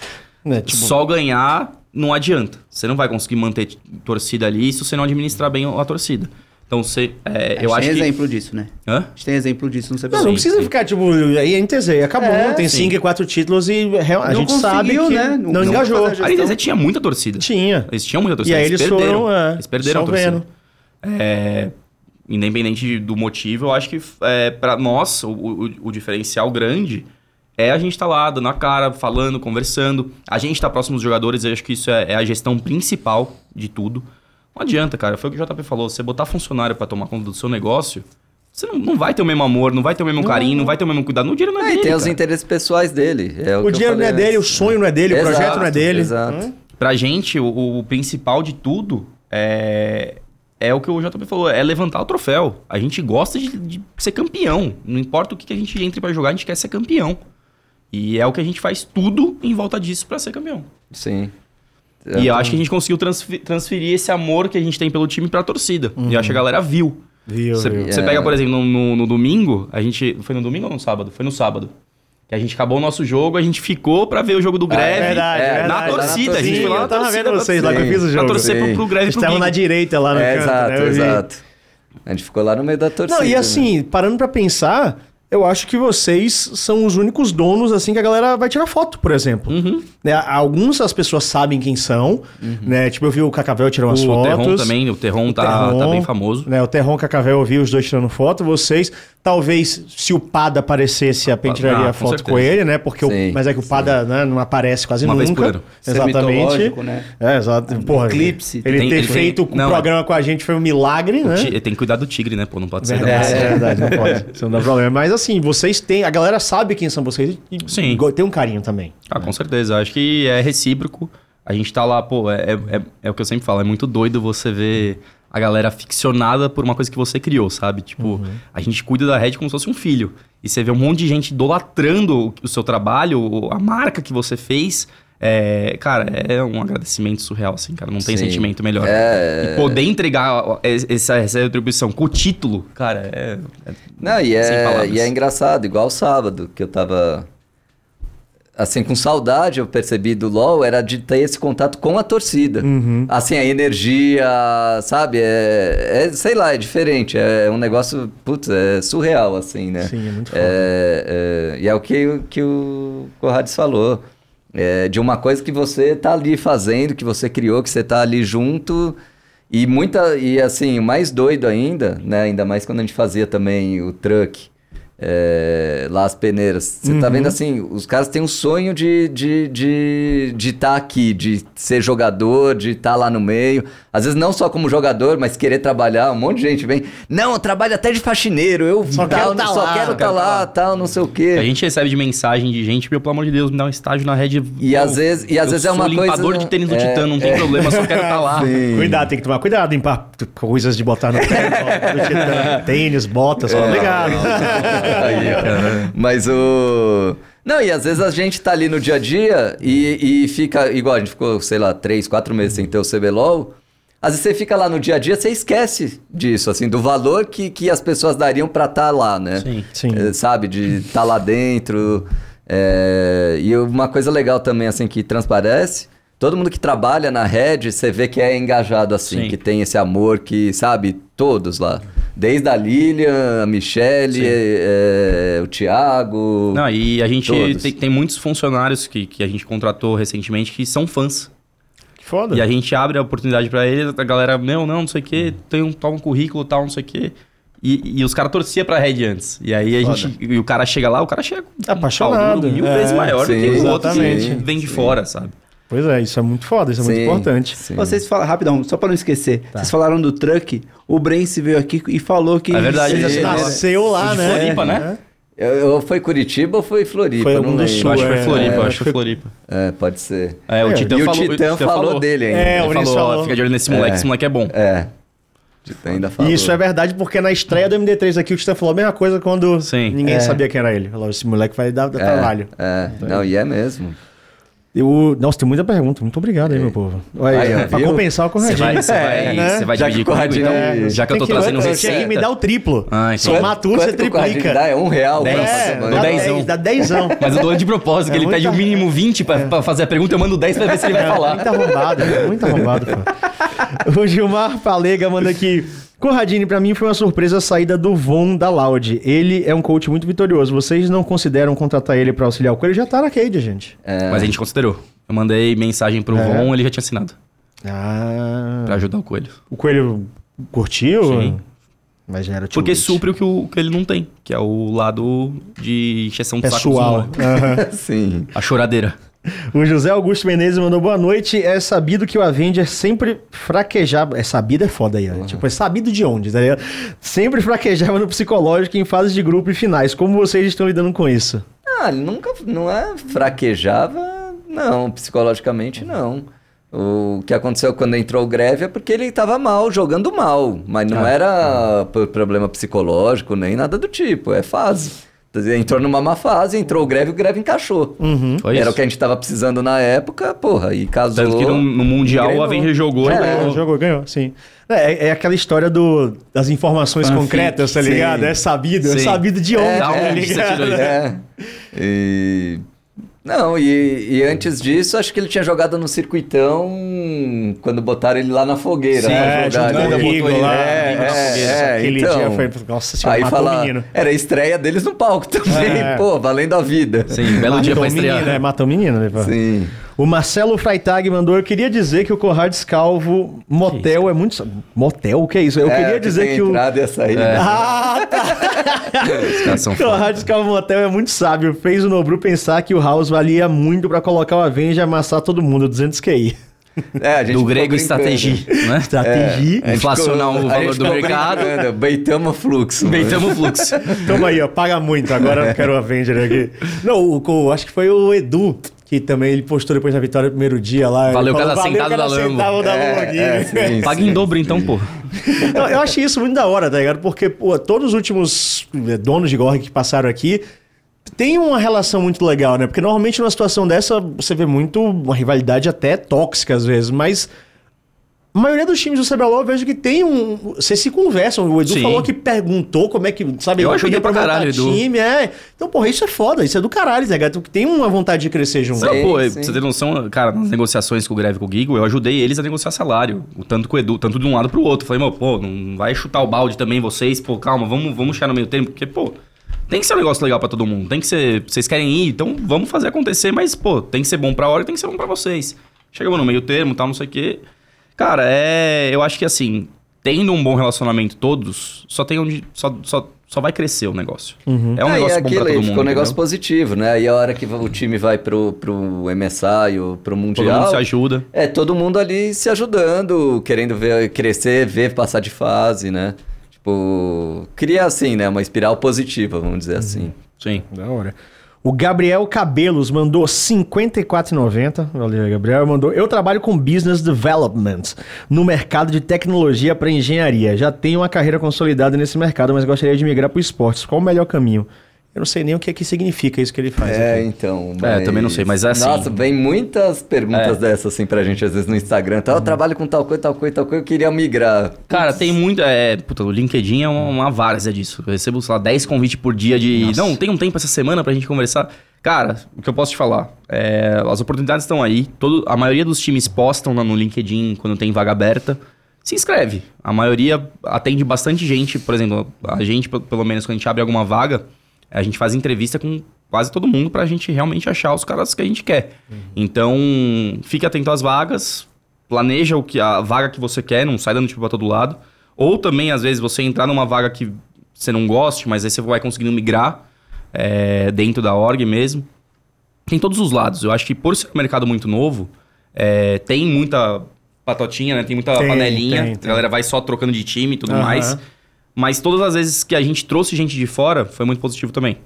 Né, tipo, Só ganhar não adianta. Você não vai conseguir manter torcida ali se você não administrar bem a torcida. Então você. é, A eu gente acho tem que. exemplo disso, né? Hã? A gente tem exemplo disso no CBLOL. Não, não precisa sim. ficar, tipo, aí é NTZ, acabou, É, tem sim. 5 e 4 títulos e real- a Não gente sabe que né? não, Não- engajou. a A NTZ tinha muita torcida. Tinha. Eles tinham muita torcida. E aí eles perderam. foram, é, eles perderam a torcida. vendo. É, independente do motivo, eu acho que é, para nós, o, o- o diferencial grande é a gente estar lá, dando a cara, falando, conversando. A gente estar próximo dos jogadores, eu acho que isso é, é a gestão principal de tudo. Não adianta, cara. Foi o que o JP falou. Você botar funcionário para tomar conta do seu negócio, você não, não vai ter o mesmo amor, não vai ter o mesmo carinho, não vai ter o mesmo cuidado. O dinheiro não é, É, e dele, tem os cara. interesses pessoais dele. é O que eu dinheiro não é dele, o sonho não é dele, o Exato, projeto não é dele. Exato. Hum? Pra gente, o, o principal de tudo é, é o que o JP falou, é levantar o troféu. A gente gosta de, de ser campeão. Não importa o que, que a gente entre pra jogar, a gente quer ser campeão. E é o que a gente faz tudo em volta disso pra ser campeão. Sim. E eu acho que a gente conseguiu transferir esse amor que a gente tem pelo time pra torcida. E eu acho que a galera viu. Viu, Você você É. pega, por exemplo, no, no- no domingo, a gente. Foi no domingo ou no sábado? Foi no sábado. Que a gente acabou o nosso jogo, a gente ficou pra ver o jogo do Greve. É verdade, É, verdade. na lá na torcida, a gente torcida. foi lá na Eu tava torcida vendo pra- vocês lá que eu Sim. fiz o Pra jogo. torcer pro, Sim. pro Greve Eles pro estavam na direita lá no É, canto, exato, né? Eu vi. exato. A gente ficou lá no meio da torcida. Não, e né? assim, parando pra pensar, eu acho que vocês são os únicos donos, assim, que a galera vai tirar foto, por exemplo. Uhum. Né, alguns as pessoas sabem quem são, né? Tipo, eu vi o Cacavel tirando umas O fotos. Terron também, o Terron tá, Terron, tá bem famoso. Né, o Terron e o Cacavel eu vi os dois tirando foto, vocês. Talvez, se o Pada aparecesse, a gente tiraria Ah, com foto certeza. com ele, né? Porque o- Sim, mas é que o Pada né, não aparece quase Uma nunca. vez por ano. Ser Exatamente. mitológico, né? É, exato. Porra, eclipse. Ele Tem- ter ele tem- feito o não, programa com a gente foi um milagre, né? Ti- Tem que cuidar do tigre, né? Pô, não pode ser. da É, é verdade, não pode. Isso não dá problema. Mas assim, vocês têm. A galera sabe quem são vocês e Sim. tem um carinho também. Ah, com certeza. Acho que é recíproco. A gente tá lá, pô, é, é, é o que eu sempre falo, é muito doido você ver a galera ficcionada por uma coisa que você criou, sabe? Tipo, a gente cuida da Red como se fosse um filho. E você vê um monte de gente idolatrando o, seu trabalho, a marca que você fez. É, cara, é um agradecimento surreal, assim, cara. Não tem Sim. sentimento melhor. É. E poder entregar essa, essa retribuição com o título, cara, é. é Não, e é, e é engraçado, igual sábado, que eu tava. assim, com saudade, eu percebi do LoL, era de ter esse contato com a torcida. Uhum. Assim, a energia, sabe? É, é, sei lá, é diferente. É um negócio, putz, é surreal, assim, né? Sim, é muito foda. É, é, e é o que, que o Corrades falou. É, de uma coisa que você tá ali fazendo, que você criou, que você tá ali junto. E muita. E assim, o mais doido ainda, né? Ainda mais quando a gente fazia também o truck. é, lá as peneiras. Você tá vendo assim, os caras têm um sonho de estar de, de, de tá aqui, de ser jogador, de estar lá no meio. Às vezes não só como jogador, mas querer trabalhar. Um monte de gente vem. Não, eu trabalho até de faxineiro. Eu Só tal, quero tá só lá, quero só estar quero tá lá, lá. tal, não sei o quê. A gente recebe de mensagem de gente, meu, pelo amor de Deus, me dá um estágio na rede. E às vezes- e às vezes é uma sou limpador coisa- de tênis do é, Titã, não tem problema, só quero estar lá. Sim. Cuidado, tem que tomar cuidado, limpar t- coisas de botar no Titã. tênis, botas, só obrigado. Aí. Mas o. Não, e às vezes a gente tá ali no dia a dia e, e fica. Igual a gente ficou, sei lá, três, quatro meses sem ter o CBLOL. Às vezes você fica lá no dia a dia, você esquece disso, assim, do valor que, que as pessoas dariam pra estar lá, né? Sim. Sim. É, sabe, de estar lá dentro. É, E uma coisa legal também, assim, que transparece. Todo mundo que trabalha na rede, você vê que é engajado, assim, Sim. que tem esse amor, que, sabe, todos lá. Desde a Lilian, a Michelle, é, o Thiago. Não, e a gente tem, tem muitos funcionários que, que a gente contratou recentemente que são fãs. Foda. E a gente abre a oportunidade pra eles, a galera, meu, não, não sei o quê, tem um, toma um currículo tal, não sei o quê. E, e os caras torciam pra Red antes. E aí a Foda. gente. E o cara chega lá, o cara chega. um Apaixonado, duro mil é. vezes maior do Sim, que o outro que exatamente. vem de Sim. fora, sabe? Pois é, isso é muito foda, isso é muito importante. sim. Vocês falam, rapidão, só pra não esquecer. Vocês falaram do truck, o Brence veio aqui e falou que. É verdade, assinaram- Nasceu lá, né? Floripa, né? Eu, eu- foi Curitiba ou foi Floripa? Foi Não algum do sul, Eu acho que é, foi Floripa, é, acho que foi- Floripa. É, pode ser. É, o É, Titã e o falou. Titã falou, dele ainda. É, Ele o falou, ó, falou. fica de olho nesse moleque, É. esse moleque é bom. É. O Titã ainda falou. Isso é verdade porque na estreia do MD3 aqui o Titã falou a mesma coisa quando Sim. ninguém É. sabia quem era ele. Falou, esse moleque vai dar, dar É, trabalho. É, não, e é mesmo. Eu, nossa, tem muita pergunta. Muito obrigado aí, meu povo. Olha, Aí, ó, pra viu? compensar o Você corredinho. vai, você vai, É, né? você vai Já que dividir o comigo, Corradinho- então? Já que eu tô Tem trazendo Você receita. tinha que me dar o triplo. Ah, então. Somar tudo, você que Corradinho triplica. dá? É um real Dez. É, dá dezão. 10, dá dezão. Mas eu dou de propósito, que É ele pede o mínimo 20 pra, pra fazer a pergunta, eu mando 10 pra ver se ele vai falar. Muito arrombado, é muito arrombado, pô. O Gilmar Palega manda aqui. Conradini, pra mim foi uma surpresa a saída do Von da Loud. Ele é um coach muito vitorioso. Vocês não consideram contratar ele pra auxiliar o Coelho? Já tá na Cade, gente. É, Mas a gente considerou. Eu mandei mensagem pro É. Von, ele já tinha assinado. Ah. Pra ajudar o Coelho. O Coelho curtiu? Sim. Mas já era Porque late. supre o que, o que ele não tem, que é o lado de encheção de saco. Pessoal. moleques. Aham. Sim. A choradeira. O José Augusto Menezes mandou boa noite. É sabido que o Avenger sempre fraquejava. É sabido é foda aí, ó. Tipo, é sabido de onde, tá ligado? Sempre fraquejava no psicológico em fases de grupo e finais. Como vocês estão lidando com isso? Ah, ele nunca, não é fraquejava, não, psicologicamente não. O que aconteceu quando entrou o greve é porque ele estava mal, jogando mal, mas não Ah. era por problema psicológico nem nada do tipo, é fase. Entrou numa má fase, entrou o greve, o greve encaixou. Foi Era isso. o que a gente tava precisando na época, porra, e casou. Tanto que no, no Mundial o. Avenger jogou. É, e É, ganhou. jogou, ganhou, sim. É, é aquela história do, das informações Fanfic, concretas, tá sim. ligado? É sabido, é Sim. sabido de onde, É, tá ligado? isso? É. E... Não, e, e antes disso, acho que ele tinha jogado no circuitão quando botaram ele lá na fogueira. Sim, né, É, jogar junto com ali. o botou Igor ele lá. É, é, é, Aquele então. dia foi. Nossa senhora, Aí fala, menino. era a estreia deles no palco também, É. pô, valendo a vida. Sim, belo dia Matou pra o menino, estrear. é, matou o menino, né? pô? Sim. O Marcelo Freitag mandou, eu queria dizer que o Conrads Calvo Motel é muito... Motel? O que é isso? Eu É, queria dizer tem que o... entrada e a saída. Ah, tá. Os caras são O foda. Conrads Calvo Motel é muito sábio. Fez o Nobru pensar que o House valia muito pra colocar o Avenger e amassar todo mundo, 200 QI. É, a gente Do grego estratégia, né? Estratégia. A gente Inflacionar ficou- o valor do mercado. Beitamos fluxo. Deitamos o fluxo. Toma aí, ó, paga muito. Agora eu quero o Avenger aqui. Não, o, o- acho que foi o Edu, que também ele postou depois da vitória no primeiro dia lá. Valeu falou, cada centavo da Lambo." centavo da É, Lamborghini. é, sim, Paga sim. em dobro então, pô. Não, eu achei isso muito da hora, tá ligado? Porque, pô, todos os últimos eh, donos de Gorg que passaram aqui tem uma relação muito legal, né? Porque normalmente numa situação dessa você vê muito uma rivalidade até tóxica às vezes, mas A maioria dos times do CBLOL eu vejo que tem um. Vocês se conversam. O Edu Sim. falou que perguntou como é que. Sabe, Eu ajudei pra caralho, Edu. time. É. Então, porra, isso é foda. Isso é do caralho, Zé Gato. Que tem uma vontade de crescer junto. Não, pô, sim. você ter noção, cara, nas negociações com o Greve e com o Gigo, eu ajudei eles a negociar salário. O tanto com o Edu, tanto de um lado pro outro. Falei, meu, pô, não vai chutar o balde também vocês, pô, calma, vamos, vamos chegar no meio termo, porque, pô, tem que ser um negócio legal pra todo mundo. Tem que ser. Vocês querem ir, então vamos fazer acontecer, mas, pô, tem que ser bom pra hora e tem que ser bom pra vocês. Chegamos no meio termo tal, não sei o quê. Cara, é. Eu acho que assim, tendo um bom relacionamento todos, só tem onde. Só, só, só vai crescer o negócio. É um Ah, e negócio bom aquilo pra aí todo mundo. ficou um negócio entendeu? positivo, né? E a hora que o time vai pro, pro MSI ou pro Todo Mundial. mundo se ajuda. É, todo mundo ali se ajudando, querendo ver crescer, ver passar de fase, né? Tipo, cria assim, né? Uma espiral positiva, vamos dizer assim. Sim. Da hora. O Gabriel Cabelos mandou 54,90. Valeu, Gabriel. Mandou. Eu trabalho com business development no mercado de tecnologia para engenharia. Já tenho uma carreira consolidada nesse mercado, mas gostaria de migrar para esportes. Qual o melhor caminho? Eu não sei nem o que, é que significa isso que ele faz. É, aqui. então. É, também não sei, mas é assim- Nossa, vem muitas perguntas dessas assim pra gente, às vezes no Instagram. Então, eu trabalho com tal coisa, tal coisa, tal coisa, eu queria migrar. Cara, tem muita. É, puta, o LinkedIn é uma, uma várzea disso. Eu recebo, sei lá, 10 convites por dia de. Não, tem um tempo essa semana pra gente conversar. Cara, o que eu posso te falar? É, as oportunidades estão aí. Todo, a maioria dos times postam lá no LinkedIn quando tem vaga aberta. Se inscreve. A maioria atende bastante gente. Por exemplo, a gente, pe- pelo menos, quando a gente abre alguma vaga, a gente faz entrevista com quase todo mundo pra gente realmente achar os caras que a gente quer. Então, fique atento às vagas, planeja o que a vaga que você quer, não sai dando tipo pra todo lado. Ou também, às vezes, você entrar numa vaga que você não goste, mas aí você vai conseguindo migrar é, dentro da org mesmo. Tem todos os lados. Eu acho que por ser um mercado muito novo, é, tem muita patotinha, né? Tem muita Tem, panelinha. tem, A tem. galera vai só trocando de time e tudo Aham. mais. Mas todas as vezes que a gente trouxe gente de fora, foi muito positivo também.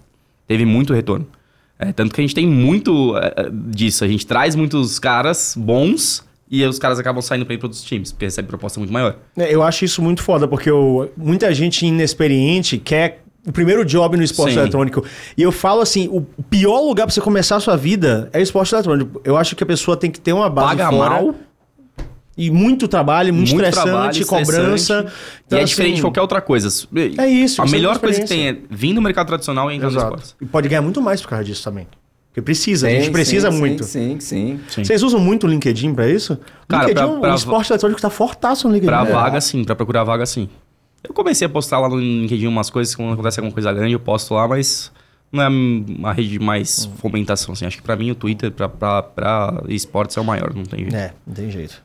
Teve muito retorno. É, tanto que a gente tem muito é, é, disso. A gente traz muitos caras bons e os caras acabam saindo para ir para outros times, porque recebe proposta muito maior. É, Eu acho isso muito foda, porque eu- muita gente inexperiente quer o primeiro job no esporte Sim. eletrônico. E eu falo assim, o pior lugar pra você começar a sua vida é o esporte eletrônico. Eu acho que a pessoa tem que ter uma base Paga fora mal, e muito trabalho, muito, muito estressante, trabalho, cobrança. Então, e é assim, diferente de qualquer outra coisa. É isso, A você melhor coisa que tem é vir do mercado tradicional e entrar no Exato. esporte. E pode ganhar muito mais por causa disso também. Porque precisa, a gente Sim, precisa sim, muito. Sim, sim, sim. Sim. Vocês usam muito o LinkedIn pra isso? Cara, LinkedIn, pra- pra- o esporte eletrônico tá fortaço no LinkedIn. Pra É. vaga, sim. Pra procurar vaga, sim. Eu comecei a postar lá no LinkedIn umas coisas, quando acontece alguma coisa grande, eu posto lá, mas não é uma rede de mais fomentação, assim. Acho que pra mim o Twitter, pra esportes, é o maior, não tem jeito. É, não tem jeito.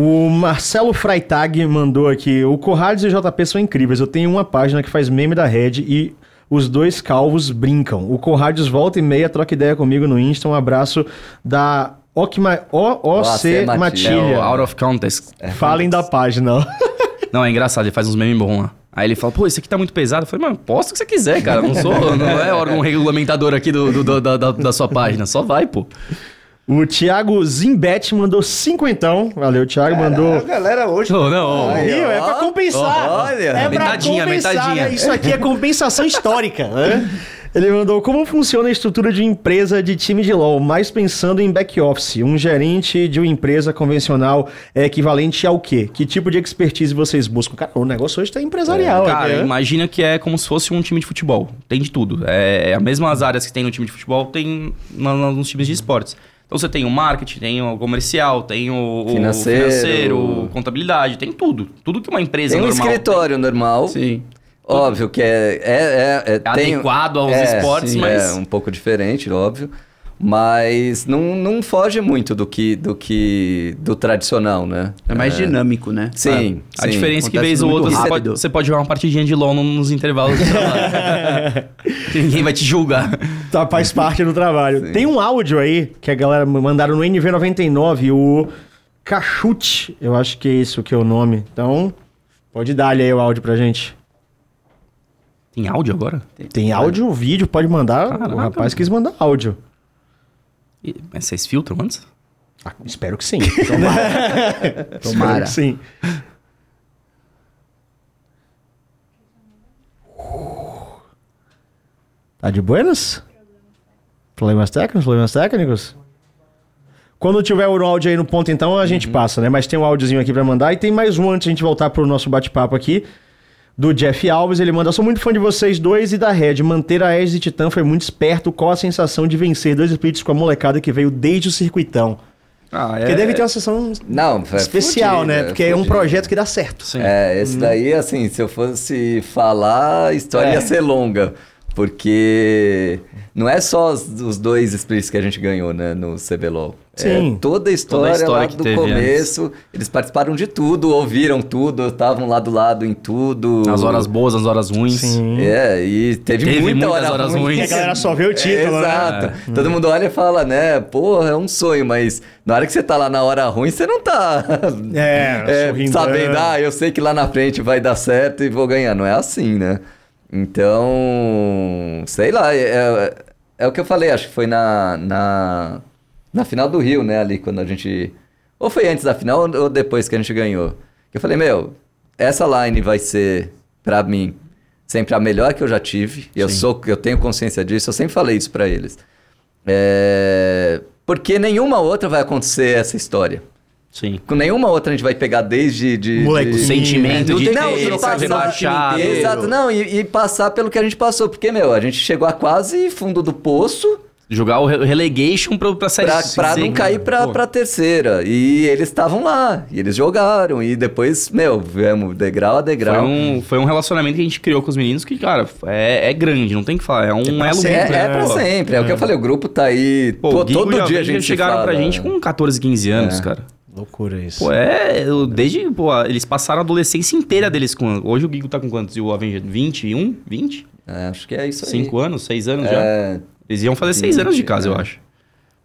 O Marcelo Freitag mandou aqui: o Corrales e o JP são incríveis. Eu tenho uma página que faz meme da Red e os dois calvos brincam. O Corrades volta e meia, troca ideia comigo no Insta. Um abraço da OC é Matilha. É Matilha. o Out of Context. Falem da página. ó. Não, é engraçado, ele faz uns memes bons lá. Aí ele fala, pô, isso aqui tá muito pesado. Eu falei, mano, posta o que você quiser, cara. Não sou, não é órgão regulamentador aqui do, do- do- da- da sua página. Só vai, pô. O Thiago Zimbet mandou cinquentão. Valeu, Thiago. A mandou. galera hoje. Não, não. Aí? É pra compensar. Olha. é pra Metadinha, compensar, metadinha. né? Isso aqui é compensação histórica, né? Ele mandou como funciona a estrutura de empresa de time de LoL, mais pensando em back-office. Um gerente de uma empresa convencional é equivalente ao quê? Que tipo de expertise vocês buscam? Cara, o negócio hoje tá empresarial. Cara, aqui, né? imagina que é como se fosse um time de futebol. Tem de tudo. É, é as mesmas áreas que tem no time de futebol, tem nos times de esportes. Então você tem o marketing, tem o comercial, tem o, o Financeiro. financeiro, contabilidade, tem tudo. Tudo que uma empresa Tem um normal escritório normal. Sim. Óbvio que é, é, é, é tem- Adequado aos é, esportes, sim, mas- É um pouco diferente, óbvio. Mas não, não foge muito do que, do que do tradicional, né? É mais dinâmico, né? Sim, A sim. diferença é que vez ou outra você pode, você pode jogar uma partidinha de LOL nos intervalos do trabalho. Ninguém vai te julgar. Tá, faz parte do trabalho. Tem um áudio aí que a galera mandaram no NV99, o Cachute. Eu acho que é isso que é o nome. Então, pode dar aí o áudio pra gente. Tem áudio agora? Tem áudio, vídeo, pode mandar. Caraca, o rapaz mano. quis mandar áudio. E- Mas vocês filtram antes? Ah, espero que sim. Tomara. Tomara. Espero que sim. Tá de buenas? Problemas técnicos? Problemas técnicos? Quando tiver o áudio aí no ponto, então, a gente passa, né? Mas tem um áudiozinho aqui pra mandar. E tem mais um antes de a gente voltar pro nosso bate-papo aqui. Do Jeff Alves, ele manda: Sou muito fã de vocês dois e da Red. Manter a Edge de Titã foi muito esperto. Qual a sensação de vencer dois splits com a molecada que veio desde o circuitão? Ah, Porque deve ter uma sessão Não, é especial, fudido, né? Porque é um projeto que dá certo. Sim. É, esse daí, assim, se eu fosse falar, a história É. ia ser longa. Porque não é só os, os dois splits que a gente ganhou, né, no CBLOL. Sim. É toda a história, história lá que do começo. Eles participaram de tudo, ouviram tudo, estavam lá do lado em tudo. Nas horas boas, nas horas ruins. Sim. É, e teve, Teve muita muitas hora horas ruim. ruins. E a galera só vê o título, É, né? Exato. Todo mundo olha e fala, né? Porra, é um sonho, mas na hora que você tá lá na hora ruim, você não tá É, é, sorrindo. sabendo, ah, eu sei que lá na frente vai dar certo e vou ganhar. Não é assim, né? Então, sei lá, é, é, é o que eu falei, acho que foi na, na, na final do Rio, né? Ali quando a gente. Ou foi antes da final ou depois que a gente ganhou. Eu falei, meu, essa line vai ser, pra mim, sempre a melhor que eu já tive. Eu, sou, eu tenho consciência disso, eu sempre falei isso pra eles. É, porque nenhuma outra vai acontecer essa história. Sim. Com nenhuma outra a gente vai pegar desde. De, Moleque, de- O sentimento Não de tem ter não, e passar- rebaixado. Exato, não, e, e passar pelo que a gente passou. Porque, meu, a gente chegou a quase fundo do poço Jogar o re- relegation pra, pra série pra, pra não né? cair pra, Pô. pra terceira. E eles estavam lá, e eles jogaram. E depois, meu, viemos degrau a degrau. Foi um, foi um relacionamento que a gente criou com os meninos que, cara, é, é grande, não tem o que falar. É um pra elo sempre, É, é pra sempre. É, o que eu falei, o grupo tá aí. Pô, Guigo todo a dia a gente chegaram fala. pra gente com 14, 15 anos, É. cara. Loucura isso. Pô, é. eu- Desde. Pô, eles passaram a adolescência inteira deles com. Hoje o Guigo tá com quantos? E o Avenger? 21? 20? É, acho que é isso aí. 5 anos? 6 anos já? É, Eles iam fazer 6 anos de casa, eu é. acho.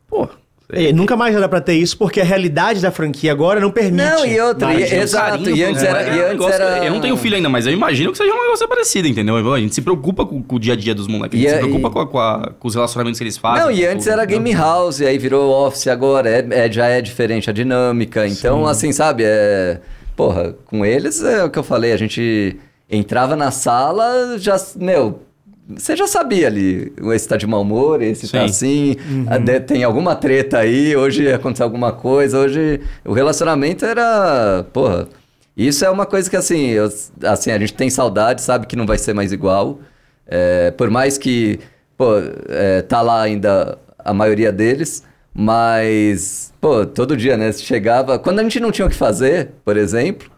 Pô. É, nunca mais dá pra ter isso, porque a realidade da franquia agora não permite. Não, e outra, mais, e- né? exato, carinho, e antes é, era- é e antes negócio- era- Eu não tenho filho ainda, mas eu imagino que seja um negócio parecido, entendeu? A gente se preocupa com, com o dia a dia dos moleques. A gente E se é- preocupa e- com, a- com a- com os relacionamentos que eles fazem. Não, e com antes era game house, aí virou office agora, é, é- já é diferente a dinâmica. Então, assim, sabe, é. Porra, com eles é o que eu falei, a gente entrava na sala, já. Meu. Você já sabia ali, esse tá de mau humor, esse tá Sim. assim, a de- tem alguma treta aí, hoje aconteceu alguma coisa, hoje o relacionamento era, porra, isso é uma coisa que assim, eu- assim, a gente tem saudade, sabe que não vai ser mais igual, é, por mais que, pô, é, tá lá ainda a maioria deles, mas, pô, todo dia, né, chegava, quando a gente não tinha o que fazer, por exemplo,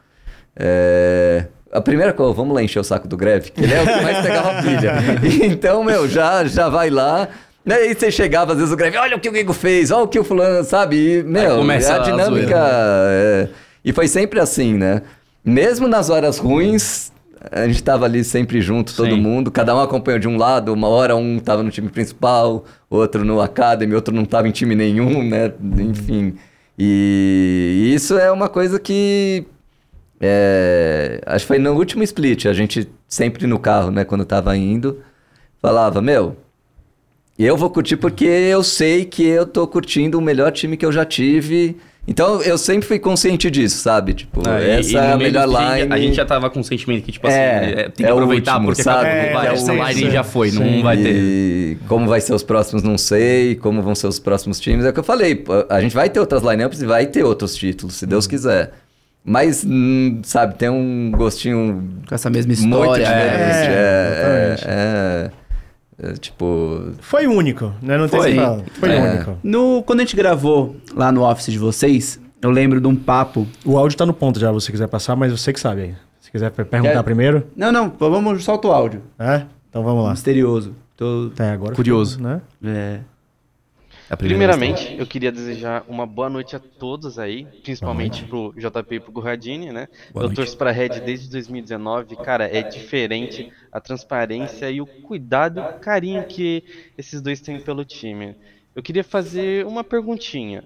é, a primeira coisa, vamos lá encher o saco do greve, que ele é o que mais pegava pilha. Então, meu, já, já vai lá. Né? E você chegava, às vezes, o greve, olha o que o Guigo fez, olha o que o fulano, sabe? E, meu, a a dinâmica. é, e foi sempre assim, né? Mesmo nas horas ruins, a gente tava ali sempre junto, todo Sim. mundo, cada um acompanhou de um lado, uma hora um tava no time principal, outro no Academy, outro não tava em time nenhum, né? Enfim. E isso é uma coisa que é, acho que foi no último split, a gente sempre no carro, né, quando tava indo, falava, meu, eu vou curtir porque eu sei que eu tô curtindo o melhor time que eu já tive. Então eu sempre fui consciente disso, sabe? Tipo, Ah, e- essa e é a melhor line. A gente já tava com o sentimento que, tipo assim, É, é, tem que é aproveitar, último, porque sabe? acabou, É, vai, é essa line já foi, não Sim. vai ter. E como vai ser os próximos, não sei. Como vão ser os próximos times. É o que eu falei. A gente vai ter outras lineups e vai ter outros títulos, se. Deus quiser. Mas, hum, sabe, tem um gostinho Com essa mesma muito história. diferente. É, É, é, é, tipo... Foi único, né? Não tem Foi. falar. Foi É. único. No, quando a gente gravou lá no office de vocês, eu lembro de um papo. O áudio tá no ponto já, se você quiser passar, mas você que sabe aí. Se quiser per- perguntar Quer- primeiro. Não, não, vamos solta o áudio. É? Então vamos lá. Misterioso. Tô, Até agora. Curioso. Né? é, É Primeiramente, eu queria desejar uma boa noite a todos aí, principalmente pro JP e pro Gurradini, né? Boa eu noite. torço pra Red desde 2019, cara, é diferente a transparência e o cuidado e o carinho que esses dois têm pelo time. Eu queria fazer uma perguntinha.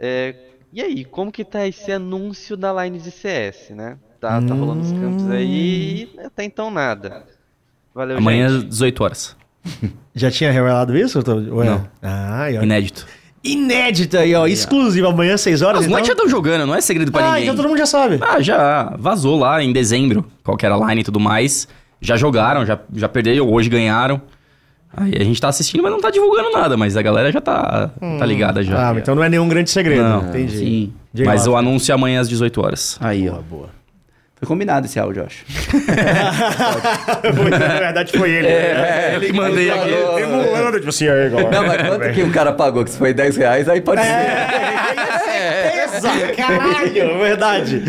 É, e aí, como que tá esse anúncio da line de CS, né? Tá, tá rolando os campos aí e até então nada. Valeu, Amanhã, gente. 18 horas. Já tinha revelado isso? ou tô- Ué? Não. Ah, ó. Inédito. Inédito aí, ó. Exclusivo. Amanhã, 6 horas. Os moleques já então... estão jogando, não é segredo pra Ah, ninguém. então todo mundo já sabe. Ah, já vazou lá em dezembro, qual que era a line e tudo mais. Já jogaram, já, já perderam, hoje ganharam. Aí a gente tá assistindo, mas não tá divulgando nada, mas a galera já tá, tá ligada já. Ah, então não é nenhum grande segredo. Não. Entendi. Mas lá. o anúncio é amanhã às 18 horas. Aí, ó. Boa, boa. Foi combinado esse áudio, eu acho. Na verdade foi ele. É, eu que mandei aqui. Emulando, tipo assim, aí, galera. Não, mas quanto que o cara pagou? Que se foi 10 reais, aí pode ser. Certeza! Caralho, verdade.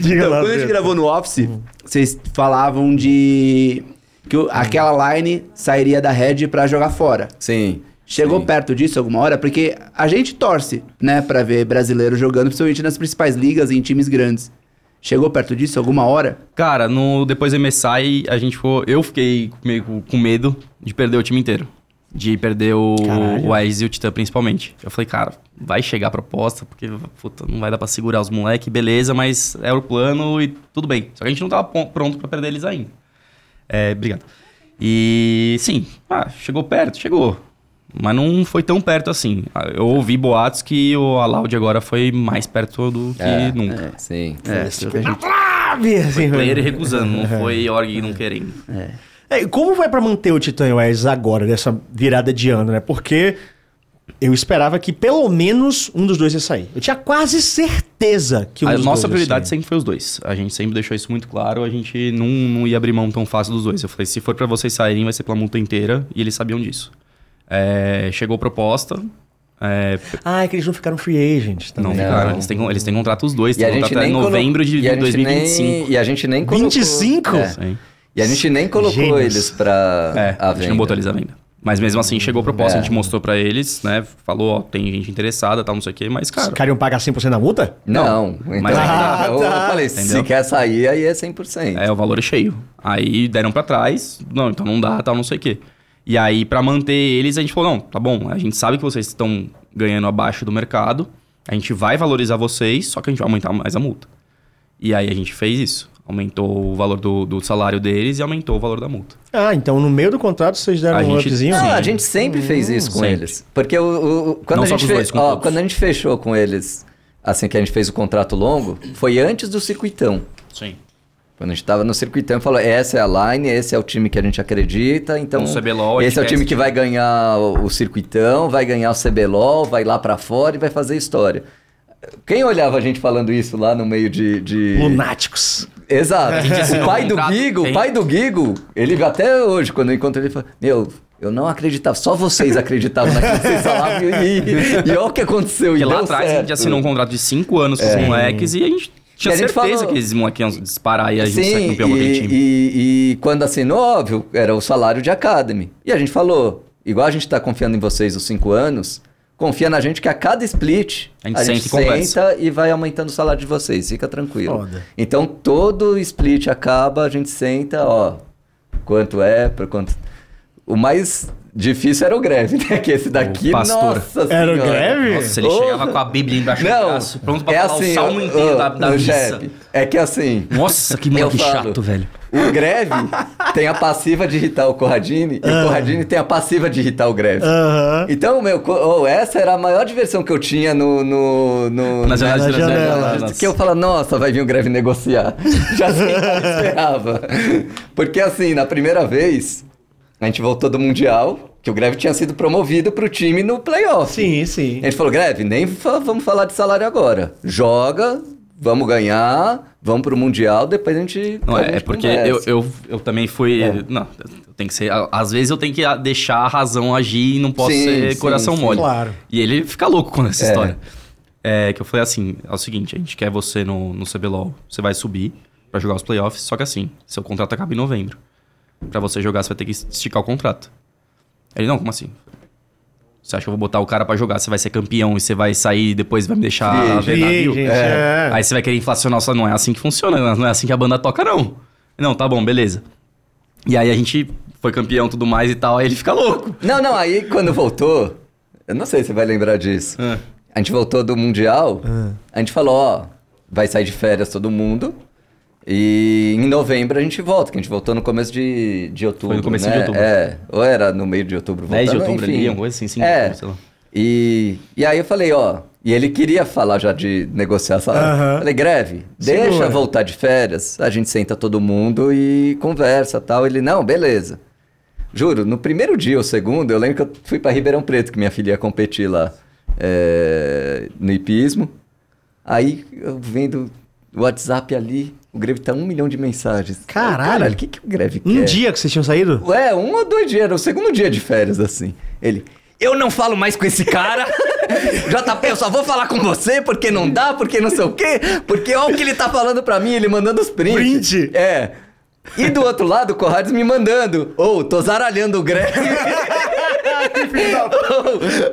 Diga Então, lá. quando a gente gravou no Office, vocês falavam de que aquela line sairia da Red pra jogar fora. Sim. Chegou Sim. perto disso alguma hora? Porque a gente torce, né, pra ver brasileiro jogando, principalmente nas principais ligas e em times grandes. Chegou perto disso alguma hora? Cara, no, depois do MSI, a gente ficou. Eu fiquei meio com- medo de perder o time inteiro. De perder o, Caralho. o Aes e o Titã, principalmente. Eu falei, cara, vai chegar a proposta, porque puta, não vai dar pra segurar os moleques, beleza, mas é o plano e tudo bem. Só que a gente não tava pronto pra perder eles ainda. É, obrigado. E sim, ah, chegou perto, chegou. Mas não foi tão perto assim. Eu ouvi boatos que o Aloud agora foi mais perto do que É, nunca. Sim. É, isso que a gente- Trave, assim, Player recusando, não foi org não querendo. É, e como vai pra manter o Titan West agora, dessa virada de ano, né? Porque eu esperava que pelo menos um dos dois ia sair. Eu tinha quase certeza que um a dos nossa dois ia prioridade sair. sempre foi os dois. A gente sempre deixou isso muito claro. A gente não, não ia abrir mão tão fácil dos dois. Eu falei, se for pra vocês saírem, vai ser pela multa inteira. E eles sabiam disso. É, chegou proposta. é, Ah, é que eles não ficaram free agents também. não, Não. ficaram. Eles têm, eles têm contrato os dois. E a Tem gente contrato até nem colo- novembro de e a gente 2025. Nem, e a gente nem colocou... 25? É. Sim. E a gente nem colocou Gênios. eles pra É, a a gente não botou eles à venda. Mas mesmo assim, chegou a proposta, É. a gente mostrou pra eles, né? Falou, ó, tem gente interessada, tal, não sei o quê. Mas, Os cara, caras iam pagar 100% da multa? Não, então, mas ainda- eu, Ah, tá. falei, se Entendeu? quer sair, aí é 100%. É, o valor é cheio. Aí deram pra trás, não, então não dá, tal, não sei o quê. E aí, pra manter eles, a gente falou, não, tá bom, a gente sabe que vocês estão ganhando abaixo do mercado, a gente vai valorizar vocês, só que a gente vai aumentar mais a multa. E aí a gente fez isso. Aumentou o valor do, do salário deles e aumentou o valor da multa. Ah, então no meio do contrato vocês deram A um gente- upzinho? Não, Sim. a gente sempre fez isso com Sempre. eles. Porque o, o- quando, Não a gente com os fe- dois, com ó, quando a gente fechou com eles, assim que a gente fez o contrato longo, foi antes do circuitão. Sim. Quando a gente tava no circuitão, falou: essa é a line, esse é o time que a gente acredita. Então, o CBLOL, a esse é o time que vai ganhar o, o circuitão, vai ganhar o CBLOL, vai lá pra fora e vai fazer história. Quem olhava a gente falando isso lá no meio de. de... Lunáticos. Exato. o pai do Gigo, o pai do Gigo, ele até hoje, quando eu encontro ele, fala: Meu, eu não acreditava, só vocês acreditavam naquilo que vocês falavam e, e olha o que aconteceu. Porque e lá atrás a certo. gente assinou um contrato de 5 anos com os moleques e a gente tinha E a gente certeza falou- que esses moleques iam disparar e a gente ser Sim, campeão aquele time. e, e quando assinou, óbvio, era o salário de Academy. E a gente falou, igual a gente tá confiando em vocês os cinco anos, confia na gente que a cada split A gente senta e senta e vai aumentando o salário de vocês, fica tranquilo. Foda. Então todo split acaba, a gente senta, ó, quanto é, por quanto... O mais difícil era o greve, né? Que esse daqui, pastor. nossa Era o greve? Nossa, ele Oh. chegava com a Bíblia embaixo do Não, braço, pronto pra é falar assim, o salmo inteiro ô, da, da missa. chefe, é que assim... Nossa, que moleque falo. chato, velho. O Greve tem a passiva de irritar o Corradini e o Corradini tem a passiva de irritar o Greve. Aham. Então, meu, oh, essa era a maior diversão que eu tinha no. no, no Na janela na janela. Que eu falo, nossa, vai vir o Greve negociar. Já sei que eu esperava. Porque assim, na primeira vez, a gente voltou do Mundial, que o Greve tinha sido promovido pro time no playoff. Sim, sim. A gente falou, Greve, nem fa- vamos falar de salário agora. Joga, vamos ganhar, vamos pro Mundial, depois a gente. Não, a é, gente é porque eu, eu, eu também fui. É. Não, tem que ser. Às vezes eu tenho que deixar a razão agir e não posso Sim, ser sim, coração sim. mole. Claro. E ele fica louco com essa É. história. É que eu falei assim: é o seguinte, a gente quer você no, no CBLOL, você vai subir pra jogar os playoffs, só que assim, seu contrato acaba em novembro. Pra você jogar, você vai ter que esticar o contrato. Ele, não, como assim? Você acha que eu vou botar o cara pra jogar, você vai ser campeão e você vai sair e depois vai me deixar ver agent, É. é. Aí você vai querer inflacionar, só não é assim que funciona, não é assim que a banda toca, não. Não, tá bom, beleza. E aí a gente foi campeão e tudo mais e tal, aí ele fica louco. Não, não, aí quando voltou, eu não sei se você vai lembrar disso. É. A gente voltou do Mundial, a gente falou, ó, vai sair de férias todo mundo. E em novembro a gente volta, que a gente voltou no começo de, de outubro. Foi no começo né? de outubro. É, ou era no meio de outubro 10 de outubro enfim. ali, alguma coisa assim, 5 de é. outubro, sei lá. E, e aí eu falei, ó, e ele queria falar já de negociar salário. Aham. Falei, greve, deixa voltar de férias, a gente senta todo mundo e conversa tal. Ele, não, beleza. Juro, no primeiro dia ou segundo, eu lembro que eu fui pra Ribeirão Preto, que minha filha ia competir lá é, no hipismo. Aí eu vendo o WhatsApp ali, o Greve tá um milhão de mensagens. Caralho. o que, que o Greve quer? Um dia que vocês tinham saído? É, um ou dois dias, era o segundo dia de férias, assim. Ele, eu não falo mais com esse cara. JP, eu só vou falar com você porque não dá, porque não sei o quê. Porque olha o que ele tá falando pra mim, ele mandando os prints. Print? É. E do outro lado, o Corrades me mandando. Ô, tô zaralhando o Greg.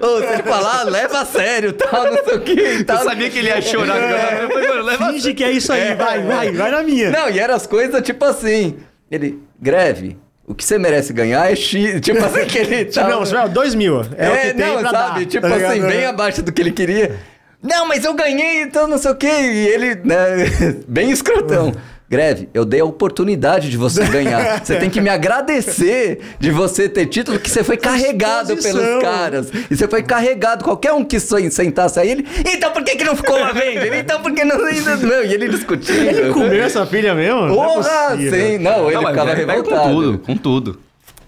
Ô, ô, se ele falar, leva a sério, tal, não sei o quê. Eu Tal. sabia que ele ia chorar. Eu falei, mano, leva a Finge que é isso aí, vai, vai, vai na minha. Não, e eram as coisas tipo assim. Ele, greve, o que você merece ganhar é X. Tipo assim, que ele Tipo, não, você vai, dois mil. É, o que tem não, pra sabe? dar, tipo tá assim, ligado? bem abaixo do que ele queria. Não, mas eu ganhei, então não sei o quê. E ele, né, bem escrotão. Greve, eu dei a oportunidade de você ganhar. Você tem que me agradecer de você ter título, que você foi carregado pelos caras. E você foi carregado. Qualquer um que sentasse aí, ele. Então por que, que não ficou lá vendo? Ele, Então por que não. Não, e ele discutindo. Ele comeu essa filha mesmo? Não é Porra, sim. Não, ele Não, ficava revoltado. com tudo, com tudo.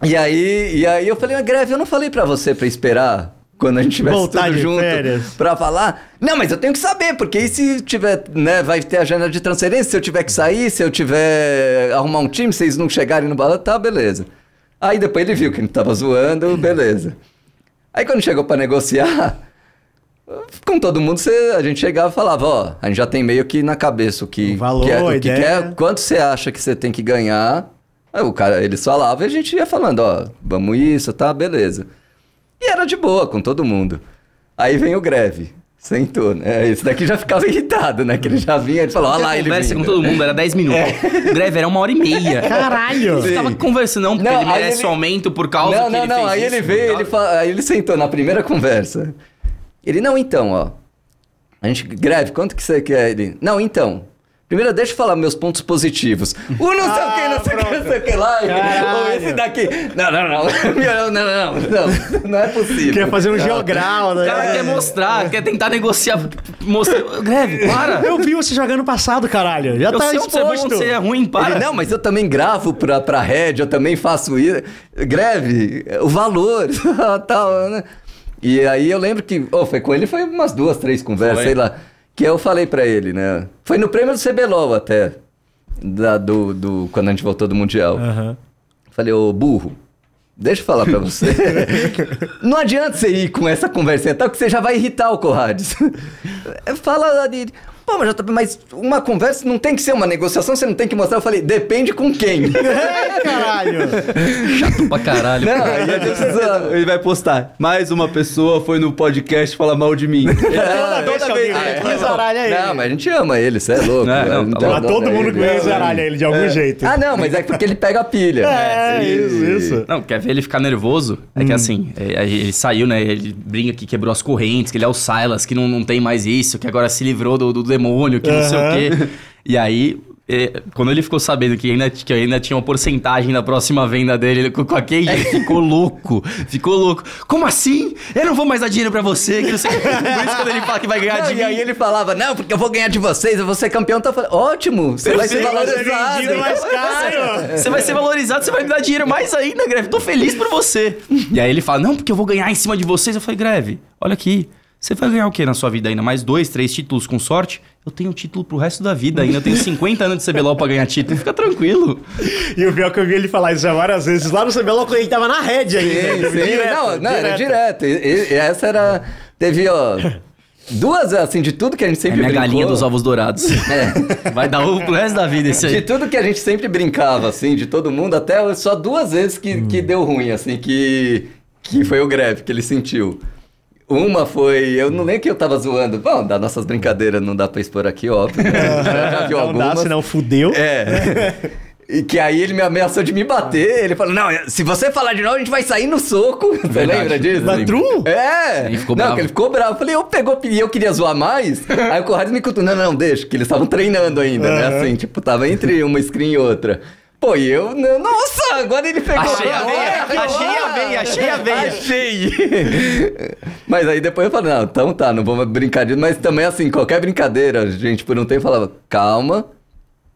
E aí, e aí eu falei, mas Greve, eu não falei pra você pra esperar quando a gente tivesse Voltar tudo junto pra falar. Não, mas eu tenho que saber, porque e se tiver, né, vai ter a janela de transferência, se eu tiver que sair, se eu tiver arrumar um time, se eles não chegarem no balão, tá, beleza. Aí depois ele viu que gente tava zoando, beleza. Aí quando chegou pra negociar, com todo mundo, você- a gente chegava e falava, ó, a gente já tem meio que na cabeça o que, O valor, que é, o que ideia. quer, quanto você acha que você tem que ganhar. Aí o cara, eles falavam e a gente ia falando, ó, vamos isso, tá, beleza. E era de boa com todo mundo. Aí vem o greve. Sentou, né? Esse daqui já ficava irritado, né? Que ele já vinha, ele falou, olha lá, ele conversa vindo. com todo mundo, era 10 minutos. O greve era uma hora e meia. Caralho! Ele tava conversando, não, porque Não, ele aí merece ele- o aumento por causa Não, que não, ele não. fez Aí isso, ele veio, ele fa... aí ele sentou na primeira conversa. Ele, não, então, ó. A gente greve, quanto que você quer? Ele, não, então. Primeiro, deixa eu falar meus pontos positivos. O não sei o que, não sei o que, não sei o que lá. Ou esse daqui. Não, não, não. Não, não, não, não. É possível. Quer fazer um geogral, né? O cara quer mostrar, quer tentar negociar. Mostrar. Greve, para. Eu vi você jogando no passado, caralho. Já Eu tá sei é exposto. você é ruim, para. Não, mas eu também gravo pra, pra Red, eu também faço isso. Greve, o valor, tal, né? E aí eu lembro que, oh, foi com ele, foi umas duas, três conversas, sei lá. Que eu falei pra ele, né? Foi no prêmio do CBLOL até, da, do, do, quando a gente voltou do Mundial. Aham. Falei, ô burro, deixa eu falar pra você. não adianta você ir com essa conversinha tal, que você já vai irritar o Corrades. Fala ali. Pô, mas, JP, mas uma conversa não tem que ser uma negociação, você não tem que mostrar. Eu falei, depende com quem. É, caralho. Chato pra caralho. não, aí a gente precisa. Ele vai postar. Mais uma pessoa foi no podcast falar mal de mim. Toda vez que alguém Ah, vem é. aqui, zaralha ele. Não, mas a gente ama ele, você é louco. Não, não, tá Mas todo não, mundo ele- conhece zaralha ele de algum jeito. Ah, não, mas é porque ele pega a pilha. É, isso, isso. Não, quer ver ele ficar nervoso? É que assim, é, ele saiu, né? Ele brinca que quebrou as correntes, que ele é o Silas, que não, não tem mais isso, que agora se livrou do, do demônio, que não sei o quê. E aí, é, quando ele ficou sabendo que ainda, que ainda tinha uma porcentagem na próxima venda dele ele com, com a Cage, ele ficou louco. Ficou louco. Como assim? Eu não vou mais dar dinheiro pra você, que não sei. Por isso quando ele fala que vai ganhar Não, dinheiro. e aí ele falava, não, porque eu vou ganhar de vocês, eu vou ser campeão. Então eu falei, ótimo, você vai ser Você vai ser valorizado. vendido mais caro. Você vai ser valorizado, você vai me dar dinheiro mais ainda, Greve. Tô feliz por você. E aí ele fala, não, porque eu vou ganhar em cima de vocês. Eu falei, Greve, olha aqui. Você vai ganhar o que na sua vida ainda? Mais dois, três títulos com sorte? Eu tenho título pro resto da vida ainda. Eu tenho 50 anos de CBLOL pra ganhar título. Fica tranquilo. E o pior que eu vi ele falar isso já várias vezes lá no CBLOL quando ele tava na rede ainda. Sim, sim. não, não, era direto. E, e- essa era. Teve, ó. Duas, assim, de tudo que a gente É sempre minha brincou. galinha dos ovos dourados. É. Vai dar ovo pro resto da vida esse De aí. tudo que a gente sempre brincava, assim, de todo mundo, até só duas vezes que, que deu ruim, assim, que, que foi o greve que ele sentiu. Uma foi, eu não lembro que eu tava zoando. Bom, das nossas brincadeiras não dá pra expor aqui, óbvio. né? Já, já viu Não algumas. dá, senão fudeu. É. E que aí ele me ameaçou de me bater. Ele falou: Não, se você falar de novo, a gente vai sair no soco. Você Verdade. lembra disso? Mas true? É. Ele ficou não, bravo. que ele ficou bravo. Eu falei, eu pegou e eu queria zoar mais. aí o Corrades me cutucou. Não, não, deixa, que eles estavam treinando ainda, né? Aham. Assim, tipo, tava entre uma screen e outra. Pô, e eu. não- Nossa, agora ele pegou. Achei a veia, achei a veia, achei a veia. Achei. Mas aí depois eu falei, não, então tá, não vamos brincar disso. Mas também assim, qualquer brincadeira, gente, por um tempo falava, calma,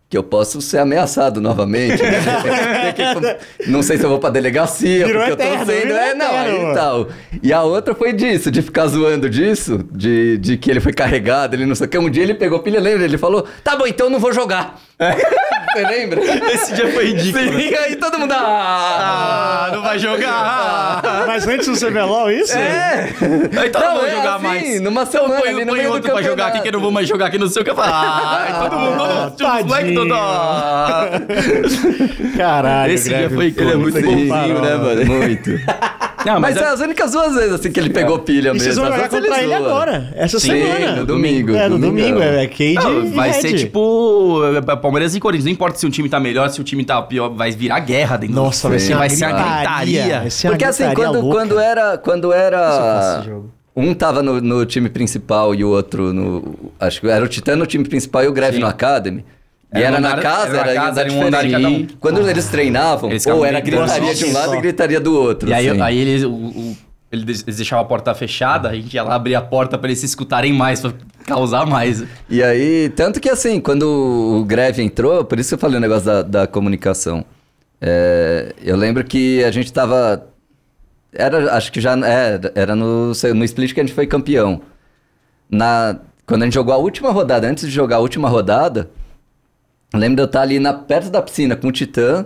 que eu posso ser ameaçado novamente. né? Não sei se eu vou pra delegacia, Virou porque eu eterno, tô sendo. É, não, eterno, aí mano. tal. E a outra foi disso, de ficar zoando disso, de, de que ele foi carregado, ele não sei o que. Um dia ele pegou pilha, lembra? Ele falou: tá bom, então eu não vou jogar. Você lembra? Esse dia foi ridículo. Sim, aí todo mundo. Ah, Ah, não vai jogar. Mas antes do CBLOL, isso? é! Então Não, não vou é jogar assim, mais. numa Então semana põe, ali no põe meio do outro pra jogar aqui que eu não vou mais jogar aqui no seu que eu falo. Ah, todo mundo, todo mundo, ah. Caralho, Esse dia foi ele é muito bonzinho, né, mano? Muito. Não, Mas mas, é as únicas duas vezes assim que ele pegou pilha E mesmo. vocês vão jogar contra ele zoa. agora, essa Sim, semana. no domingo. É, no domingo, é Cade Não, e vai Red. ser tipo é, Palmeiras e Corinthians. Não importa se o time tá melhor, se o time tá pior, vai virar guerra dentro Nossa, do... vai ser uma vai ser uma gritaria. gritaria. Vai ser uma Porque assim, quando, louca. quando era. Quando era. Um tava no, no time principal e o outro no. Acho que era o Titã no time principal e o Greve Sim. no Academy. E Era era, na andar- casa, era casa, era um andar de cada um. Quando eles treinavam, Eles ou era gritando. gritaria de um lado e gritaria do outro. E aí, assim. aí eles, o, o- eles deixavam a porta fechada, a gente ia lá abrir a porta pra eles se escutarem mais, pra causar mais. E aí, tanto que assim, quando o Greve entrou, por isso que eu falei o negócio da, da comunicação. É, eu lembro que a gente tava. Era, acho que já era, era no, no split que a gente foi campeão. Na, quando a gente jogou a última rodada, antes de jogar a última rodada, lembro de eu estar ali na, perto da piscina com o Titã.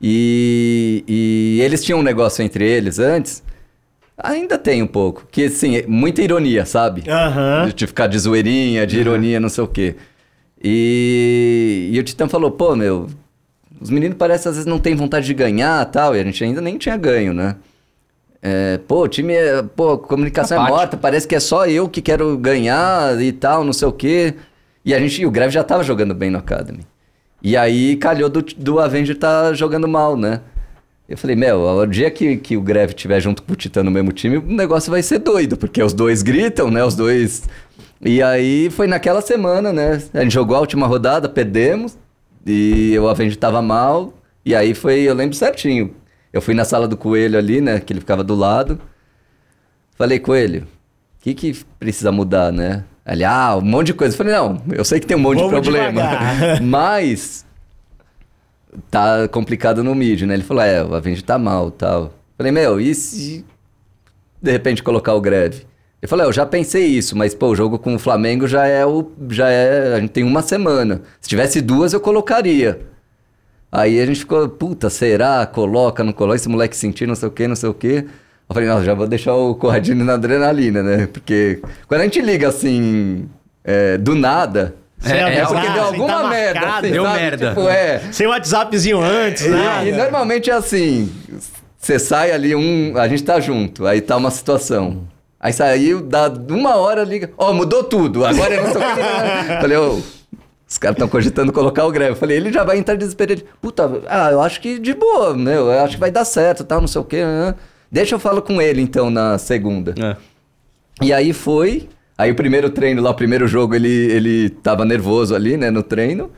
E, e eles tinham um negócio entre eles antes. Ainda tem um pouco. Que, assim, é muita ironia, sabe? Aham. De ficar de zoeirinha, de ironia, não sei o quê. E, e o Titã falou, pô, meu, os meninos parecem às vezes não tem vontade de ganhar tal, e a gente ainda nem tinha ganho, né? É, pô, o time é, pô, a comunicação é Apático. morta, parece que é só eu que quero ganhar e tal, não sei o quê. E a gente, o Greve já tava jogando bem no Academy. E aí calhou do, do Avenger tá jogando mal, né? Eu falei, meu, o dia que, que o Greve tiver junto com o Titã no mesmo time, o negócio vai ser doido, porque os dois gritam, né? Os dois. E aí foi naquela semana, né? A gente jogou a última rodada, perdemos, e o Avenger tava mal, e aí foi, eu lembro certinho. Eu fui na sala do Coelho ali, né? Que ele ficava do lado. Falei, Coelho, o que que precisa mudar, né? Ele, ah, um monte de coisa. Eu falei, não, eu sei que tem um monte Vamos de problema, devagar. mas tá complicado no mid, né? Ele falou, é, o Avenger tá mal tal. Falei, meu, e se de repente colocar o greve? Ele falou, é, eu já pensei isso, mas pô, o jogo com o Flamengo já é o. Já é. A gente tem uma semana. Se tivesse duas, eu colocaria. Aí a gente ficou, puta, será? Coloca, não coloca? Esse moleque sentir, não sei o quê, não sei o quê. Eu falei, não, já vou deixar o Corradini na adrenalina, né? Porque quando a gente liga assim, é, do nada. É, é avisar, porque deu sem alguma tá merda. marcado. assim, Deu sabe? merda. Tipo, é. Sem WhatsAppzinho antes, nada. E, normalmente é assim: você sai ali, um, a gente tá junto, aí tá uma situação. Aí saiu, dá uma hora, liga. Ó, mudou tudo, agora eu não. Falei, ô, os caras estão cogitando colocar o greve. Falei, ele já vai entrar desesperado. Puta, ah, eu acho que de boa, meu, eu acho que vai dar certo, tal, não sei o que. Deixa eu falo com ele então na segunda. É. E aí foi. Aí o primeiro treino lá, o primeiro jogo, ele, ele tava nervoso ali, né, no treino.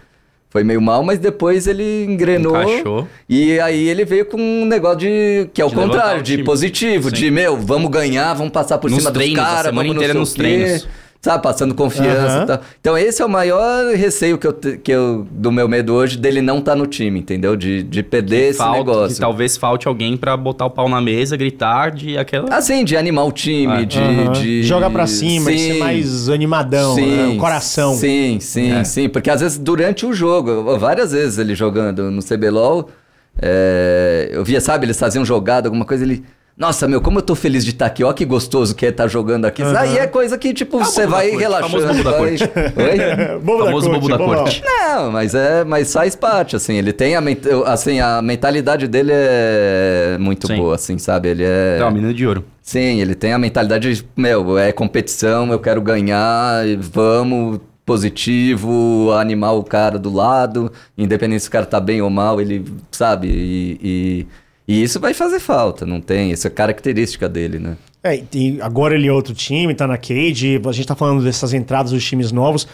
Foi meio mal, mas depois ele engrenou. Encaixou. E aí ele veio com um negócio de. que é o De contrário, o de positivo, Sim. de meu, vamos ganhar, vamos passar por Nos cima treinos, dos caras, vamos inteira nos o quê. Sabe, passando confiança Aham. e tal. Então esse é o maior receio que eu, que eu do meu medo hoje dele não estar no time, entendeu? De, de perder esse Falta- negócio. que talvez falte alguém pra botar o pau na mesa, gritar de aquela. Assim, de animar o time, Ah, de, Aham. de. Joga pra cima e ser Sim. mais animadão, né? o coração. Sim, sim, É. sim. Porque às vezes durante o jogo, várias vezes ele jogando no CBLOL, é, eu via, sabe, eles faziam jogada, alguma coisa, ele. Nossa, meu, como eu tô feliz de estar aqui, ó, que gostoso que é estar jogando aqui. Aham. Aí é coisa que, tipo, Ah, você da vai corte, relaxando. famoso bobo da vai- Oi? Bobo Famoso bobo da bobo. corte. Não, mas é, mas faz parte, assim, ele tem a, assim, a mentalidade dele é muito Sim. boa, assim, sabe? Ele é... É uma menina de ouro. Sim, ele tem a mentalidade de, meu, é competição, eu quero ganhar, vamos, positivo, animar o cara do lado, independente se o cara tá bem ou mal, ele, sabe, e, e, e isso vai fazer falta, não tem, isso é característica dele, né? É, e agora ele é outro time, tá na Cage. A gente tá falando dessas entradas dos times novos.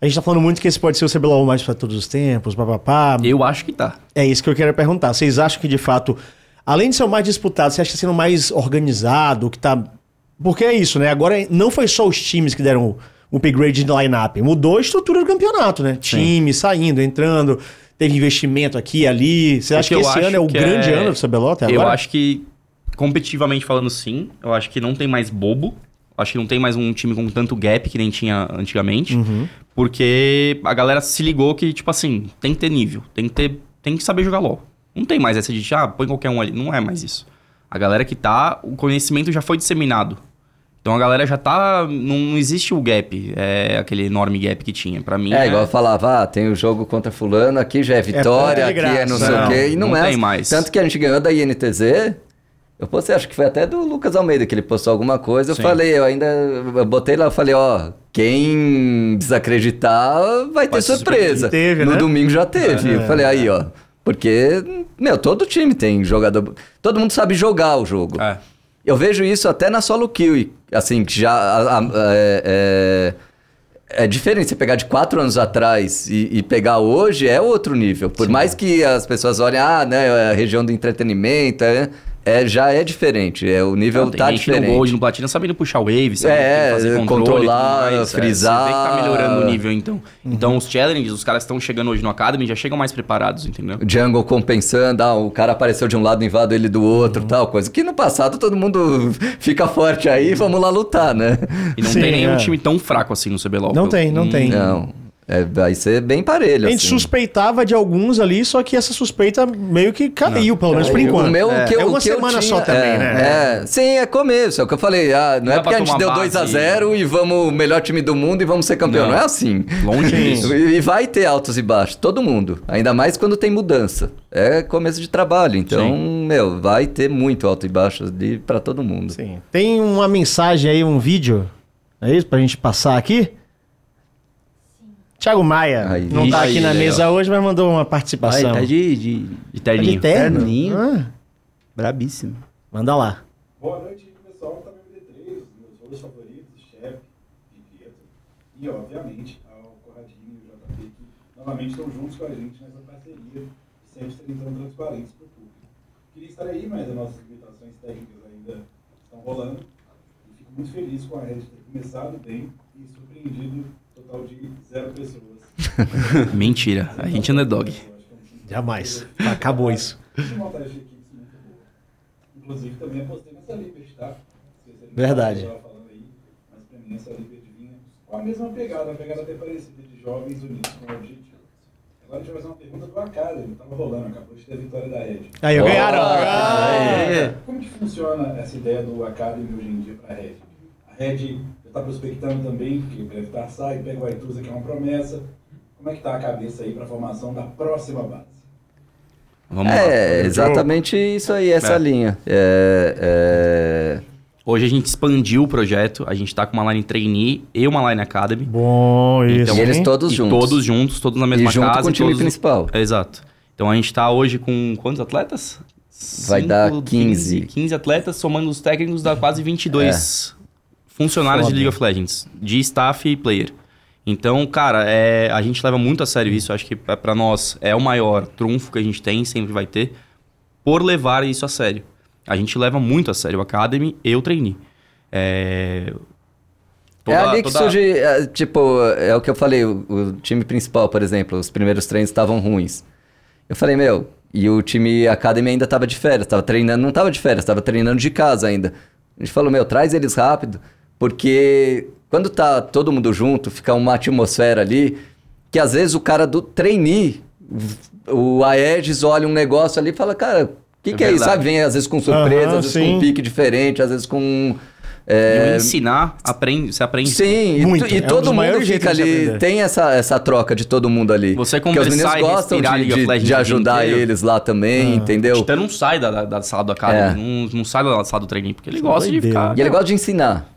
A gente tá falando muito que esse pode ser o CBLOL mais pra todos os tempos, papapá. Eu acho que tá. É isso que eu quero perguntar. Vocês acham que, de fato, além de ser o mais disputado, você acha que tá sendo mais organizado, que tá... Porque é isso, né? Agora não foi só os times que deram um upgrade de line-up. Mudou a estrutura do campeonato, né? Time saindo, entrando, teve investimento aqui e ali. Você acha que, eu esse ano é o que grande é- ano do CBLOL até Eu agora? acho que, competitivamente falando, sim. Eu acho que não tem mais bobo. Acho que não tem mais um time com tanto gap que nem tinha antigamente. Uhum. Porque a galera se ligou que, tipo assim, tem que ter nível. Tem que ter. Tem que saber jogar LOL. Não tem mais essa de, ah, põe qualquer um ali. Não é mais isso. A galera que tá. O conhecimento já foi disseminado. Então a galera já tá. Não, existe o gap. É aquele enorme gap que tinha. Pra mim. É, igual eu falava, ah, tem o jogo contra fulano, aqui já é vitória, ponto de aqui é não sei o quê. E não, não é. tem mais. Tanto que a gente ganhou da INTZ. Eu postei, acho que foi até do Lucas Almeida que ele postou alguma coisa. Eu Sim. falei, eu ainda. Eu botei lá, eu falei, ó, quem desacreditar vai ter se surpresa. Teve, no né? domingo já teve. Eu falei, aí, ó. Porque, meu, todo time tem jogador. Todo mundo sabe jogar o jogo. É. Eu vejo isso até na solo kill, assim, que já a- a- é, é, é diferente você pegar de quatro anos atrás e, e pegar hoje é outro nível. Por mais que as pessoas olhem, ah, né, é a região do entretenimento, é, é, já é diferente, é, o nível tem tá gente diferente. no Gold, no Platina, sabendo puxar wave, sabendo É, fazer controle controlar, e mais. frisar. É, você vê que tá melhorando o nível, então. Uhum. Então, os challenges, os caras que estão chegando hoje no Academy já chegam mais preparados, entendeu? Jungle compensando, ah, o cara apareceu de um lado, invado ele do outro, Uhum. tal coisa. Que no passado todo mundo fica forte aí, vamos lá lutar, né? E não Sim, tem nenhum é. time tão fraco assim no CBLOL. Não pelo- tem, não Hum, tem. Não, é, vai ser bem parelho, A gente assim. suspeitava de alguns ali, só que essa suspeita meio que caiu, pelo menos por enquanto. O meu, é. que eu, É uma que semana tinha- só também, é, né? É, sim, é começo. É o que eu falei. Ah, não, Não é porque a gente deu tomar 2 a base. 0 e vamos o melhor time do mundo e vamos ser campeão. Não, Não. é assim. Longe disso. E, e vai ter altos e baixos, todo mundo. Ainda mais quando tem mudança. É começo de trabalho. Então, meu, vai ter muito alto e baixo de, pra todo mundo. Sim. Tem uma mensagem aí, um vídeo, é isso, pra gente passar aqui? Thiago Maia, Aí. não tá Aí, aqui na aí, mesa ó. hoje, mas mandou uma participação. tá de, de De terninho. De terno? Terninho. Ah, brabíssimo. manda lá. Boa noite, pessoal da MD3, meus rolos favoritos, chefe Pietro. E, obviamente, ao Corradinho e o JP, que novamente estão juntos com a gente nessa parceria, sempre tentando transparência para o público. Queria estar aí, mas as nossas limitações técnicas ainda estão rolando. E fico muito feliz com a Red ter começado bem e surpreendido total de zero pessoas. Mentira. A gente é que é um time Jamais. Acabou isso. Inclusive, também apostei nessa Liberty, tá? Verdade. mas pra mim essa Liberty vinha com a mesma pegada, uma pegada até parecida de jovens unidos com o objetivo. Agora a gente vai fazer uma pergunta do Academy, tava rolando, acabou de ter a vitória da Red. Aí, ganharam. Ah, Como que funciona essa ideia do Academy hoje em dia pra Red? A Red já tá prospectando também, porque o Brevitar sai, pega o Aituza, que é uma promessa. Como é que tá a cabeça aí pra formação da próxima base? Vamos lá. É, exatamente isso aí, essa É. linha. É, é, Hoje a gente expandiu o projeto. A gente tá com uma line trainee e uma line academy. Bom, isso. Então, e eles todos e juntos. todos juntos, todos na mesma e junto casa. com o e time todos- principal. É, Exato. Então a gente tá hoje com quantos atletas? Vai Cinco, dar 15. 15 atletas, somando os técnicos, dá quase 22 funcionários Foda. de League of Legends, de staff e player. Então, cara, é, a gente leva muito a sério isso. Acho que é, pra nós é o maior trunfo que a gente tem, sempre vai ter, por levar isso a sério. A gente leva muito a sério o Academy e o trainee. É, é toda- ali que toda- surge, é, tipo, é o que eu falei, o, o time principal, por exemplo, os primeiros treinos estavam ruins. Eu falei, meu, e o time Academy ainda tava de férias, tava treinando, não tava de férias, tava treinando de casa ainda. A gente falou, meu, traz eles rápido, porque quando tá todo mundo junto, fica uma atmosfera ali, que às vezes o cara do trainee, o Aegis olha um negócio ali e fala, cara, o que, É que é isso? verdade. Sabe, vem às vezes com surpresa, Aham, às vezes sim. com um pique diferente, às vezes com... E é, o ensinar, aprende, você aprende. Sim, e, Muito. e É um todo maiores mundo fica ali, tem essa, essa troca de todo mundo ali. Você Porque os meninos e gostam de, de, de ajudar eles lá também, Ah. entendeu? O Titã não sai da, da, da sala do Academy, É. não, não sai da sala do treininho, porque ele gosta de ficar. E ele gosta de ensinar.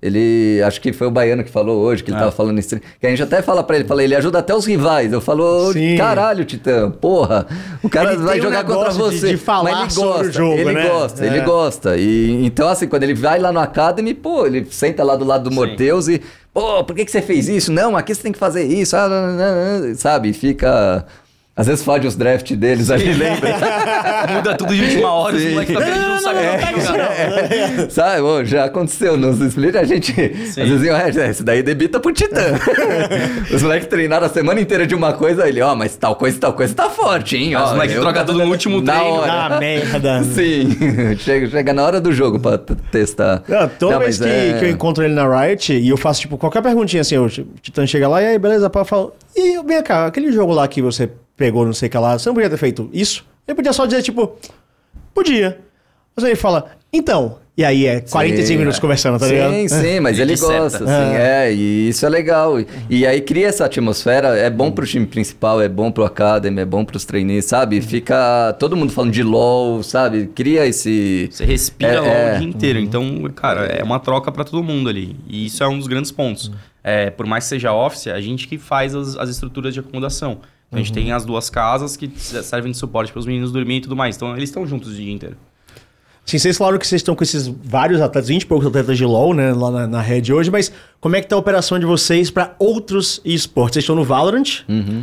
Ele, acho que foi o Baiano que falou hoje, que ele É. tava falando isso. Que a gente até fala pra ele, fala, ele ajuda até os rivais. Eu falo, Sim. caralho, Titã, porra, o cara Ele vai tem um jogar contra negócio de- você. de falar Mas ele sobre o gosta, jogo, ele né? gosta, É. ele gosta. E, então, assim, quando ele vai lá no Academy, pô, ele senta lá do lado do Morteus e, pô, por que, que você fez isso? Não, aqui você tem que fazer isso, ah, não, não, não, sabe? Fica Às vezes fode os draft deles ali, lembra? Muda tudo de última hora, os Sim. moleques tá perdido, não sabe É, quem jogar. Sabe, ô, já aconteceu nos split, a gente. Às vezes, é, esse daí debita pro Titã. Os moleques treinaram a semana inteira de uma coisa, ele, ó, mas tal coisa, tal coisa tá forte, hein? Ó, Os moleques trocam tudo no último na treino. hora. Ah, merda. Sim, chega, chega na hora do jogo pra testar. Não, toda Não, vez que, é- que eu encontro ele na Riot e eu faço, tipo, qualquer perguntinha assim, o Titã chega lá e aí, beleza, pá, fala, e vem cá, aquele jogo lá que você pegou, não sei o que lá, você não podia ter feito isso? Ele podia só dizer, tipo, podia. Mas aí ele fala, então. E aí é 45 Sim, minutos é. conversando, tá sim, ligado? Sim, mas E ele que certa. gosta, assim, é. e isso é legal. E, e aí cria essa atmosfera, é bom pro time principal, é bom pro Academy, é bom pros trainees, sabe? Fica todo mundo falando de LoL, sabe? Cria esse... Você respira É, lá é. o dia inteiro. Então, cara, é uma troca pra todo mundo ali. E isso é um dos grandes pontos. É, por mais que seja office, é a gente que faz as, as estruturas de acomodação. Então, a gente tem as duas casas que servem de suporte para os meninos dormirem e tudo mais. Então, eles estão juntos o dia inteiro. Sim, vocês falaram que vocês estão com esses vários atletas, 20 e poucos atletas de LoL, né, lá na, na rede hoje, mas como é que tá a operação de vocês pra outros esportes? Vocês estão no Valorant?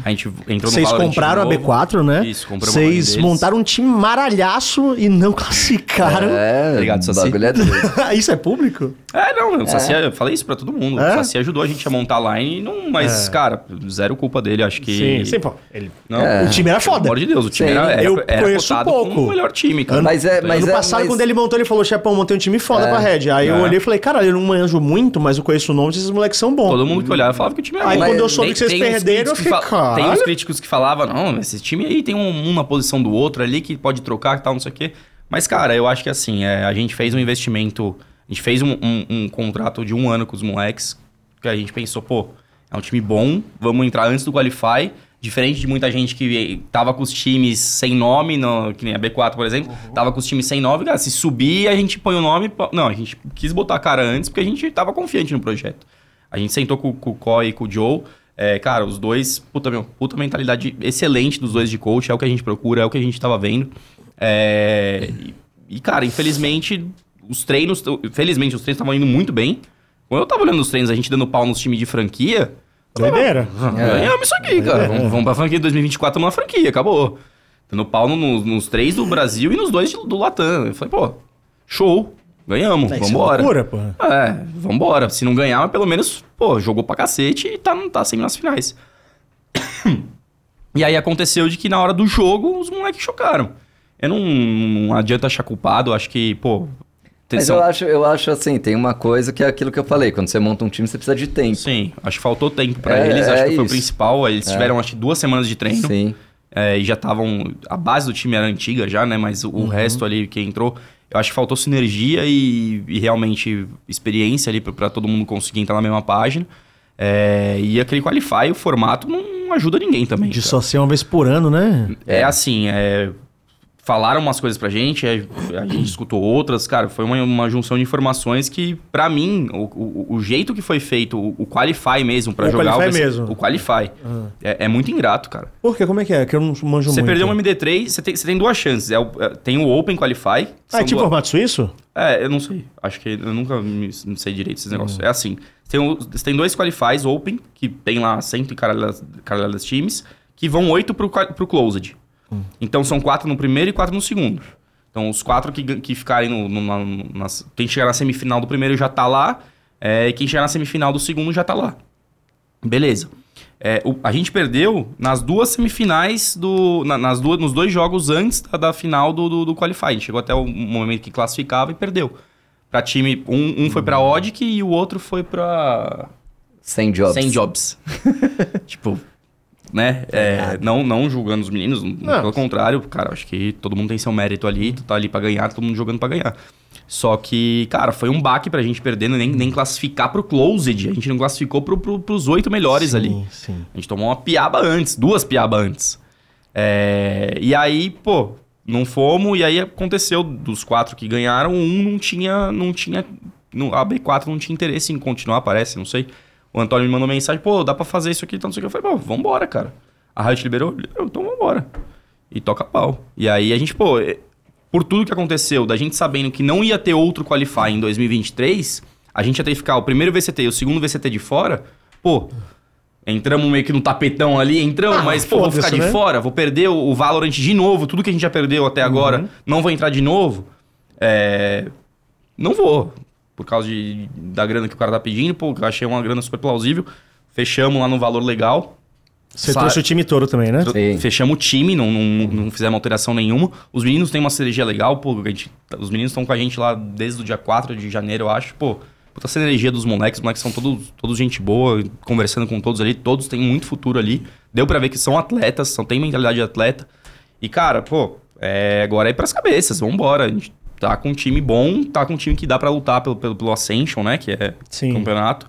A gente entrou no Vocês Valorant compraram a de novo. B4, né? Isso, compramos Vocês montaram um time maralhaço e não classificaram. É, Obrigado, Saci. bagulho é doido. Isso é público? É, não, o Saci, eu falei isso pra todo mundo. É? O Saci ajudou a gente a montar a line, não, mas, cara, zero culpa dele. Acho que. Sim, sim, pô. Ele... Não, É. O time era Pelo foda. amor de Deus, o time Sim. era, era, Eu era conheço pouco. o melhor time, cara. Mas é, mas ano é, passado, mas- quando ele montou, ele falou: Chapão, montei um time foda É. pra Red. Aí eu É. olhei e falei: Cara, eu não manjo muito, mas eu conheço o nome, esses moleques são bons. Todo mundo que olhava falava que o time era Aí bom. quando eu soube que vocês perderam, eu fiquei, Tem uns caralho. críticos que falavam, não, esse time aí tem um, um na posição do outro ali que pode trocar e tal, não sei o quê. Mas, cara, eu acho que assim, é, a gente fez um investimento, a gente fez um, um- um contrato de um ano com os moleques, que a gente pensou, pô, é um time bom, vamos entrar antes do Qualify. Diferente de muita gente que tava com os times sem nome, no, que nem a B4, por exemplo, tava com os times sem nome, cara, se subir, a gente põe o nome. Não, a gente quis botar a cara antes porque a gente tava confiante no projeto. A gente sentou com, com o Coy e com o Joe. É, cara, os dois, puta, meu, puta mentalidade excelente dos dois de coach, é o que a gente procura, é o que a gente tava vendo. É, e, e, cara, infelizmente, os treinos, felizmente, os treinos estavam indo muito bem. Quando eu tava olhando os treinos, a gente dando pau nos times de franquia, Doideira. Ganhamos isso aqui, cara. Vamos, vamos pra franquia de 2024, uma franquia, acabou. Dando pau no- nos três do Brasil e nos dois de- do Latam. Eu falei, pô, show. Ganhamos, Isso é vambora. loucura, pô. É, vambora. Se não ganhar, mas pelo menos, pô, jogou pra cacete e tá, tá sempre nas finais. e aí aconteceu de que na hora do jogo, os moleques chocaram. Eu não, não adianta achar culpado, acho que, pô... Mas são- eu acho, eu acho assim, tem uma coisa que é aquilo que eu falei, quando você monta um time, você precisa de tempo. Sim, acho que faltou tempo pra É, eles, acho é que foi o principal. Eles tiveram, acho que, duas semanas de treino. Sim. É, e já estavam. A base do time era antiga já, né? Mas o Uhum. resto ali que entrou, eu acho que faltou sinergia e, e realmente experiência ali pra- pra todo mundo conseguir entrar na mesma página. É, e aquele Qualify, o formato não ajuda ninguém também. De cara. só ser uma vez por ano, né? É assim, é, falaram umas coisas pra gente, é, a gente escutou outras, cara, foi uma, uma junção de informações que, pra mim, o, o- o jeito que foi feito, o, o Qualify mesmo, pra O jogar... Qualify VC mesmo. O Qualify. É, é muito ingrato, cara. Por quê? Como é que é? Que eu não manjo Você muito. perdeu uma MD3, você tem, você tem duas chances. É o- é, tem o Open Qualify. Ah, é tipo duas- formato suíço? É, eu não sei. Acho que eu nunca me, não sei direito esses Hum. negócios. É assim. Você tem, o- você tem dois Qualifies Open, que tem lá 100 e caralhadas times, que vão oito pro, pro Closed. Hum. Então são quatro no primeiro e quatro no segundo. Então os quatro que, que ficarem no, Quem chegar na semifinal do primeiro já tá lá. é, e quem chegar na semifinal do segundo já tá lá. Beleza. É, o- a gente perdeu nas duas semifinais do. na- nas duas, nos dois jogos antes da, da final do, do, do Qualify. A gente chegou até o momento que classificava e perdeu. Pra time. Um, um foi pra Odic e o outro foi pra. Sem jobs. Sem jobs. tipo, né? é, não, não julgando os meninos, Não. pelo contrário, cara, acho que todo mundo tem seu mérito ali, tu tá ali pra ganhar, todo mundo jogando pra ganhar. Só que, cara, foi um baque pra gente perdendo, nem, nem classificar pro Closed. A gente não classificou pro, pro, pros oito melhores ali. Sim, sim. A gente tomou uma piaba antes, duas piabas antes. É, e aí, pô, não fomos, e aí aconteceu dos quatro que ganharam, um não tinha. Não tinha não- a B4 não tinha interesse em continuar, parece, não sei. O Antônio me mandou mensagem, pô, dá pra fazer isso aqui, então não sei o que. Eu falei, pô, vambora, cara. A Riot liberou, liberou, então vambora. E toca pau. E aí a gente, pô, é, por tudo que aconteceu, da gente sabendo que não ia ter outro Qualify em 2023, a gente ia ter que ficar o primeiro VCT e o segundo VCT de fora, pô, Entramos meio que no tapetão ali, entramos, Ah, mas pô, vou ficar de né? fora, vou perder o, o Valorant de novo, tudo que a gente já perdeu até agora, Uhum. não vou entrar de novo. É, Não vou, por causa de, da grana que o cara tá pedindo, pô, eu achei uma grana super plausível. Fechamos lá no valor legal. Você Sa- trouxe o time todo também, né? Sim. Fechamos o time, não, não, não fizemos alteração nenhuma. Os meninos têm uma sinergia legal, pô. a gente- os meninos estão com a gente lá desde o dia 4 de janeiro, eu acho. Pô, puta sinergia dos moleques. Os moleques são todos, todos gente boa, conversando com todos ali. Todos têm muito futuro ali. Deu pra ver que são atletas, são, têm mentalidade de atleta. E, cara, pô, é, agora é ir pras cabeças, vambora. A gente tá com um time bom, tá com um time que dá pra lutar pelo, pelo, pelo Ascension, né? Que é Sim. campeonato.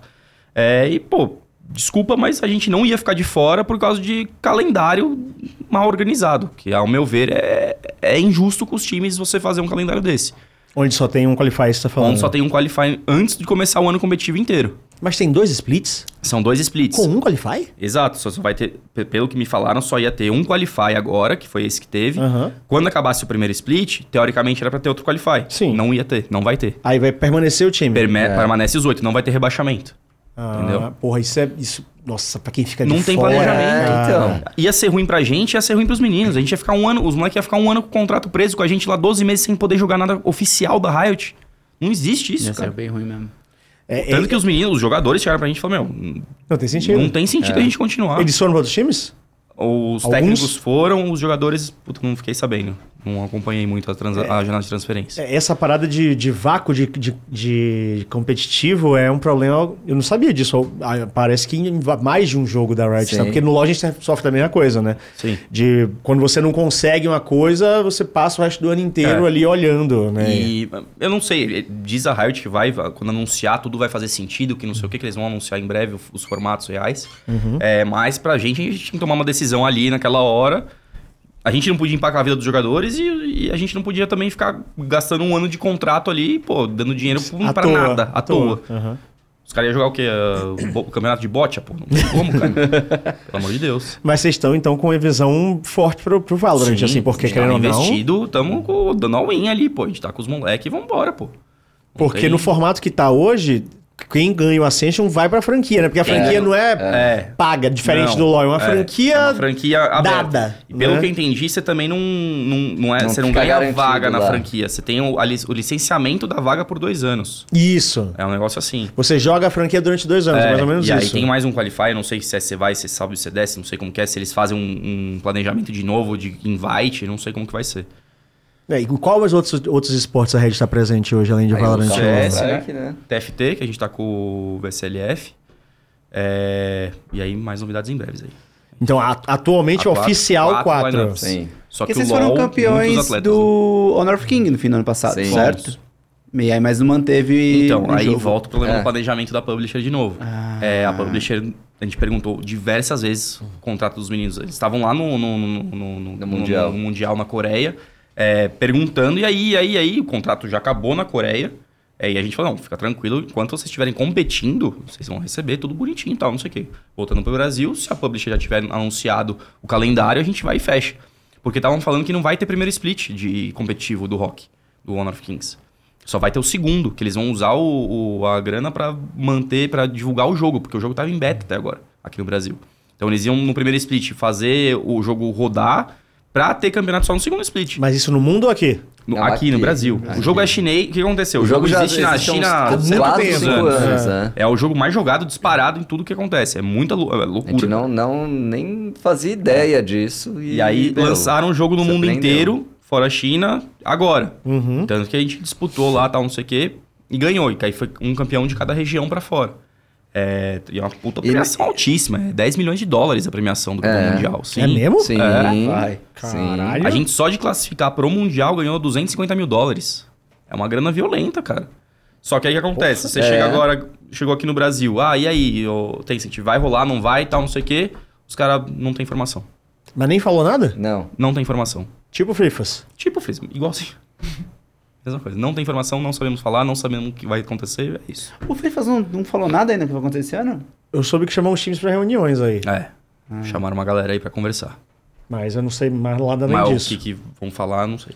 É, e, pô, desculpa, mas a gente não ia ficar de fora por causa de calendário mal organizado. Que, ao meu ver, é, é injusto com os times você fazer um calendário desse. Onde só tem um qualify, você tá falando. Onde só tem um qualify antes de começar o ano competitivo inteiro. Mas tem dois splits? São dois splits. Com um qualify? Exato, só, só vai ter, pe- pelo que me falaram, só ia ter um qualify agora, que foi esse que teve. Aham. Quando acabasse o primeiro split, teoricamente era pra ter outro qualify. Sim. Não ia ter, não vai ter. Aí vai permanecer o time. Perme- Permanece os oito, não vai ter rebaixamento. Ah, entendeu? Porra, isso é. Isso, nossa, pra quem fica de Não tem fora, planejamento. É, então. Ia ser ruim pra gente, ia ser ruim pros meninos. A gente ia ficar um ano, os moleques iam ficar um ano com o contrato preso com a gente lá 12 meses sem poder jogar nada oficial da Riot. Não existe isso, Ia ser cara. bem ruim mesmo. É, Tanto é- que os meninos, os jogadores chegaram pra gente e falaram, meu, Não tem sentido. não tem sentido a gente continuar. Eles foram pra outros times? Os Alguns? técnicos foram, os jogadores, puta, não fiquei sabendo. Não acompanhei muito a, transa- a janela de transferência. É, Essa parada de, de vácuo de, de, de competitivo é um problema. Eu não sabia disso. Ah, Parece que em mais de um jogo da Riot, tá? porque no LoL a gente sofre a mesma coisa, né? Sim. De quando você não consegue uma coisa, você passa o resto do ano inteiro É. ali olhando, né? E eu não sei, diz a Riot que vai, quando anunciar, tudo vai fazer sentido, que não sei o que, que eles vão anunciar em breve os- os formatos reais. É, mas pra gente, a gente tinha que tomar uma decisão ali naquela hora. A gente não podia empacar a vida dos jogadores e, e a gente não podia também ficar gastando um ano de contrato ali, pô, dando dinheiro pra toa, nada, à toa. Aham. Os caras iam jogar o quê? Ah, O, campeonato de bote, pô? Não tem como, cara. Pelo amor de Deus. Mas vocês estão, então, com uma visão forte pro, pro Valorant, Sim, assim, porque a querendo ou não. investido, tamo com- dando all-in ali, pô. A gente tá com os moleques e vambora, pô. Não Porque tem- no formato que tá hoje, quem ganha o Ascension vai pra franquia, né? Porque a franquia não é, É. paga, diferente Não, do LoL. É uma é, franquia. é uma franquia aberta. dada, E pelo né? que eu entendi, você também não, não, não é, Não você não ganha vaga na lá. franquia. Você tem o, a o licenciamento da vaga por dois anos. Isso. É um negócio assim. Você joga a franquia durante dois anos, É, mais ou menos e aí isso. tem mais um qualify, não sei se é você vai, se sabe, se desce, não sei como que é, se eles fazem um, um planejamento de novo, de invite, não sei como que vai ser. É, e qual os outros, outros esportes a Red está presente hoje, além de Aí, Valorant? o CS, né? TFT, que a gente tá com o VSLF. É, e aí mais novidades em breves aí. Então, a- atualmente, A o quatro- oficial quatro 4. lineups. Sim. Só Porque que vocês LoL, foram muitos campeões atletas, né? do Honor of King no fim do ano passado, Sim. certo? E aí, mas não manteve. Então, aí jogo. volta o problema É. do planejamento da publisher de novo. Ah. É, a publisher, a gente perguntou diversas vezes o contrato dos meninos. Eles estavam lá no, no, no, no- no- No Mundial. no Mundial na Coreia, é, perguntando, e aí, aí, aí, o contrato já acabou na Coreia. É, e a gente falou, não, fica tranquilo, enquanto vocês estiverem competindo, vocês vão receber tudo bonitinho e tal, não sei o quê. Voltando pro Brasil, se a publisher já tiver anunciado o calendário, a gente vai e fecha. Porque estavam falando que não vai ter primeiro split de competitivo do Rock, do Honor of Kings. Só vai ter o segundo, que eles vão usar o, o- a grana pra manter, pra divulgar o jogo, porque o jogo tava em beta até agora, aqui no Brasil. Então eles iam no primeiro split fazer o jogo rodar pra ter campeonato só no segundo split. Mas isso no mundo ou aqui? No- Não, aqui, no aqui. Brasil. O jogo é chinês. O que aconteceu? O, jogo, existe na existe uns China há muito 4, tempo. 5 anos, anos, né? É o jogo mais jogado, disparado em tudo que acontece. É muita lou- é A loucura. gente não, não nem fazia ideia disso. E, E aí meu, lançaram o jogo no mundo surpreendeu. inteiro, fora a China, agora. Uhum. Tanto que a gente disputou lá, tal, não sei o quê, e ganhou. E aí foi um campeão de cada região pra fora. É, e é uma puta premiação altíssima. É 10 milhões de dólares a premiação do É. mundial. Sim. É mesmo? Sim, É. Vai. Caralho. A gente só de classificar pro Mundial ganhou 250 mil dólares. É uma grana violenta, cara. Só que aí o que acontece? Você é. chega agora, chegou aqui no Brasil. Ah, e aí, ô, Tencent, vai rolar, não vai, tal, não sei o quê. Os caras não tem informação. Mas nem falou nada? Não. Não tem informação. Tipo Frifas. Tipo, fez igualzinho. Mesma coisa. Não tem informação, não sabemos falar, não sabemos o que vai acontecer, é isso. O Frifas não, não falou nada ainda que vai acontecer esse ano? Eu soube que chamou os times pra reuniões aí. É. Chamaram uma galera aí pra conversar. Mas eu não sei mais nada além Mas disso. o que, que vão falar, não sei.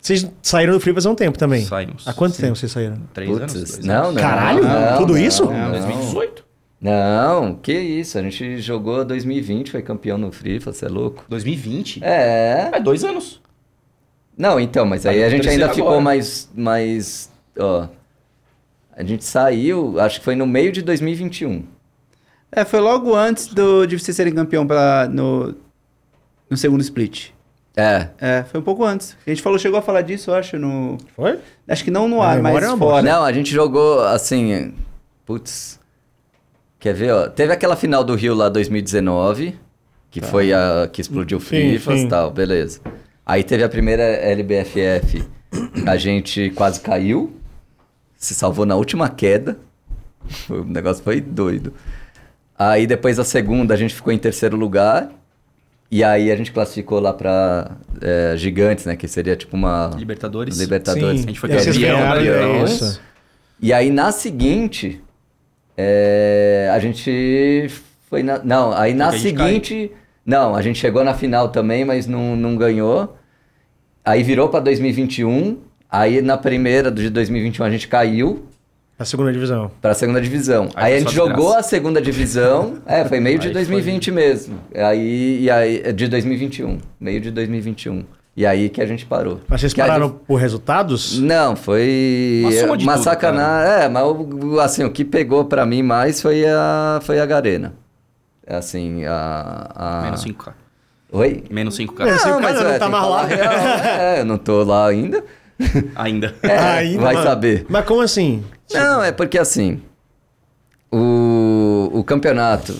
Vocês saíram do Frifas há um tempo também. Saímos. Há quanto tempo vocês saíram? Três Putz, anos? Dois não, anos. não. Caralho? não, Tudo não, isso? não. 2018. Não, que isso, a gente jogou 2020, foi campeão no FIFA, você é louco? 2020? É. É, dois anos. Não, então, mas aí Tá a gente ainda terceiro ficou agora. mais, mais, ó, a gente saiu, acho que foi no meio de 2021. É, foi logo antes do, de vocês serem campeão pela, no, no segundo split. É, É, foi um pouco antes. A gente falou, chegou a falar disso, eu acho, no... Foi? Acho que não no ar, mas é fora. Não, a gente jogou assim. Putz. Quer ver, ó? Teve aquela final do Rio lá 2019, que foi a que explodiu o FIFA e tal, beleza. Aí teve a primeira LBFF, a gente quase caiu, se salvou na última queda. Foi- O negócio foi doido. Aí depois a segunda a gente ficou em terceiro lugar. E aí a gente classificou lá pra é, Gigantes, né? Que seria tipo uma. Libertadores. Libertadores. Sim. A gente foi E campeão, campeão. isso. E aí na seguinte, é, a gente foi na. Não, aí na seguinte. Não, a gente chegou na final também, mas não, não ganhou. Aí virou pra 2021. Aí na primeira de 2021 a gente caiu A segunda divisão. pra segunda divisão. Aí Aí, foi a gente jogou desgraça. a segunda divisão. é, foi meio de Aí 2020 mesmo. Aí, e aí, é de 2021. Meio de 2021. E aí que a gente parou. Mas vocês Que pararam gente- por resultados? não, foi Uma uma, sacanagem. É, mas o- assim, o que pegou pra mim mais foi a, foi a Garena. Assim, a. a... Menos 5k. Oi? Menos 5k. Menos cinco. cara não é, tá mais lá. real, é, eu não tô lá ainda. Ainda. É, Ainda, vai mano. saber. Mas como assim? Não, é porque assim, o, o campeonato.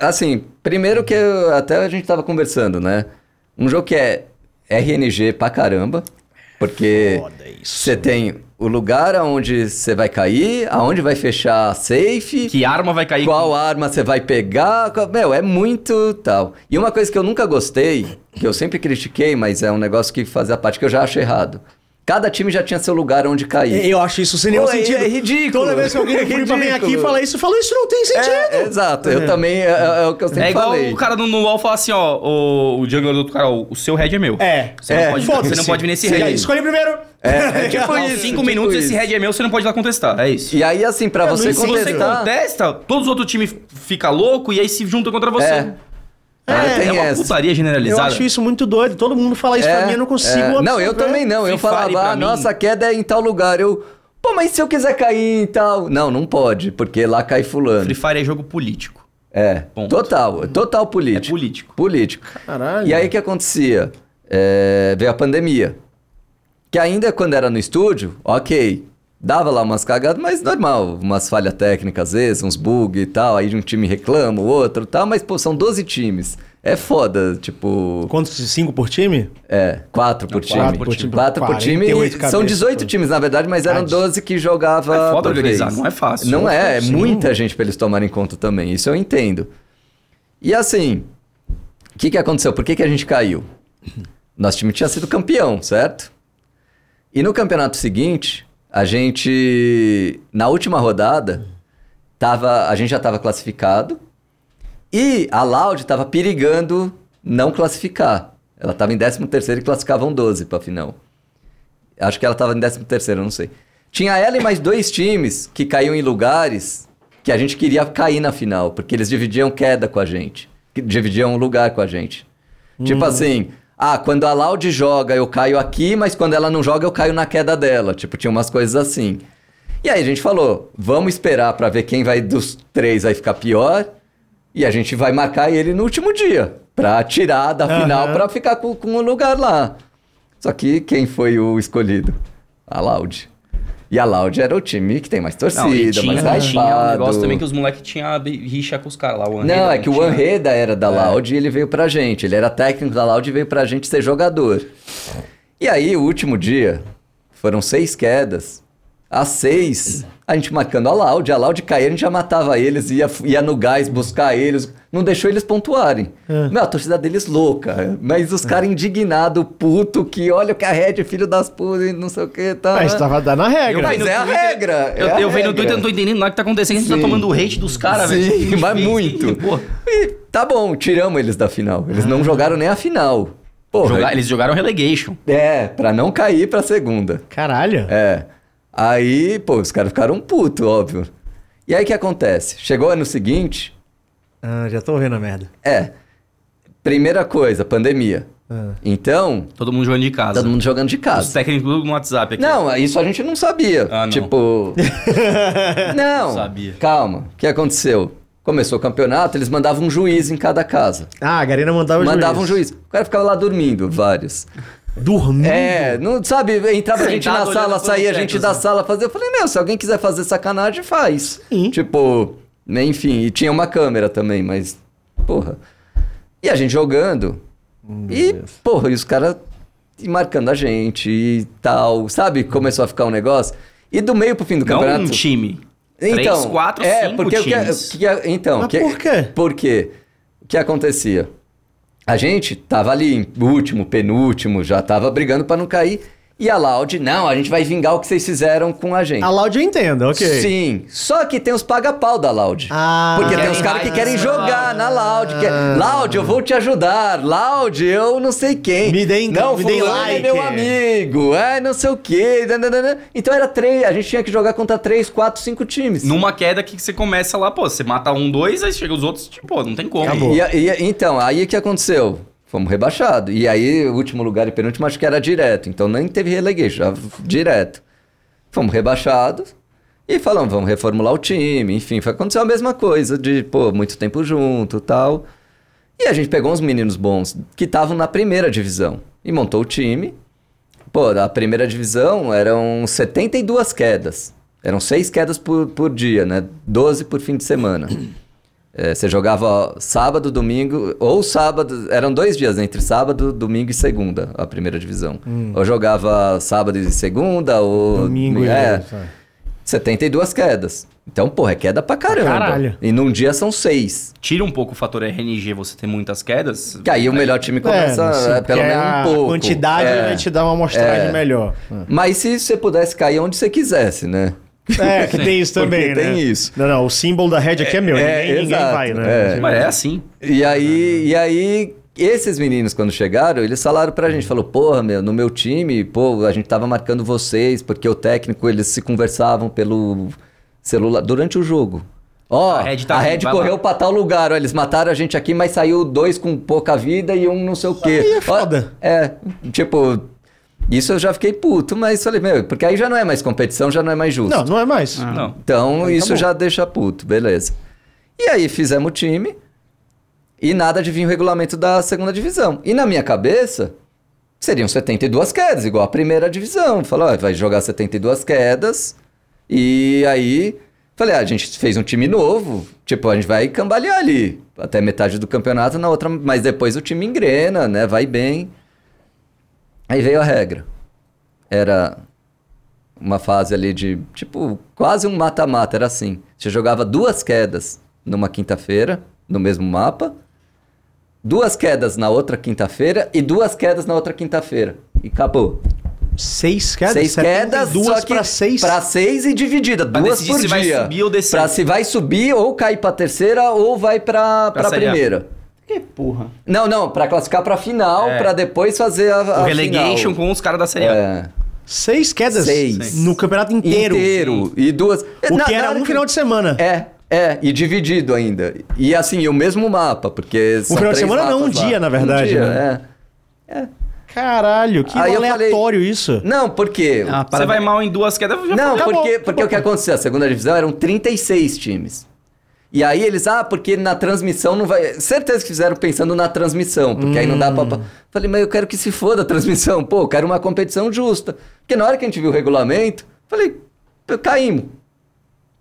Assim, primeiro que eu- até a gente tava conversando, né? Um jogo que é RNG pra caramba, porque você tem o lugar aonde você vai cair, aonde vai fechar a safe, Que arma vai cair? qual arma você vai pegar. qual- Meu, é muito tal. E uma coisa que eu nunca gostei, que eu sempre critiquei, mas é um negócio que fazia parte que eu já acho errado. Cada time já tinha seu lugar onde cair. Eu acho isso sem nenhum Pô, é- sentido. é ridículo. Toda vez que alguém É do Floripa vem aqui e fala isso, eu falo, isso não tem sentido. É, exato. Eu também, é, é o que eu sempre É igual falei. o cara no, no UOL falar assim, ó, o, o jungler do outro cara, ó, o seu head é meu. É, Você, é, não, pode, você não pode vir nesse Sim, head. Escolhe primeiro. É, é tipo Aos isso, cinco tipo minutos, isso. esse head é meu, você não pode ir lá contestar. É isso. E aí, assim, pra você não Se você contestar... contesta, todos os outros times ficam loucos e aí se juntam contra você. É. É, É, tem É uma essa. putaria Eu generalizada. acho isso muito doido. Todo mundo fala isso pra mim, eu não consigo é. Não, eu também não. Eu falava, ah, mim- nossa, a queda é em tal lugar. Eu, pô, mas se eu quiser cair em tal... Não, não pode, porque lá cai fulano. Free Fire é jogo político. É, Ponto. total, total político. É político. Político. Caralho. E aí o que acontecia? É, veio a pandemia. Que ainda quando era no estúdio, ok, dava lá umas cagadas, mas normal, umas falhas técnicas às vezes, uns bugs e tal, aí um time reclama, o outro e tal, mas pô, são 12 times. É foda, tipo, Quantos? Cinco por time? é, quatro por time. quatro por time. Quatro por time. 48 São cabeças, 18 pô. times, na verdade, mas eram Ah, 12 que jogava É foda organizar, vez. não é fácil. Não é, é Sim. muita gente pra eles tomarem conta também, isso eu entendo. E assim, o que que aconteceu? Por que que a gente caiu? Nosso time tinha sido campeão, certo? E no campeonato seguinte, a gente, na última rodada, tava, a gente já estava classificado e a Loud estava perigando não classificar. Ela estava em 13º e classificavam 12 para final. Acho que ela estava em 13º, não sei. Tinha ela e mais dois times que caíam em lugares que a gente queria cair na final, porque eles dividiam queda com a gente. Dividiam lugar com a gente. Tipo assim, ah, quando a Loud joga eu caio aqui, mas quando ela não joga eu caio na queda dela. Tipo, tinha umas coisas assim. E aí a gente falou, vamos esperar pra ver quem vai dos três vai ficar pior. E a gente vai marcar ele no último dia. Pra tirar da Aham. final pra ficar com, com o lugar lá. Só que quem foi o escolhido? A Loud. E a Loud era o time que tem mais torcida, Não, e mais tinha, hypado. tinha um negócio também que os moleques tinham rixa com os caras lá. O Não, Anreda é que o tinha- Anreda era da Loud e ele veio pra gente. Ele era técnico da Loud e veio pra gente ser jogador. E aí, o último dia, foram seis quedas. Às seis, a gente marcando a Loud. A Loud caía, a gente já matava eles, ia, ia no gás buscar eles. Não deixou eles pontuarem. É. Meu, a torcida deles louca. Mas os caras indignados, puto, que olha o que a Red, filho das putas, e não sei o que, tá. Mas tava dando a regra. Eu Mas é a Twitter- regra, Eu, é a eu vejo no. Twitter, eu não tô entendendo nada que tá acontecendo. A gente tá Sim. tomando o hate dos caras, velho. Sim, a gente mas fez, muito. Pô, E tá bom, tiramos eles da final. Eles não jogaram nem a final. Porra, jogar- eles jogaram relegation. É, pra não cair pra segunda. Caralho. É. Aí, pô, os caras ficaram putos, óbvio. E aí o que acontece? Chegou ano seguinte, Ah, já tô vendo a merda. é. Primeira coisa, pandemia. Ah. Então, Todo mundo jogando de casa. todo mundo jogando de Os casa. técnicos tudo no WhatsApp aqui. Não, isso a gente não sabia. Ah, não. Tipo. não. Sabia. Calma. O que aconteceu? Começou o campeonato, eles mandavam um juiz em cada casa. Ah, a Garena mandava o Mandava um juiz. juiz. O cara ficava lá dormindo, vários. Dormindo. É, não sabe, entrava a gente na sala, saía a gente da assim. sala fazer. Eu falei, meu, se alguém quiser fazer sacanagem, faz. Sim. Tipo, né, enfim, e tinha uma câmera também, mas. Porra. E a gente jogando. e, porra, e os caras marcando a gente e tal. Sabe? Começou a ficar um negócio. E do meio pro fim do Não campeonato. um time. Então, Três, quatro, é, cinco porque que- times. o que- então, Mas que- por quê? Porque o que acontecia? A gente tava ali último, penúltimo, já tava brigando pra não cair. E a Loud, não, a gente vai vingar o que vocês fizeram com a gente. A Loud eu entendo, ok. Sim, só que tem os paga-pau da Loud. Ah, Porque tem os caras que querem essa jogar na Loud. Que é, Loud, eu vou te ajudar. Loud, eu não sei quem. Me deem- Não, me deem fulano like. é meu amigo. É, não sei o quê. Então era três. A gente tinha que jogar contra três, quatro, cinco times. Numa queda que você começa lá, pô, você mata um, dois, aí chega os outros, tipo, pô, não tem como. Acabou. E, e- então, aí o que aconteceu? Fomos rebaixados. E aí, o último lugar e penúltimo acho que era direto. Então nem teve relegation, já direto. Fomos rebaixados. E falamos, vamos reformular o time. Enfim, foi aconteceu a mesma coisa, de, pô, muito tempo junto tal. E a gente pegou uns meninos bons que estavam na primeira divisão. E montou o time. Pô, a primeira divisão eram 72 quedas. Eram seis quedas por, por dia, né? 12 por fim de semana. É, você jogava sábado, domingo, ou sábado, eram dois dias entre sábado, domingo e segunda, a primeira divisão. Ou jogava sábado e segunda, ou. Domingo e é, é. 72 quedas. Então, porra, é queda pra caramba. caralho. E num dia são seis. Tira um pouco o fator RNG, você ter muitas quedas. Que aí o melhor time começa sim, é, pelo menos a um pouco. quantidade é. vai te dar uma amostragem É. melhor. Mas se você pudesse cair onde você quisesse, né? É, que tem isso também, Porque né? tem isso. Não, não, o símbolo da Red aqui é meu. É, ninguém, ninguém vai, né? é. Mas é assim. E aí, e aí, esses meninos, quando chegaram, eles falaram pra gente, falou, porra, meu, no meu time, pô, a gente tava marcando vocês, porque o técnico, eles se conversavam pelo celular durante o jogo. Ó, A a Red Red, tá vindo, vai correu lá. pra tal lugar, ó, eles mataram a gente aqui, mas saiu dois com pouca vida e um não sei o quê. aí é Ó, foda. é, tipo, isso eu já fiquei puto, mas falei, meu, porque aí já não é mais competição, já não é mais justo. Não, não é mais. Não. Então, Aí isso acabou. já deixa puto, beleza. E aí fizemos o time e nada de vir o regulamento da segunda divisão. E na minha cabeça, seriam 72 quedas, igual a primeira divisão. Falou, ó, vai jogar 72 quedas e aí... Falei, ah, a gente fez um time novo, tipo, a gente vai cambalear ali até metade do campeonato, na outra, mas depois o time engrena, né, vai bem. Aí veio a regra. Era uma fase ali de, tipo, quase um mata-mata, era assim. Você jogava duas quedas numa quinta-feira, no mesmo mapa, duas quedas na outra quinta-feira e duas quedas na outra quinta-feira. E acabou. Seis quedas? seis quedas, Duas só que pra seis? Pra seis e dividida, Pra duas por se dia. vai subir ou descer. Pra se vai subir ou cair pra terceira ou vai pra, Pra pra Série A. primeira. Que porra. Não, não, pra classificar pra final, É. pra depois fazer a, a O relegation final. com os caras da Série A. É. Seis quedas? Seis. No campeonato inteiro. Inteiro. E duas. O Na- que era um que- final de semana. É, é, e dividido ainda. E assim, o mesmo mapa, porque. são final de três semana não, mapas um lá. dia, na verdade, Um dia, né? é. Caralho, que Aí eu aleatório isso. Não, porque. Ah, Você vai mal em duas quedas, já não, acabou, porque, acabou. porque o que aconteceu? A segunda divisão eram 36 times. E aí eles, ah, porque na transmissão não vai. Certeza que fizeram pensando na transmissão, porque aí não dá Hum. pra. Falei, mas eu quero que se foda a transmissão. Pô, eu quero uma competição justa. Porque na hora que a gente viu o regulamento, falei, caímos.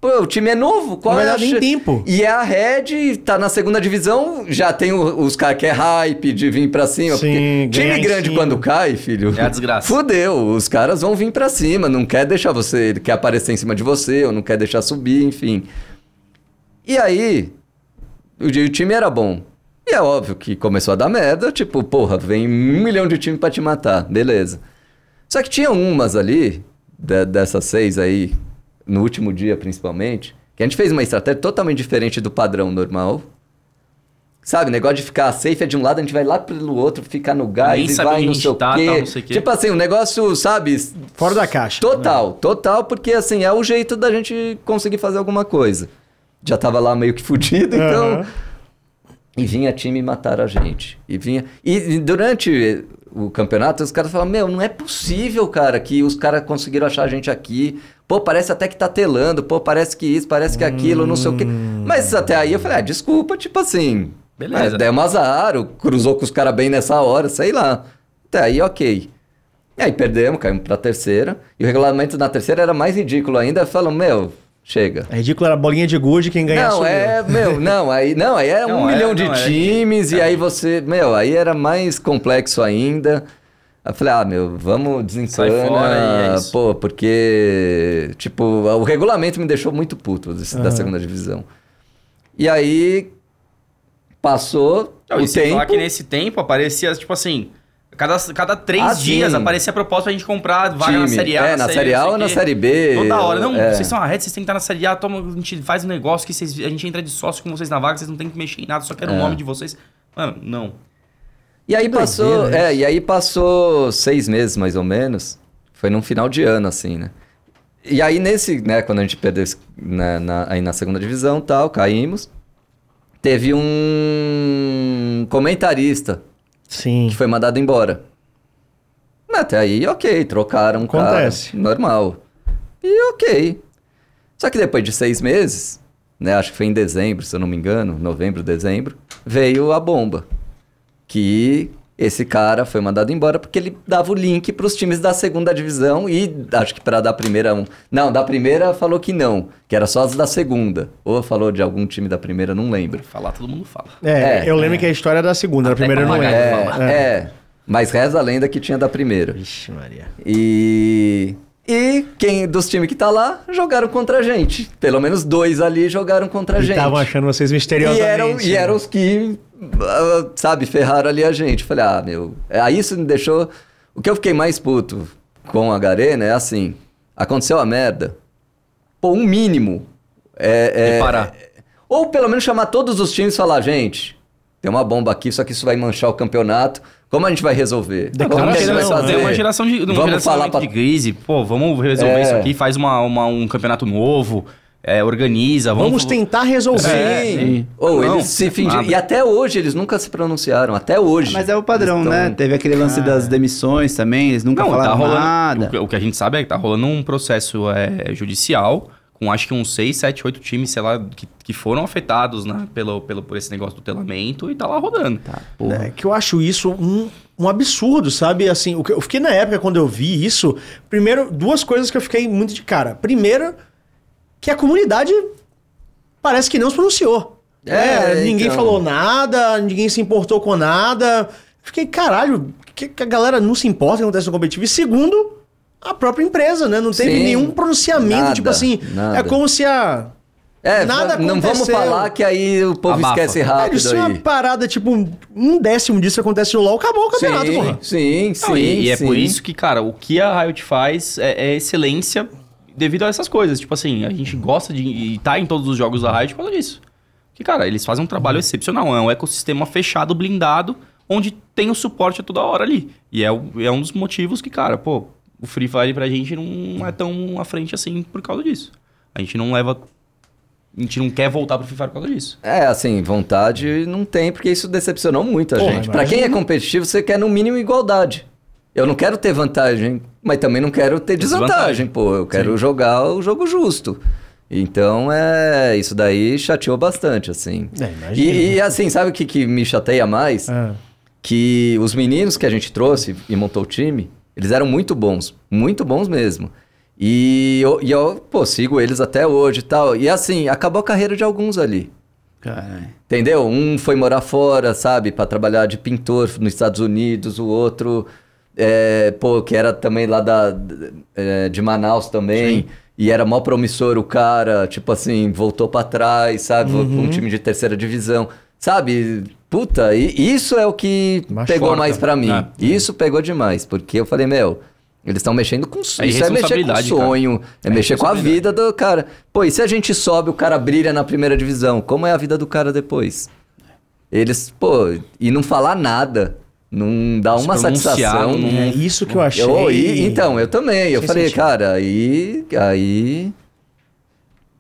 Pô, o time é novo, qual Não é a nem tempo. E é a Red, tá na segunda divisão, já tem o- os caras que é hype de vir pra cima. Sim, time grande cima. quando cai, filho. É a desgraça. Fudeu, os caras vão vir pra cima, não quer deixar você, quer aparecer em cima de você, ou não quer deixar subir, enfim. E aí, o, o time era bom. E é óbvio que começou a dar merda, tipo, porra, vem um milhão de time pra te matar, beleza. Só que tinha umas ali, de- dessas seis aí, no último dia principalmente, que a gente fez uma estratégia totalmente diferente do padrão normal. Sabe, negócio de ficar safe é de um lado, a gente vai lá pelo outro, ficar no gás Nem e vai onde não a gente sei o tá, quê. tal, não sei o quê. Tipo assim, um negócio, sabe, Fora da caixa. Total, total, porque assim, é o jeito da gente conseguir fazer alguma coisa. Já tava lá meio que fudido, então. Aham. E vinha time matar a gente. E vinha. E, e durante o campeonato, os caras falavam: Meu, não é possível, cara, que os caras conseguiram achar a gente aqui. Pô, parece até que tá telando. Pô, parece que isso, parece que aquilo, não sei o quê. Mas até aí eu falei: Ah, desculpa, tipo assim. Beleza. É, deu um azar, o- cruzou com os caras bem nessa hora, sei lá. Até aí, ok. E aí perdemos, caímos pra terceira. E o regulamento na terceira era mais ridículo ainda. Falam, meu, chega. É ridículo, era bolinha de gude, quem ganhar Não, subiu. é, meu, não, aí, não, aí era Não, um é, milhão de não, é. times, e aí você, meu, aí era mais complexo ainda. Aí eu falei, ah, meu, vamos Sai fora desencana, é pô, porque, tipo, o regulamento me deixou muito puto desse- da Aham. segunda divisão. E aí, passou Não, o e tempo... falar que nesse tempo aparecia, tipo assim, cada, cada três Ah, dias sim. aparecia a proposta pra gente comprar vaga na time. Série A. É, na Série A ou na. Série B. Toda hora. Não, é. vocês são a Red, vocês têm que estar na Série A, toma, a gente faz um negócio que vocês, a gente entra de sócio com vocês na vaga, vocês não tem que mexer em nada, só quero o É. nome de vocês. Mano, não. E aí passou, é, e aí passou seis meses mais ou menos. Foi num final de ano, assim, né? E aí nesse, né, quando a gente perdeu na, na- aí na segunda divisão tal, caímos. Teve um comentarista Sim. que foi mandado embora. Até aí, ok, trocaram o cara, Acontece. normal. E ok. Só que depois de seis meses, né, acho que foi em dezembro, se eu não me engano, novembro, dezembro, veio a bomba. Que esse cara foi mandado embora porque ele dava o link para os times da segunda divisão e acho que para da primeira um. Não, da primeira falou que não, que era só as da segunda. Ou falou de algum time da primeira, não lembro. Falar, todo mundo fala. É, É, eu lembro que a história é da segunda, da Até primeira eu não lembro. É, é. Mas reza a lenda que tinha da primeira. Vixe, Maria. E. E quem dos times que tá lá jogaram contra a gente. Pelo menos dois ali jogaram contra a E gente. estavam achando vocês e misteriosamente. eram, e né? eram os que, sabe, ferraram ali a gente. Falei, ah, meu. Aí isso me deixou. O que eu fiquei mais puto com a Garena é assim: aconteceu a merda. Pô, um mínimo. É, é- parar. ou pelo menos chamar todos os times e falar, gente, tem uma bomba aqui, só que isso vai manchar o campeomenato. Como a gente vai resolver? Declaração, Como que a gente vai né? fazer? Tem uma geração de, um Vamos falar geracionamento pra... de crise. Pô, vamos resolver É. isso aqui, faz uma, uma- um campeonato novo, é, organiza. Vamos, Vamos tentar resolver. É, Sim. Ou Não, eles se fingiram. nada. E até hoje eles nunca se pronunciaram. Até hoje. Mas é o padrão, Eles né? Teve aquele lance das demissões também, eles nunca Não, tá falaram rolando. nada. O, que- o que a gente sabe é que tá rolando um processo é, judicial com acho que uns 6, 7, 8 times, sei lá, que, que foram afetados né, pelo, pelo, por esse negócio do telamento e tá lá rodando. Tá. É que eu acho isso um, um absurdo, sabe? Assim, o que eu fiquei na época quando eu vi isso. Primeiro, duas coisas que eu fiquei muito de cara. Primeiro, que a comunidade parece que não se pronunciou. É, ninguém então. falou nada, ninguém se importou com nada. Fiquei, caralho, que, que a galera não se importa com o que acontece no competitivo. E segundo, a própria empresa, né? Não teve Sim. nenhum pronunciamento, Nada, tipo assim. nada. É como se a. É, Nada não vamos falar que aí o povo Abafa. esquece Velho, rápido se uma parada, tipo, um- um décimo disso acontece no LoL, acabou o campeonato, Sim, porra. sim, sim. Não, e, e é sim. por isso que, cara, o que a Riot faz é, é excelência devido a essas coisas. Tipo assim, a gente gosta de estar em todos os jogos da Riot por causa disso. Que, cara, eles fazem um trabalho excepcional. É um ecossistema fechado, blindado, onde tem o suporte a toda hora ali. E é, é um dos motivos que, cara, pô, o Free Fire pra gente não é tão à frente assim por causa disso. A gente não leva. A gente não quer voltar pro Free Fire por causa disso. É, assim, vontade não tem, porque isso decepcionou muito a Porra, gente. Pra quem é competitivo, você quer no mínimo igualdade. Eu não quero ter vantagem, mas também não quero ter desvantagem, Desvantagem. pô. Eu quero jogar o jogo justo. Então, é, isso daí chateou bastante, assim. É, e, e, assim, sabe o que, que me chateia mais? Ah. que os meninos que a gente trouxe e montou o time, eles eram muito bons, muito bons mesmo. E eu, e eu pô, sigo eles até hoje e tal. E assim, acabou a carreira de alguns ali. Caralho. Entendeu? Um foi morar fora, sabe, Pra trabalhar de pintor nos Estados Unidos, o outro, é, pô, que era também lá da, é, de Manaus também. E era mó promissor o cara, tipo assim, voltou pra trás, sabe? Com Uhum. um time de terceira divisão. Sabe? Puta, e isso é o que pegou mais pra mim. né? Isso pegou demais, porque eu falei, meu, eles estão mexendo com É isso é mexer com cara. sonho, é, É mexer com a vida do cara. Pô, e se a gente sobe, o cara brilha na primeira divisão, como é a vida do cara depois? Eles, pô, e não falar nada, não dá Se uma satisfação. não- É isso que eu achei. Eu, e- então, eu também. Eu Sem falei, sentido. cara, aí. Aí.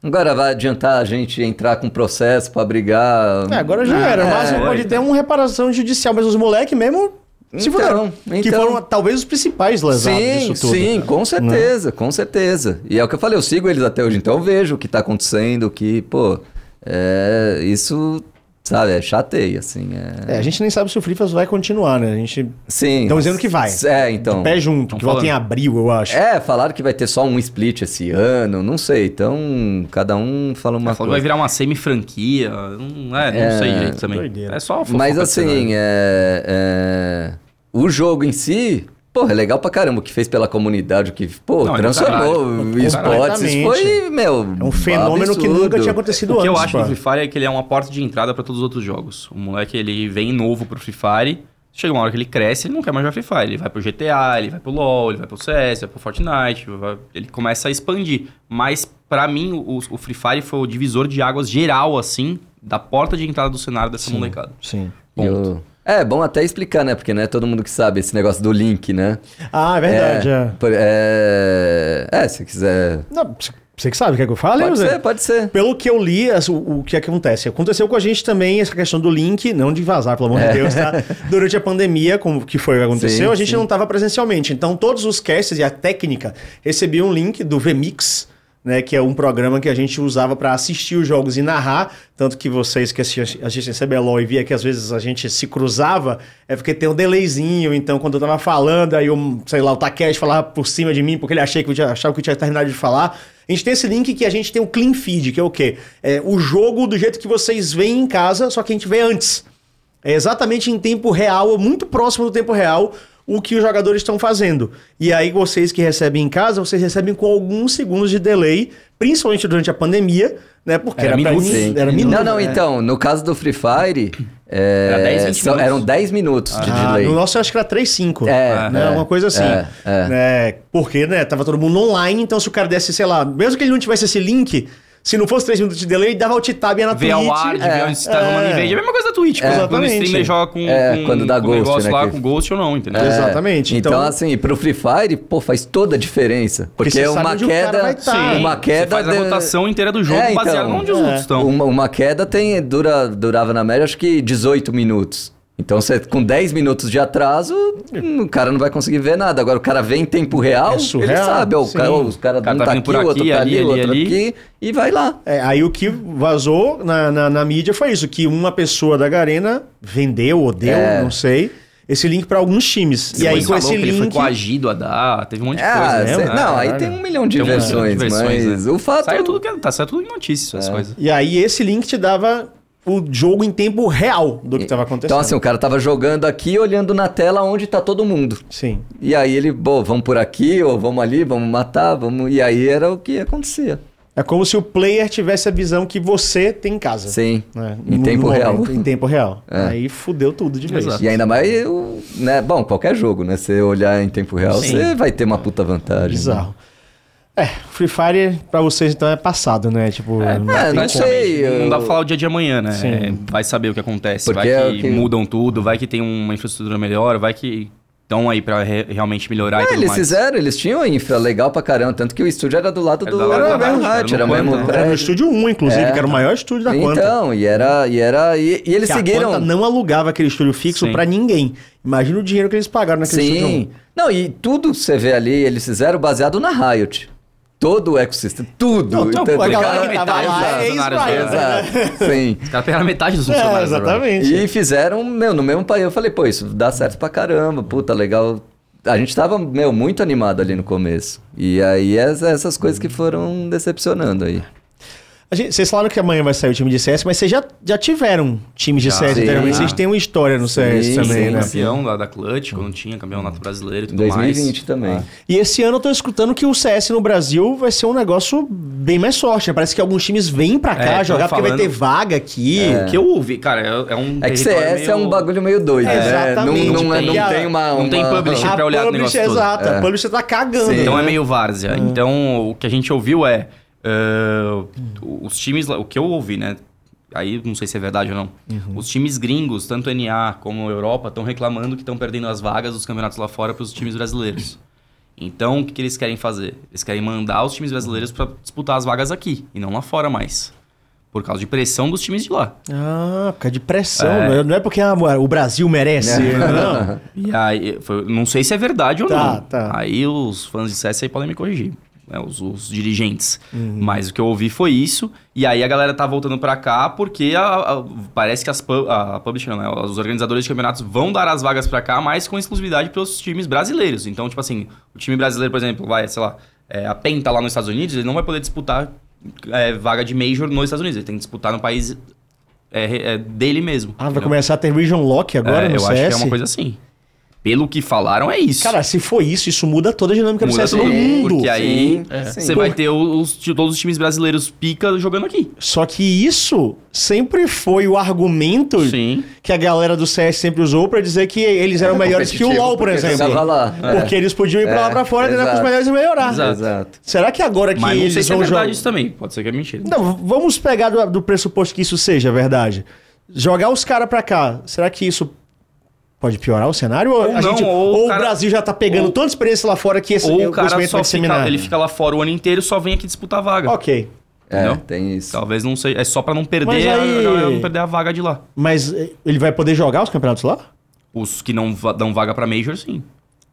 Agora vai adiantar a gente entrar com processo pra brigar. É, agora já era. É, Mas é. pode ter uma reparação judicial, mas os moleques mesmo se Então, fuderam. Que então. foram talvez os principais lesados Sim, disso tudo. Né? sim, com certeza, com certeza. E é o que eu falei, eu sigo eles até hoje, então eu vejo o que tá acontecendo, que, pô, é, isso, sabe, é chateia, assim. É... É, a gente nem sabe se o Free Fire vai continuar, né? A gente. Sim. Estão dizendo que vai. É, então. De pé junto, Tão que volta em falando. abril, eu acho. É, falaram que vai ter só um split esse ano, não sei. Então, cada um fala uma falou que vai coisa. virar uma semi-franquia. Não, é, não É, sei direito também. doideira. É só fofoca Mas assim, é, é, o jogo em si, porra, é legal pra caramba o que fez pela comunidade, o que, pô, Não, é transformou o esportes. Isso foi, meu, É um fenômeno que nunca tinha acontecido O que eu antes. acho pô. do Free Fire é que ele é uma porta de entrada pra todos os outros jogos. O moleque, ele vem novo pro Free Fire, chega uma hora que ele cresce, ele não quer mais jogar Free Fire. Ele vai pro GTA, ele vai pro LoL, ele vai pro CS, vai pro Fortnite, vai- ele começa a expandir. Mas, pra mim, o, o Free Fire foi o divisor de águas geral, assim, da porta de entrada do cenário dessa molecada. Sim. E o- É, bom até explicar, né? Porque não é todo mundo que sabe esse negócio do link, né? Ah, é verdade. É. por- é... é, se quiser... Não, você que sabe, quer que eu fale? Pode Zé? ser, pode ser. Pelo que eu li, o, o que acontece? Aconteceu com a gente também essa questão do link, não de vazar, pelo amor de Deus, tá? Durante a pandemia, como que foi o que aconteceu, Sim, a gente sim. não estava presencialmente. Então, todos os casts e a técnica recebiam um link do VMix, né? Que é um programa que a gente usava para assistir os jogos e narrar. Tanto que vocês que assistem CBLOL e via que às vezes a gente se cruzava, é porque tem um delayzinho. Então, quando eu tava falando, aí, um, sei lá, o Takeshi falava por cima de mim, porque ele achei que eu tinha, achava que eu tinha terminado de falar. A gente tem esse link que a gente tem o clean feed, que é o quê? É o jogo do jeito que vocês veem em casa, só que a gente vê antes. É exatamente em tempo real, muito próximo do tempo real, o que os jogadores estão fazendo. E aí vocês que recebem em casa, vocês recebem com alguns segundos de delay, principalmente durante a pandemia, né? Porque Era era, minutos. mim- era minuto. não, não, né? então, no caso do Free Fire, é, Era 10, 20 são- minutos. eram 10 minutos de Ah, delay. no nosso eu acho que era 3,5. É, né? é, Uma coisa assim. é, é. Né? Porque, né, tava todo mundo online, então se o cara desse, sei lá, mesmo que ele não tivesse esse link, se não fosse 3 minutos de delay, dava alt tab na Twitch. ao ar, de é, ver onde você tá rolando é. invade. É a mesma coisa da Twitch. quando- Quando o Exatamente. streamer joga com, É, com, quando dá com ghost, negócio né, lá, que- com ghost ou não, entendeu? É. Exatamente, Então, então- assim, pro Free Fire, pô, faz toda a diferença. Porque, sabe uma o queda. tá. Sim, uma queda. Você faz a de- rotação inteira do jogo É, então. baseado onde os É. outros estão. Uma, uma queda tem, dura, durava na média, acho que 18 minutos. Então, você, com 10 minutos de atraso, hum, o cara não vai conseguir ver nada. Agora, o cara vem em tempo real, É ele surreal, sabe. Ó, o cara, os caras O cara um tá tá aqui, o outro tá ali, ali, outro ali. aqui, e vai lá. É, aí o que vazou na, na, na mídia foi isso, que uma pessoa da Garena vendeu ou deu, É. não sei, esse link para alguns times. e aí com esse que ele foi link... coagido a dar, teve um monte de Ah, coisa. cê- né? não, aí tem um milhão de Tem um monte de versões, versões, mas né? o fato... Saiu tudo, que, tá, saiu tudo em notícias, É. essas coisas. E aí esse link te dava o jogo em tempo real do que estava acontecendo. Então, assim, o cara tava jogando aqui, olhando na tela onde tá todo mundo. Sim. E aí ele, bom, vamos por aqui, ou vamos ali, vamos matar, vamos... E aí era o que acontecia. É como se o player tivesse a visão que você tem em casa. Sim, né? em No- tempo no real. momento, Em tempo real. É. Aí fudeu tudo de vez. Exato. E ainda mais, eu, né? Bom, qualquer jogo, né? Você olhar em tempo real, Sim. você vai ter uma puta vantagem. Bizarro. É, Free Fire pra vocês então é passado, né? Tipo, É, não é, não sei. eu- Não dá pra falar o dia de amanhã, né? Sim. É, Vai saber o que acontece. Porque vai é que, que- mudam tudo, vai que tem uma infraestrutura melhor, vai que estão aí pra re- realmente melhorar tudo eles mais. fizeram, eles tinham a infra legal pra caramba, tanto que o estúdio era do lado Era do era o mesmo. Era no estúdio 1, inclusive, É. que era o maior estúdio da Quanta. Então, e era. E, era, e, e eles Que a seguiram. Quanta não alugava aquele estúdio fixo Sim. pra ninguém. Imagina o dinheiro que eles pagaram naquele estúdio 1. Sim. Não, e tudo que você vê ali, eles fizeram baseado na Riot. Todo o ecossistema, tudo. Não, Então, a galera que tava metade lá dos é né? Exato, sim. Os caras pegaram metade dos É, funcionários. Riot. exatamente. E fizeram, meu, no mesmo país. Eu falei, pô, isso dá certo pra caramba, puta, legal. A gente tava, meu, muito animado ali no começo. E aí es- essas coisas que foram decepcionando aí. A gente- vocês falaram que amanhã vai sair o time de CS, mas vocês já, já tiveram times de Já. CS anteriormente. Vocês têm uma história no CS Sim, também, sim, né? Campeão da, da Clutch, quando tinha campeonato brasileiro e Em tudo 2020 mais. também. E esse ano eu tô escutando que o CS no Brasil vai ser um negócio bem mais forte. Né? Parece que alguns times vêm pra cá É, jogar porque vai falando- ter vaga aqui. O que eu ouvi, cara, é, é um É que CS é meio- um bagulho meio doido, né? Exatamente, Não, não, é- não a- tem uma, não tem uma- publisher. Pra olhar o publisher, negócio exato. É. A publisher tá cagando. Sim. Então é né? meio várzea. Então o que a gente ouviu é. Eh, os times o que eu ouvi, né? aí não sei se é verdade ou não. Uhum. Os times gringos, tanto NA como Europa, estão reclamando que estão perdendo as vagas dos campeonatos lá fora para os times brasileiros. Então, o que, que eles querem fazer? Eles querem mandar os times brasileiros para disputar as vagas aqui e não lá fora mais. Por causa de pressão dos times de lá. Ah, por causa de pressão. não é- Não é porque ah, o Brasil merece. Não. E aí, foi- não sei se é verdade ou Tá, não. tá. Aí os fãs de CS aí podem me corrigir. Né, os, os dirigentes. Uhum. Mas o que eu ouvi foi isso. E aí a galera tá voltando pra cá porque a- a- parece que as pub, a publisher, né, os organizadores de campeonatos vão dar as vagas pra cá, mas com exclusividade pros times brasileiros. Então, tipo assim, o time brasileiro, por exemplo, vai, sei lá, é, a PEN tá lá nos Estados Unidos, ele não vai poder disputar é, vaga de Major nos Estados Unidos. Ele tem que disputar no país é, é, dele mesmo. Ah, vai entendeu? começar a ter Region Lock agora É, no eu CS? acho que é uma coisa assim. Pelo que falaram, é isso. Cara, se for isso, isso muda toda a dinâmica do Muda CS no mundo. Porque aí é. você vai ter os, todos os times brasileiros pica jogando aqui. Só que isso sempre foi o argumento Sim. que a galera do CS sempre usou pra dizer que eles eram melhores que o LoL, por exemplo. lá. Porque eles podiam ir pra lá É, pra fora, treinar com os melhores e melhorar. Exato. Será que agora que Mas não eles sei se é vão verdade jogar... isso também. Pode ser que é mentira. Não, vamos pegar do, do pressuposto que isso seja verdade. Jogar os caras pra cá, será que isso pode piorar o cenário? Ou, Ou a não, gente, ou ou o o cara- Brasil já tá pegando ou- tanta experiência lá fora que esse Ou o cara só fica, ele fica lá fora o ano inteiro e só vem aqui disputar a vaga. Ok. É, Entendeu? tem isso. Talvez não seja. É só pra não perder, Mas a- aí- a- não perder a vaga de lá. Mas eh, ele vai poder jogar os campeonatos lá? Os que não dão vaga pra Major, sim.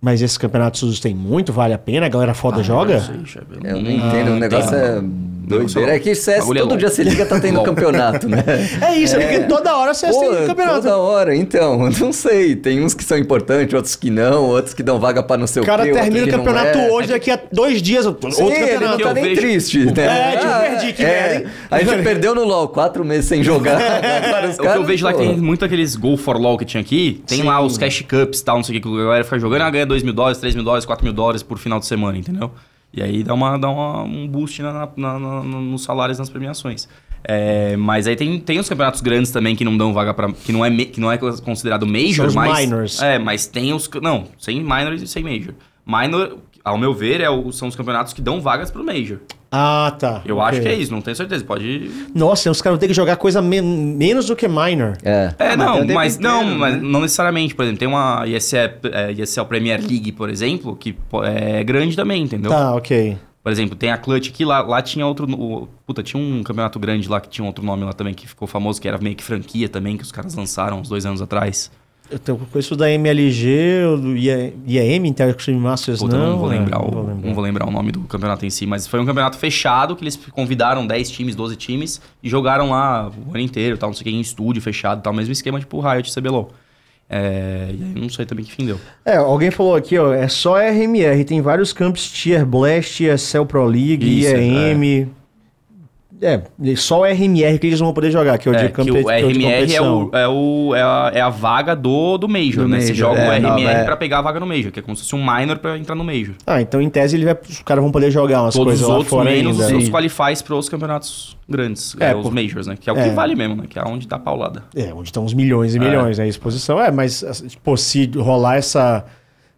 Mas esses campeonatos tem muito, vale a pena? A galera foda Ah, joga? não sei, chefe, Eu não não- entendo, o negócio é Negócio doideira. É que CS é todo louco. dia se liga, tá tendo campeonato, né? É isso, é porque toda hora você Pô, tem campeonato. toda hora, então, não sei. Tem uns que são importantes, outros que não, outros que dão vaga pra não sei O o cara quê, termina o não campeonato é. hoje, daqui a dois dias, outro Sim, ele campeonato. não que tá eu nem vejo- triste, né? É, tipo, perdi, que merda, hein? A gente perdeu no LoL, quatro meses sem jogar. Agora os O que eu vejo lá que tem muito aqueles Go for LOL que tinha aqui. Tem lá os Cash Cups e tal, não sei o que, que a galera fica jogando, ah, ganha 2 mil dólares, 3 mil dólares, 4 mil dólares por final de semana, entendeu? E aí dá, uma, dá uma- um boost na, na- na- nos salários nas premiações. É, mas aí tem, tem os campeonatos grandes também que não dão vaga pra. que não é, que não é considerado Major, São os mas. minors. É, mas tem os. Não, sem minors e sem Major. Minor, ao meu ver, é o- são os campeonatos que dão vagas pro Major. Ah, tá. Eu Ok. acho que é isso, não tenho certeza. Pode. Nossa, os caras vão ter que jogar coisa me- menos do que minor. É. É, Ah, não, mas inteiro, não, né? mas não necessariamente. Por exemplo, tem uma ESL, é, ESL Premier League, por exemplo, que é grande também, entendeu? Tá, ok. Por exemplo, tem a Clutch aqui, lá, lá tinha outro. o- puta, tinha um campeonato grande lá que tinha outro nome lá também que ficou famoso, que era meio que franquia também, que os caras lançaram uns dois anos atrás. Eu tenho conheço da MLG, do IAM, Interactive Masters, Puta, não. não, vou é, lembrar não o, vou lembrar. não vou lembrar o nome do campeonato em si, mas foi um campeonato fechado que eles convidaram 10 times, 12 times e jogaram lá o ano inteiro, tal, não sei o que, em estúdio fechado, tal, mesmo esquema tipo Riot CBLOL. É, e aí não sei também que fim deu. É, alguém falou aqui, ó, é só RMR, tem vários campos Tier Blast, ESL Pro League, Isso, IEM. É, só o RMR que eles não vão poder jogar, que é o É, de, que campe... o que é o RMR é, o, é, o, é, a, é a vaga do, do Major, Do né? Você Major, joga é, o não, RMR é. pra pegar a vaga no Major, que é como se fosse um minor pra entrar no Major. Ah, então em tese ele vai, os caras vão poder jogar umas Todos coisas os lá outros, fora menos ainda. os, os qualifies pros campeonatos grandes, É, é, os por- Majors, né? Que é o é. que vale mesmo, né? Que é onde dá paulada. É, onde estão os milhões e É. milhões, né? A exposição. É, mas, assim, pô, se rolar essa,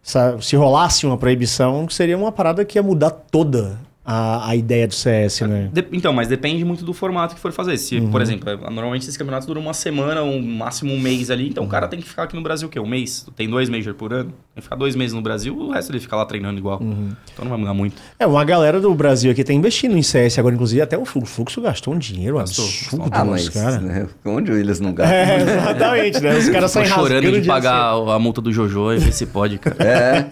essa- Se rolasse uma proibição, seria uma parada que ia mudar toda a, a ideia do CS, né? De- então, mas depende muito do formato que for fazer. Se, Uhum. por exemplo, é, normalmente esses campeonatos duram uma semana, um máximo um mês ali, então o cara tem que ficar aqui no Brasil o quê? Um mês? Tem dois Major por ano? Tem que ficar dois meses no Brasil, o resto ele fica lá treinando igual. Uhum. Então não vai mudar muito. É, uma galera do Brasil aqui tá investindo em CS agora, inclusive até o Fluxo, gastou um dinheiro Gastou, absurdo Ah, mas caras. né, onde eles não gastam? É, exatamente, né? Os caras saem chorando de pagar a multa do Jojo e ver se pode, cara. É,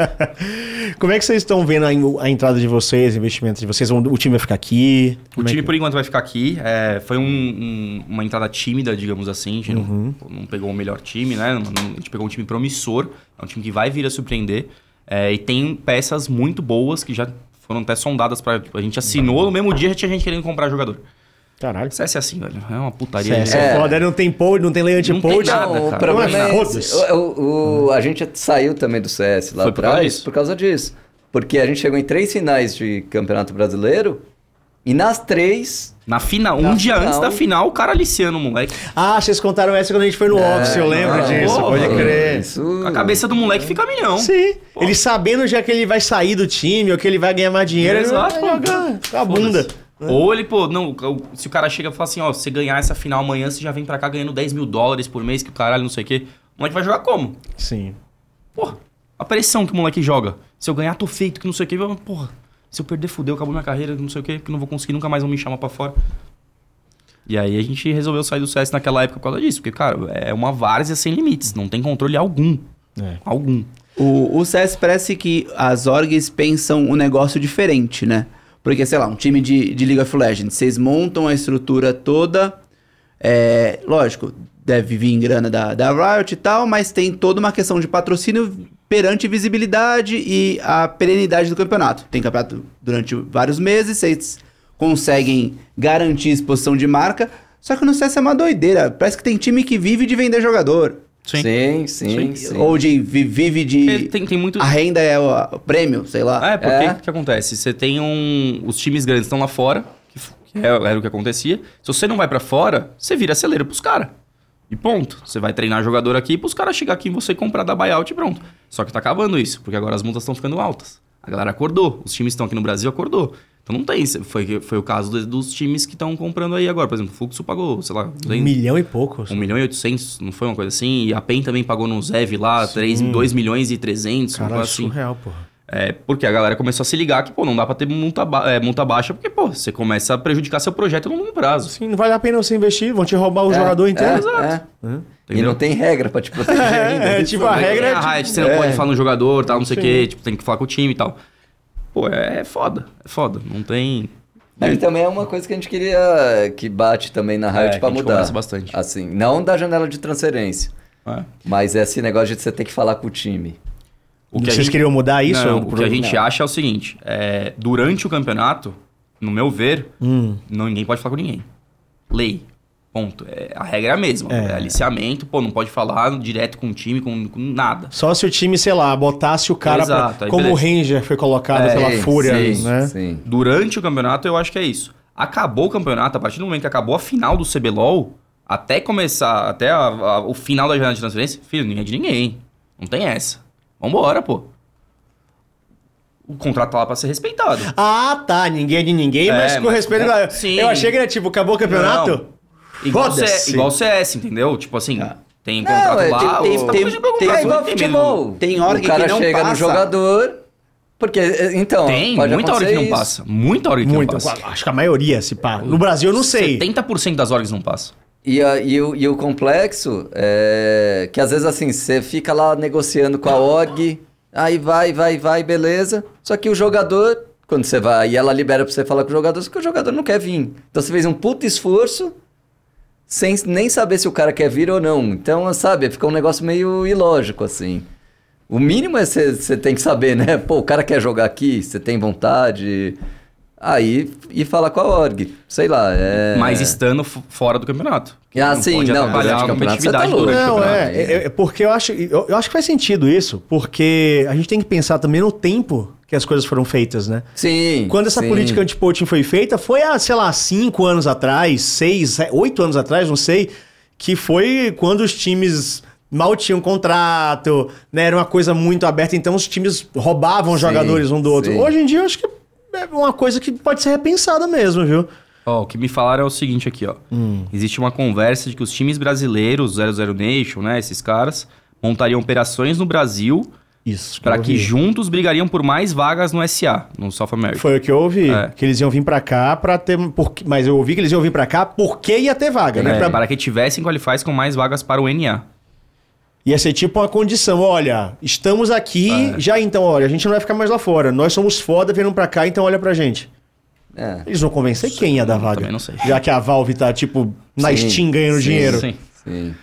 Como é que vocês estão vendo a, a entrada de vocês, investimentos vocês? O time vai ficar aqui? O é time, que- por enquanto, vai ficar aqui. É, foi um- um- uma entrada tímida, digamos assim. A gente Uhum. não, não pegou o melhor time, né? Não- não- a gente pegou um time promissor. É um time que vai vir a surpreender. É, e tem peças muito boas que já foram até sondadas pra... A gente assinou, no mesmo dia já tinha gente querendo comprar jogador. Caralho. CS é assim, velho. É uma putaria. CS É. é foda, não tem pod, não tem Não tem nada, não, o problema é Foda-se. esse. O, o- o- a gente saiu também do CS lá por atrás por causa disso. Porque a gente chegou em três finais de Campeonato Brasileiro e nas três... Na final, um Na dia final. antes da final, o cara aliciando o moleque. Ah, vocês contaram essa quando a gente foi no Office, eu lembro não, disso, porra, pode crer. Isso... A cabeça do moleque fica milhão. Sim. Ele sabendo já que ele vai sair do time ou que ele vai ganhar mais dinheiro, Exato, ele vai jogar com a bunda. Ou ele, pô, não, se o cara chega e fala assim, ó, se você ganhar essa final amanhã, você já vem pra cá ganhando 10 mil dólares por mês, que o caralho, não sei o quê. O moleque vai jogar como? Sim. Porra, a pressão que o moleque joga. Se eu ganhar, tô feito, que não sei o quê. Porra, se eu perder, fudeu, acabou minha carreira, não sei o quê, que não vou conseguir, nunca mais vão me chamar pra fora. E aí a gente resolveu sair do CS naquela época por causa disso. Porque, cara, é uma várzea sem limites. Não tem controle algum. É. Algum. O, o CS parece que as orgs pensam um negócio diferente, né? Porque, sei lá, um time de, de League of Legends, vocês montam a estrutura toda. É, lógico, deve vir grana da, da Riot e tal, mas tem toda uma questão de patrocínio perante visibilidade e a perenidade do campeonato. Tem campeonato durante vários meses, vocês conseguem garantir exposição de marca. Só que no CS é uma doideira. Parece que tem time que vive de vender jogador. Sim. Sim, sim, sim. Ou de vi- vive de. Porque Tem, tem muito. A renda é o, o prêmio, sei lá. É, porque É. o que acontece? Você tem um. Os times grandes estão lá fora, que, é- era o que acontecia. Se você não vai pra fora, você vira celeiro pros caras. E ponto. Você vai treinar jogador aqui pros caras chegar aqui e você comprar da buyout e pronto. Só que tá acabando isso, porque agora as multas estão ficando altas. A galera acordou. Os times que estão aqui no Brasil acordou. Então não tem. Foi, foi o caso dos, dos times que estão comprando aí agora. Por exemplo, o Fluxo pagou, sei lá, Um 200, milhão e pouco. 1 milhão e 800, não foi uma coisa assim? E a PEN também pagou no Zev lá 3, 2 milhões e 300, uma Caralho, coisa assim. surreal, porra. É, porque a galera começou a se ligar que, pô, não dá pra ter multa, ba- é, multa baixa, porque, pô, você começa a prejudicar seu projeto no longo prazo. Sim, não vale a pena você investir, vão te roubar o É, jogador é, inteiro. é. E Entendeu? não tem regra pra te proteger ainda. É, Isso tipo, a é- regra é a tipo- você não pode falar no jogador, tal, não sei o quê, tipo, tem que falar com o time e tal. Pô, é, é foda, é foda. Não tem. E também é uma coisa que a gente queria que bate também na Riot É, pra que a gente mudar. bastante. Assim, não da janela de transferência, É. mas esse negócio de você ter que falar com o time. O que Vocês gente- queriam mudar isso? Não, o que a gente acha é o seguinte: é, durante o campeonato, no meu ver, Hum. não, ninguém pode falar com ninguém. Lei. Ponto. É, a regra é a mesma. É. É. aliciamento, pô, não pode falar direto com o time, com, com nada. Só se o time, sei lá, botasse o cara pra- Exato, aí como o beleza. Ranger foi colocado É, pela Fúria, sim, né? Sim. Durante o campeonato, eu acho que é isso. Acabou o campeonato, a partir do momento que acabou a final do CBLOL, até começar, até a- a- o final da janela de transferência, filho, ninguém é de ninguém. Não tem essa. Vambora, pô. O contrato tá lá pra ser respeitado. Ah, tá. Ninguém é de ninguém, É, mas com mas- respeito. é, sim. Eu achei que era tipo, acabou o campeonato? Não. Igual, Foda-se. C, igual CS, entendeu? Tipo assim, tem Não, contrato é, lá, tem- o- tem- tem- tem- É igual não tem futebol. Tem hora o que cara não chega no passa. jogador. Porque, eh, então. Tem, pode muita hora que não isso. passa. Muita hora que não Muito. passa. Acho que a maioria, se pá. No Brasil, eu não sei. 70% das orgs não passa. E, a- e o, e o complexo é que às vezes assim, você fica lá negociando com a org, aí vai, vai, vai, beleza. Só que o jogador, quando você vai e ela libera pra você falar com o jogador, só que o jogador não quer vir. Então você fez um puta esforço sem nem saber se o cara quer vir ou não. Então, sabe, fica um negócio meio ilógico assim. O mínimo é você tem que saber, né? Pô, o cara quer jogar aqui, você tem vontade. Aí, e falar com a org. Sei lá, é... Mas estando fora do campeonato. Ah, sim, pode não, atrapalhar a você tá competitividade louco. durante o Não, campeonato. é, é, é porque eu acho, eu, eu acho que faz sentido isso, porque a gente tem que pensar também no tempo que as coisas foram feitas, né? Sim. Quando essa sim. política anti-poaching foi feita, foi há, sei lá, cinco anos atrás, seis, se- oito anos atrás, não sei, que foi quando os times mal tinham contrato, né? Era uma coisa muito aberta, então os times roubavam Sim, jogadores um do outro. sim. Hoje em dia, eu acho que é uma coisa que pode ser repensada mesmo, viu? Ó, o que me falaram é o seguinte aqui, ó. Existe uma conversa de que os times brasileiros, 00 Nation, né, esses caras, montariam operações no Brasil Isso. para que juntos brigariam por mais vagas no SA, no South America. Foi o que eu ouvi, É. que eles iam vir pra cá pra ter... Porque, mas eu ouvi que eles iam vir pra cá porque ia ter vaga, né? É, Pra- Para que tivessem qualifies com mais vagas para o NA. Ia ser tipo uma condição, olha, estamos aqui, É. já então, olha, a gente não vai ficar mais lá fora. Nós somos foda, vindo pra cá, então olha pra gente. É. Eles vão convencer quem ia dar vaga. também não sei. Já que a Valve tá, tipo, na Sim, Steam ganhando sim, dinheiro. Sim. Sim.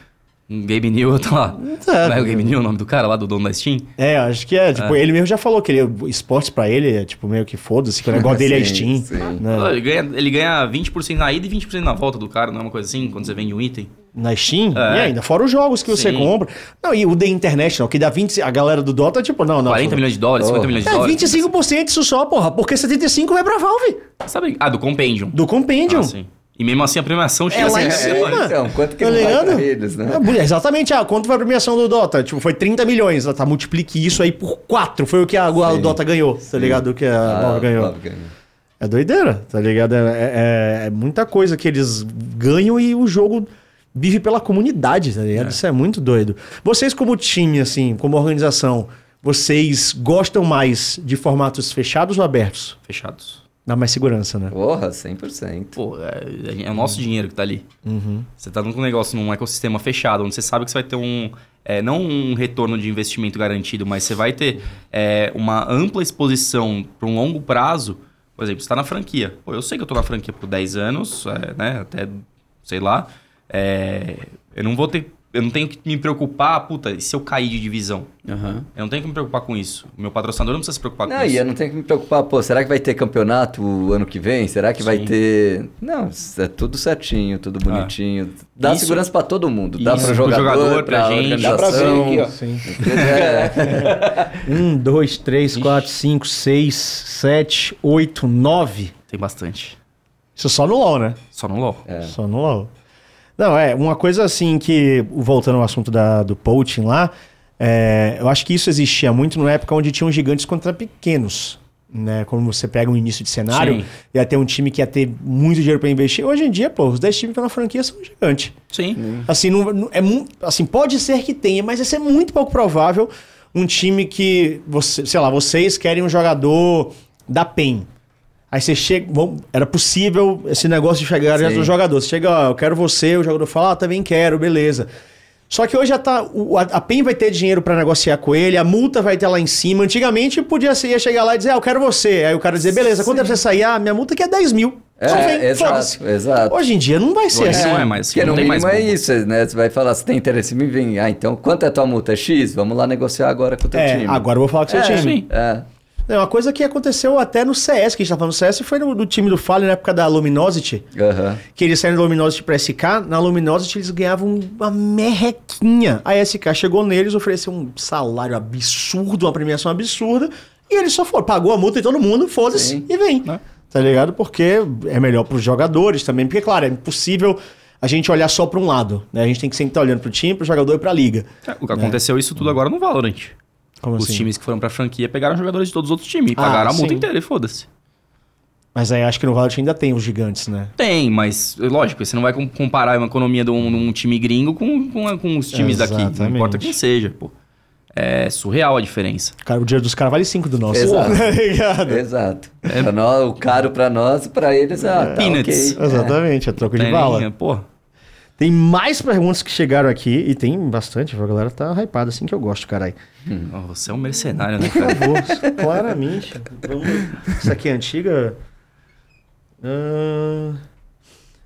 Um Gabe New tá lá. É. Não é o Gabe New o nome do cara lá, do dono da Steam? É, acho que é. Tipo, ele mesmo já falou que ele, o esportes pra ele é, tipo, meio que foda-se, que o negócio dele é Steam. sim. né? Ele, ganha, ele ganha 20% na ida e 20% na volta do cara, não é uma coisa assim, quando você vende um item? Na Steam? É. E ainda, fora os jogos que você Sim. compra. Não, e o The International, que dá 20... A galera do Dota, tipo, não, não. 40 milhões de dólares, 50 milhões de É, dólares. 25% isso só, porra. Porque 75% vai pra Valve. Sabe? Ah, do Compendium. Do Compendium. Ah, sim. E mesmo assim a premiação chega É lá em cima. então, quanto que Tá não vai ligado? pra eles, né? É, exatamente, ah, quanto foi a premiação do Dota? Tipo, foi 30 milhões. Tá, multiplique isso aí por 4. Foi o que a, a. Dota ganhou, tá ligado? O que a Ah, Valve ganhou. Valve ganhou. É doideira, tá ligado? É, é- é muita coisa que eles ganham e o jogo vive pela comunidade, tá ligado? Isso é muito doido. Vocês, como time, assim, como organização, vocês gostam mais de formatos fechados ou abertos? Fechados. Dá mais segurança, né? Porra, 100%. Pô, é, é o nosso dinheiro que tá ali. Uhum. Você tá num negócio, num ecossistema fechado, onde você sabe que você vai ter um. é, não um retorno de investimento garantido, mas você vai ter é, uma ampla exposição para um longo prazo. Por exemplo, você tá na franquia. Pô, eu sei que eu tô na franquia por 10 anos, é, né? Até, sei lá. É, eu não vou ter. Eu não tenho que me preocupar, puta, e se eu cair de divisão? Aham. Eu não tenho que me preocupar com isso. O meu patrocinador não precisa se preocupar Não, com e isso. eu não tenho que me preocupar, pô, será que vai ter campeonato o ano que vem? Será que vai Sim. ter. Não, é tudo certinho, tudo bonitinho. Dá Isso- segurança pra todo mundo. Dá pro jogador, jogador, pra, pra gente. Dá pra ver aqui, ó. Sim. É, Um, dois, três, quatro, cinco, seis, sete, oito, nove. Tem bastante. Isso só no LoL, né? Só no LoL. É. Só no LoL. Não, é, uma coisa assim que, voltando ao assunto da, do poaching lá, é, eu acho que isso existia muito na época onde tinham gigantes contra pequenos. Né? Quando você pega um início de cenário, Sim. ia ter um time que ia ter muito dinheiro para investir. Hoje em dia, pô, os 10 times que estão na franquia são gigantes. Sim. Assim, não, não- é assim, pode ser que tenha, mas vai ser muito pouco provável um time que, você, sei lá, vocês querem um jogador da PEN. Aí você chega. bom, era possível esse negócio de chegar Sim. do jogador. Você chega, ó, eu quero você, o jogador fala, ah, também quero, beleza. Só que hoje já tá. o- a, a PEN vai ter dinheiro pra negociar com ele, a multa vai ter lá em cima. Antigamente podia ser, ia chegar lá e dizer, ah, eu quero você. Aí o cara dizer, beleza, quanto é pra você sair? Ah, minha multa aqui é 10 mil. Só vem, É, exato, exato. Hoje em dia não vai ser Hoje assim. não é mais assim, Porque não no tem mais mínimo é isso, né? Você vai falar, se tem interesse em mim, vem. Ah, então quanto é tua multa? É X? Vamos lá negociar agora com o teu É, time. agora eu vou falar com o seu É, time. sim. É. É uma coisa que aconteceu até no CS, que a gente tá falando do CS, foi no, do time do Fallen na época da Luminosity, Aham. que eles saíram da Luminosity pra SK. Na Luminosity eles ganhavam uma merrequinha. A SK chegou neles, ofereceu um salário absurdo, uma premiação absurda, e eles só foram, pagou a multa em todo mundo, foda-se, e vem. É. Tá ligado? Porque é melhor pros jogadores também, porque, claro, é impossível a gente olhar só pra um lado, né? A gente tem que sempre estar olhando pro time, pro jogador e pra liga. É, O que aconteceu isso tudo agora no Valorant. Como Os assim? times que foram pra franquia pegaram jogadores de todos os outros times e Ah, pagaram a multa sim. inteira e foda-se. Mas aí acho que no Valorant ainda tem os gigantes, né? Tem, mas lógico, você não vai com- comparar uma economia de um, de um time gringo com, com, com os times daqui. Não Exatamente. importa quem seja, pô. É surreal a diferença. Cara, o dinheiro dos caras vale 5 do nosso. Exato. Tá ligado? Exato. Pra nós, o caro pra nós, pra eles, ah, tá Peanuts. ok. Exatamente, é troco de bala. é, Pô, Tem mais perguntas que chegaram aqui e tem bastante. A galera tá hypada assim que eu gosto, caralho. ó, você é um mercenário, né, cara? Vou, claramente. Vamos... Essa aqui é antiga. Ah,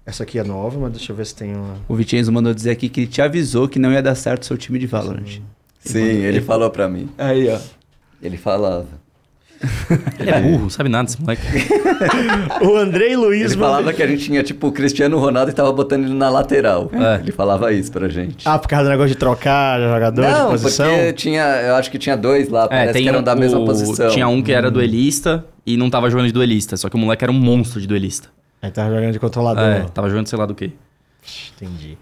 Essa aqui é nova, mas deixa eu ver se tem uma. O Vicenzo mandou dizer aqui que ele te avisou que não ia dar certo o seu time de Valorant. Sim, ele falou pra mim. Aí, ó. Ele falava. Ele é burro, sabe nada esse moleque. O Andrei Luiz. Ele falava que a gente tinha, tipo, o Cristiano Ronaldo e tava botando ele na lateral. É. Ele falava isso pra gente. Ah, por causa do negócio de trocar jogador de Não, posição. porque tinha, eu acho que tinha dois lá, É, parece tem que eram da mesma o- posição. Tinha um que era duelista e não tava jogando de duelista, só que o moleque era um monstro de duelista. Aí tava jogando de controlador. É, tava jogando sei lá do que. Entendi.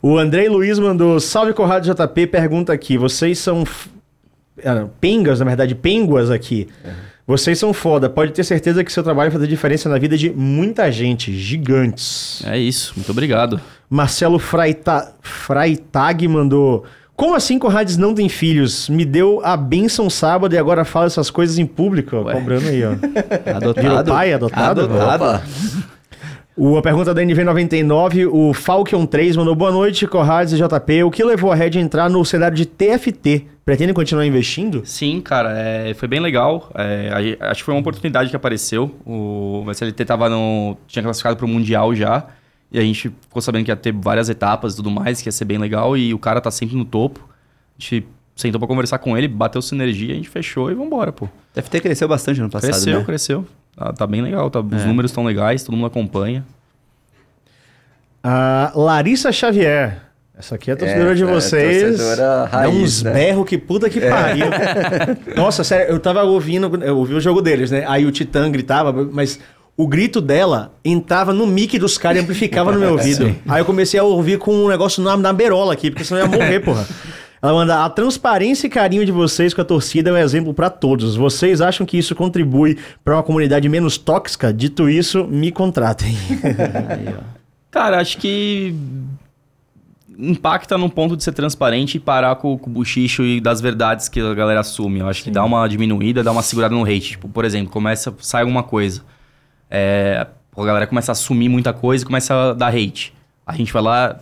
O Andrei Luiz mandou salve Corrado JP, pergunta aqui, vocês são ah, não, pengas, na verdade, penguas aqui. Vocês são foda, pode ter certeza que seu trabalho vai fazer diferença na vida de muita gente, gigantes. É isso, muito obrigado. Marcelo Freita... Freitag mandou como assim Corrades não tem filhos? Me deu a benção sábado e agora fala essas coisas em público. Ué. Cobrando aí, ó. Adotado. Virou pai, adotado? Adotado. O, a pergunta da NV99, o Falcon 3 mandou boa noite, Corrades e JP. O que levou a Red a entrar no cenário de TFT? Pretende continuar investindo? Sim, cara, é, foi bem legal. É, acho que foi uma oportunidade que apareceu. O SLT tava no, tinha classificado para o Mundial já. E a gente ficou sabendo que ia ter várias etapas e tudo mais, que ia ser bem legal. E o cara tá sempre no topo. A gente sentou pra conversar com ele, bateu sinergia, a gente fechou e vambora, pô. Deve ter cresceu bastante ano passado, cresceu, né? cresceu. Tá, tá bem legal, tá, os É. números estão legais, todo mundo acompanha. A Larissa Xavier. Essa aqui é a torcedora É, de é, vocês. torcedora Dá raiz, uns né? berros que puta que pariu. Nossa, sério, eu tava ouvindo, eu ouvi o jogo deles, né? Aí o Titã gritava, mas o grito dela entrava no mic dos caras e amplificava no meu ouvido. Aí eu comecei a ouvir com um negócio na, na berola aqui, porque senão eu ia morrer, porra. Ela manda: a transparência e carinho de vocês com a torcida é um exemplo pra todos. Vocês acham que isso contribui pra uma comunidade menos tóxica? Dito isso, me contratem. Cara, acho que impacta no ponto de ser transparente e parar com, com o buchicho e das verdades que a galera assume. Eu acho que dá uma diminuída, dá uma segurada no hate. Tipo, por exemplo, começa, sai alguma coisa. É, a galera começa a assumir muita coisa e começa a dar hate. A gente vai lá,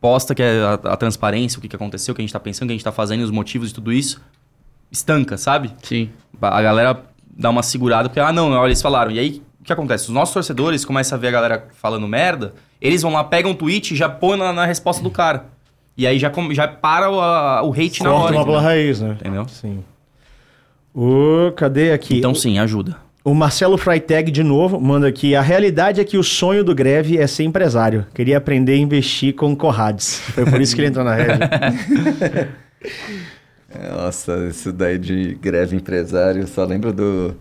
posta que é a, a transparência, o que, que aconteceu, o que a gente tá pensando, o que a gente tá fazendo, os motivos e tudo isso. Estanca, sabe? Sim. A galera dá uma segurada, porque, ah, não, olha, eles falaram. E aí, o que acontece? Os nossos torcedores começam a ver a galera falando merda, eles vão lá, pegam o tweet e já põem na, na resposta do cara. E aí já, já para o, a- o hate na Corta hora. uma pela entendeu? raiz, né? Entendeu? Sim. O, cadê aqui? Então sim, ajuda. O Marcelo Freitag, de novo, manda aqui. A realidade é que o sonho do Greve é ser empresário. Queria aprender a investir com Corrades. Foi por isso que ele entrou na rede. Nossa, isso daí de greve empresário, só lembro do.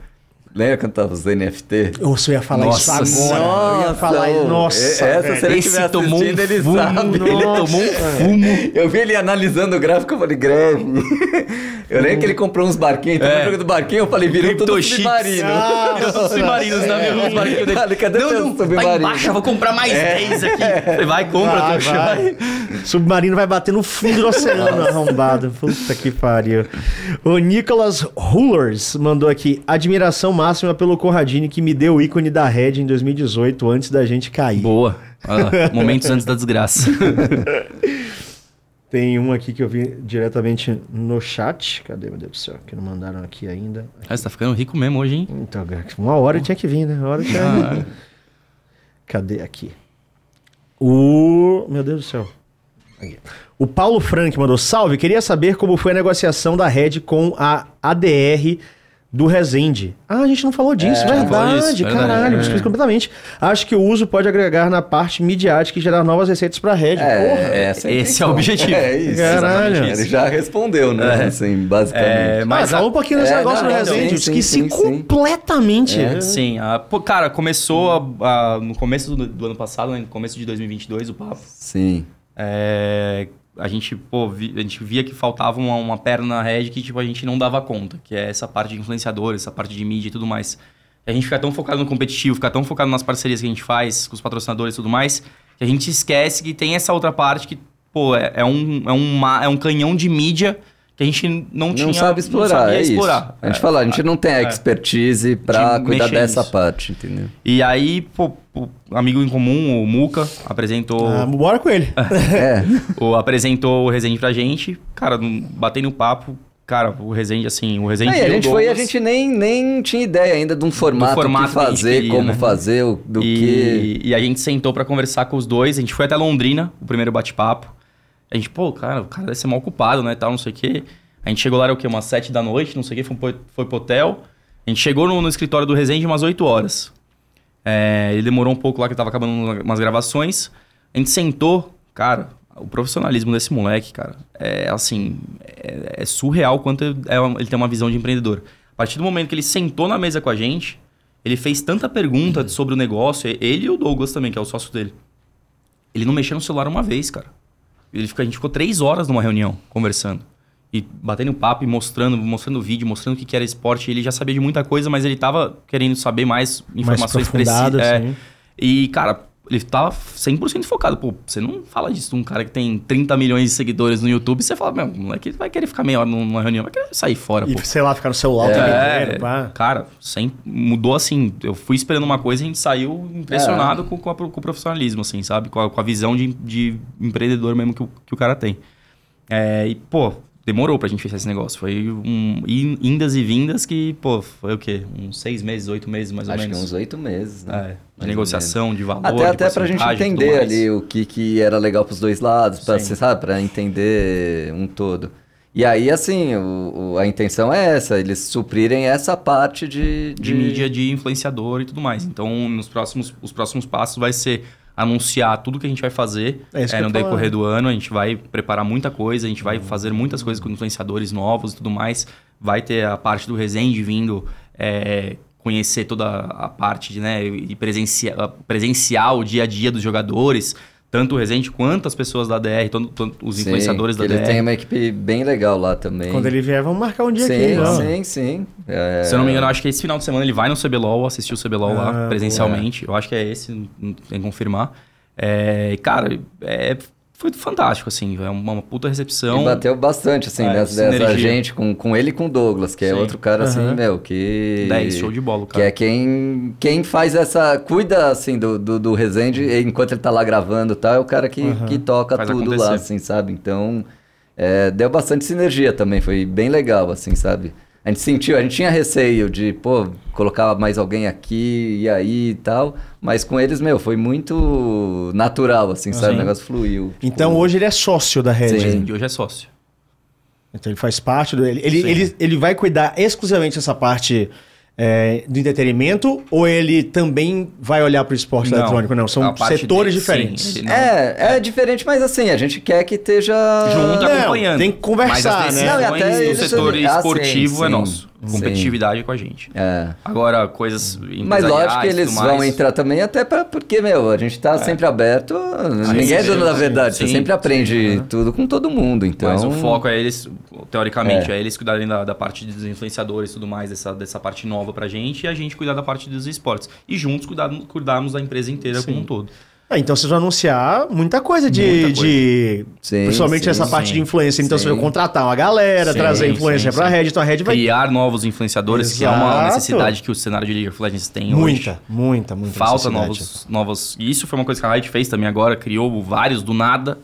Lembra quando tava os NFT? Ou você ia falar Nossa isso agora? eu ia falar ô, isso. Nossa, essa velho. se ele Esse tomou um ele fumo, sabe. ele tomou um fumo. Eu vi ele analisando o gráfico, eu falei, greve. Eu lembro que ele comprou uns barquinhos, então É. no jogo do barquinho eu falei, virou tudo submarino. Ah, Os submarinos, né? Os barquinhos dele. Falei, cadê não, não, tá submarino? embaixo, eu vou comprar mais 10 aqui. Você vai, compra, Vai, vai. vai. Submarino vai bater no fundo do oceano, arrombado. Puta que pariu. O Nicholas Hullers mandou aqui: admiração máxima pelo Corradini que me deu o ícone da Red em 2018, antes da gente cair. Boa. Ah, momentos antes da desgraça. Tem um aqui que eu vi diretamente no chat. Cadê, meu Deus do céu? Que não mandaram aqui ainda. Ah, você tá ficando rico mesmo hoje, hein? Então, uma hora tinha que vir, né? Uma hora tinha Ah, Cadê aqui? O. Meu Deus do céu. Aqui. O Paulo Frank mandou salve. Queria saber como foi a negociação da Red com a ADR do Resende. Ah, a gente não falou disso, não falou verdade, disso, verdade. caralho, É. me explica completamente. Acho que o uso pode agregar na parte midiática e gerar novas receitas pra Red. Porra. É, essa a Esse é o objetivo. É isso. Caralho. Ele já respondeu, né? Assim, basicamente. É, Mas mas fala a- um pouquinho desse É, negócio não, do não, Resende. sim, Eu esqueci sim, sim, sim. completamente. É. Sim, a- pô, cara, começou a- a- no começo do, do ano passado, né, no começo de 2022, o papo. Sim. É, a gente, pô, vi- a gente via que faltava uma, uma perna na rede que tipo, a gente não dava conta, que é essa parte de influenciadores, essa parte de mídia e tudo mais. A gente fica tão focado no competitivo, fica tão focado nas parcerias que a gente faz com os patrocinadores e tudo mais, que a gente esquece que tem essa outra parte que, pô, é, é um, é, um, é um canhão de mídia que a gente não, tinha Não sabe explorar, sabia é explorar. isso. A gente É. fala, a gente não tem a É. expertise pra De cuidar dessa nisso. parte, entendeu? E aí, pô, o amigo em comum, o Muca, apresentou, Ah, bora com ele. É. o, apresentou o Resende pra gente. Cara, batei no papo. Cara, o Resende, assim, o Resende. Aí, a e gente foi e a gente nem, nem tinha ideia ainda de um formato, formato que fazer, queria, como né? fazer, do que. e, e a gente sentou pra conversar com os dois. A gente foi até Londrina, o primeiro bate-papo. A gente, pô, cara, o cara deve ser mal ocupado, né? Tal, não sei o quê. A gente chegou lá, era o quê? Umas sete da noite, não sei o quê, foi, foi pro hotel. A gente chegou no, no escritório do Resende umas 8 horas. É, ele demorou um pouco lá, que tava acabando umas gravações. A gente sentou, cara, o profissionalismo desse moleque, cara, é assim, é, é surreal quanto é uma- ele tem uma visão de empreendedor. A partir do momento que ele sentou na mesa com a gente, ele fez tanta pergunta sobre o negócio, ele e o Douglas também, que é o sócio dele. Ele não mexeu no celular uma vez, cara. Ele fica, a gente ficou três horas numa reunião, conversando. E batendo papo e mostrando, mostrando vídeo, mostrando o que que era esporte. Ele já sabia de muita coisa, mas ele tava querendo saber mais informações precisas. É. assim. E, cara, ele tava 100% focado. Pô, você não fala disso de um cara que tem 30 milhões de seguidores no YouTube. Você fala, meu, moleque vai querer ficar meia hora numa reunião, vai querer sair fora, pô. E, sei lá, ficar no celular É, inteiro, pá. cara, sem, mudou assim. Eu fui esperando uma coisa e a gente saiu impressionado com, com, a- com o profissionalismo, assim, sabe? Com a, com a visão de, de empreendedor mesmo que o, que o cara tem. É, e, pô, demorou pra gente fechar esse negócio. Foi um in- indas e vindas que, pô, foi o quê? Uns seis meses, oito meses mais ou Acho que menos. uns oito meses, né? É, de negociação, de valor. Até, de até pra gente entender ali o que, que era legal pros dois lados, pra, você sabe, pra entender um todo. E aí, assim, o, o- a intenção é essa, eles suprirem essa parte de... de mídia, de influenciador e tudo mais. Então, nos próximos, os próximos passos vai ser anunciar tudo que a gente vai fazer É é, no decorrer do ano. A gente vai preparar muita coisa, a gente vai fazer muitas coisas com influenciadores novos e tudo mais. Vai ter a parte do Resende vindo é, conhecer toda a parte de, né, e presenciar, presenciar o dia a dia dos jogadores. Tanto o Resende quanto as pessoas da DR, tanto, tanto os Sim, influenciadores que da ele DR. tem uma equipe bem legal lá também. Quando ele vier, vamos marcar um dia sim, aqui. não? sim, sim. É, Se eu não me engano, acho que esse final de semana ele vai no CBLOL, assistir o CBLOL Ah, lá presencialmente. Eu acho que é esse, não tem que confirmar. É, e, cara, é, foi fantástico, assim. É uma, uma puta recepção. E bateu bastante, assim, É, dessa, dessa gente, com, com ele e com o Douglas, que é Sim. outro cara, assim, Aham. meu, que... 10, show de bola, Que cara. é quem, quem faz essa... Cuida, assim, do, do, do Resende, enquanto ele tá lá gravando e tal, é o cara que, que toca Faz tudo acontecer. lá, assim, sabe? Então, é, deu bastante sinergia também, foi bem legal, assim, sabe? A gente sentiu, a gente tinha receio de, pô, colocar mais alguém aqui e aí e tal, mas com eles, meu, foi muito natural, assim, sabe? Sim. O negócio fluiu. Então hoje ele é sócio da Red. Sim. E hoje é sócio. Então ele faz parte do. Ele, ele, ele, ele vai cuidar exclusivamente dessa parte é, do entretenimento ou ele também vai olhar para o esporte Não, eletrônico? Não, são a setores dele, diferentes. sim, não- É, é diferente, mas assim, a gente quer que esteja... Junto Não, acompanhando. tem que conversar, Mas as né? Não, e até eles setor Ah, esportivo sim, é sim, nosso. sim. Competitividade é com a gente. É. Agora, coisas Mas lógico que eles vão entrar também, até pra, porque, meu, a gente tá sempre aberto. ninguém é dono da sim, verdade. Você sempre aprende tudo com todo mundo. Então, Mas o foco é eles, teoricamente, É. é, eles cuidarem da, da parte dos influenciadores e tudo mais, dessa, dessa parte nova pra gente, e a gente cuidar da parte dos esportes. E juntos cuidar, cuidarmos da empresa inteira como um todo. Ah, então vocês vão anunciar muita coisa de. Muita coisa. de Sim, principalmente sim, essa parte sim. de influência. Então Sim. vocês vão contratar uma galera, Sim, trazer sim, influência sim. pra Red. Então a Red vai. Criar novos influenciadores, que é uma Exato. necessidade que o cenário de League of Legends tem hoje. Muita, muita, muita. Falta novos, novos. E isso foi uma coisa que a Riot fez também agora, criou vários do nada,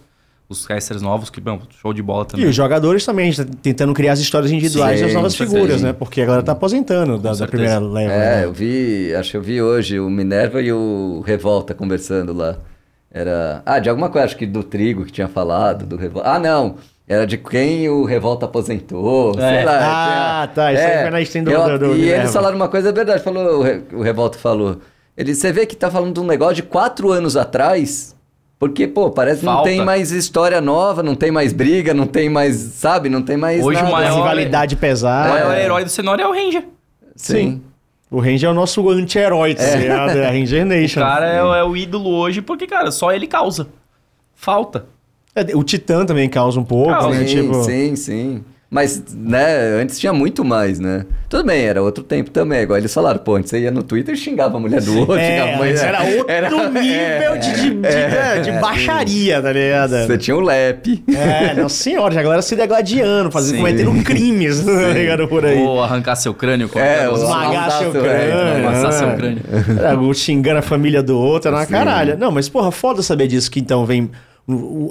os casters novos, que, bom, show de bola E também. os jogadores também, a gente tá tentando criar as histórias individuais Sim, das novas figuras, certeza. né? Porque a galera tá aposentando da, da primeira leva. é, né? eu vi, acho que eu vi hoje o Minerva e o Revolta conversando lá. Era. Ah, de alguma coisa, acho que do Trigo que tinha falado, do Revolta. Ah, não! Era de quem o Revolta aposentou, sei É. lá. Ah, tinha- tá, isso aí foi na stream do- eu- do- do E Minerva. eles falaram uma coisa, é verdade, falou, o Revolta falou. Ele, você vê que tá falando de um negócio de quatro anos atrás, porque, pô, parece que não Falta. tem mais história nova, não tem mais briga, não tem mais, sabe, não tem mais Hoje o nada. A maior- rivalidade O pesada. maior herói do cenário é o Ranger. Sim. O Ranger é o nosso anti-herói, tá ligado? É a Ranger O Nation. cara é, o- é o ídolo hoje porque, cara, só ele causa. Falta. É, O Titã também causa um pouco, Causa, né? Sim, Tipo, sim, sim. Mas, né, antes tinha muito mais, né? Tudo bem, era outro tempo também. Igual eles falaram, pô, antes você ia no Twitter e xingava a mulher do outro, xingava É, antes era outro nível de, de, de, é, né, de baixaria, tá ligado? Você tinha o Lep. É, nossa senhora, já a galera se degladiando, fazendo, Sim. cometendo crimes, tá ligado? Por aí. Ou arrancar seu crânio. É, é, o- Esmagar seu crânio. é, amassar né? seu crânio. É, o xingando a família do outro, é uma Sim. caralho. Não, mas porra, foda saber disso, que então vem.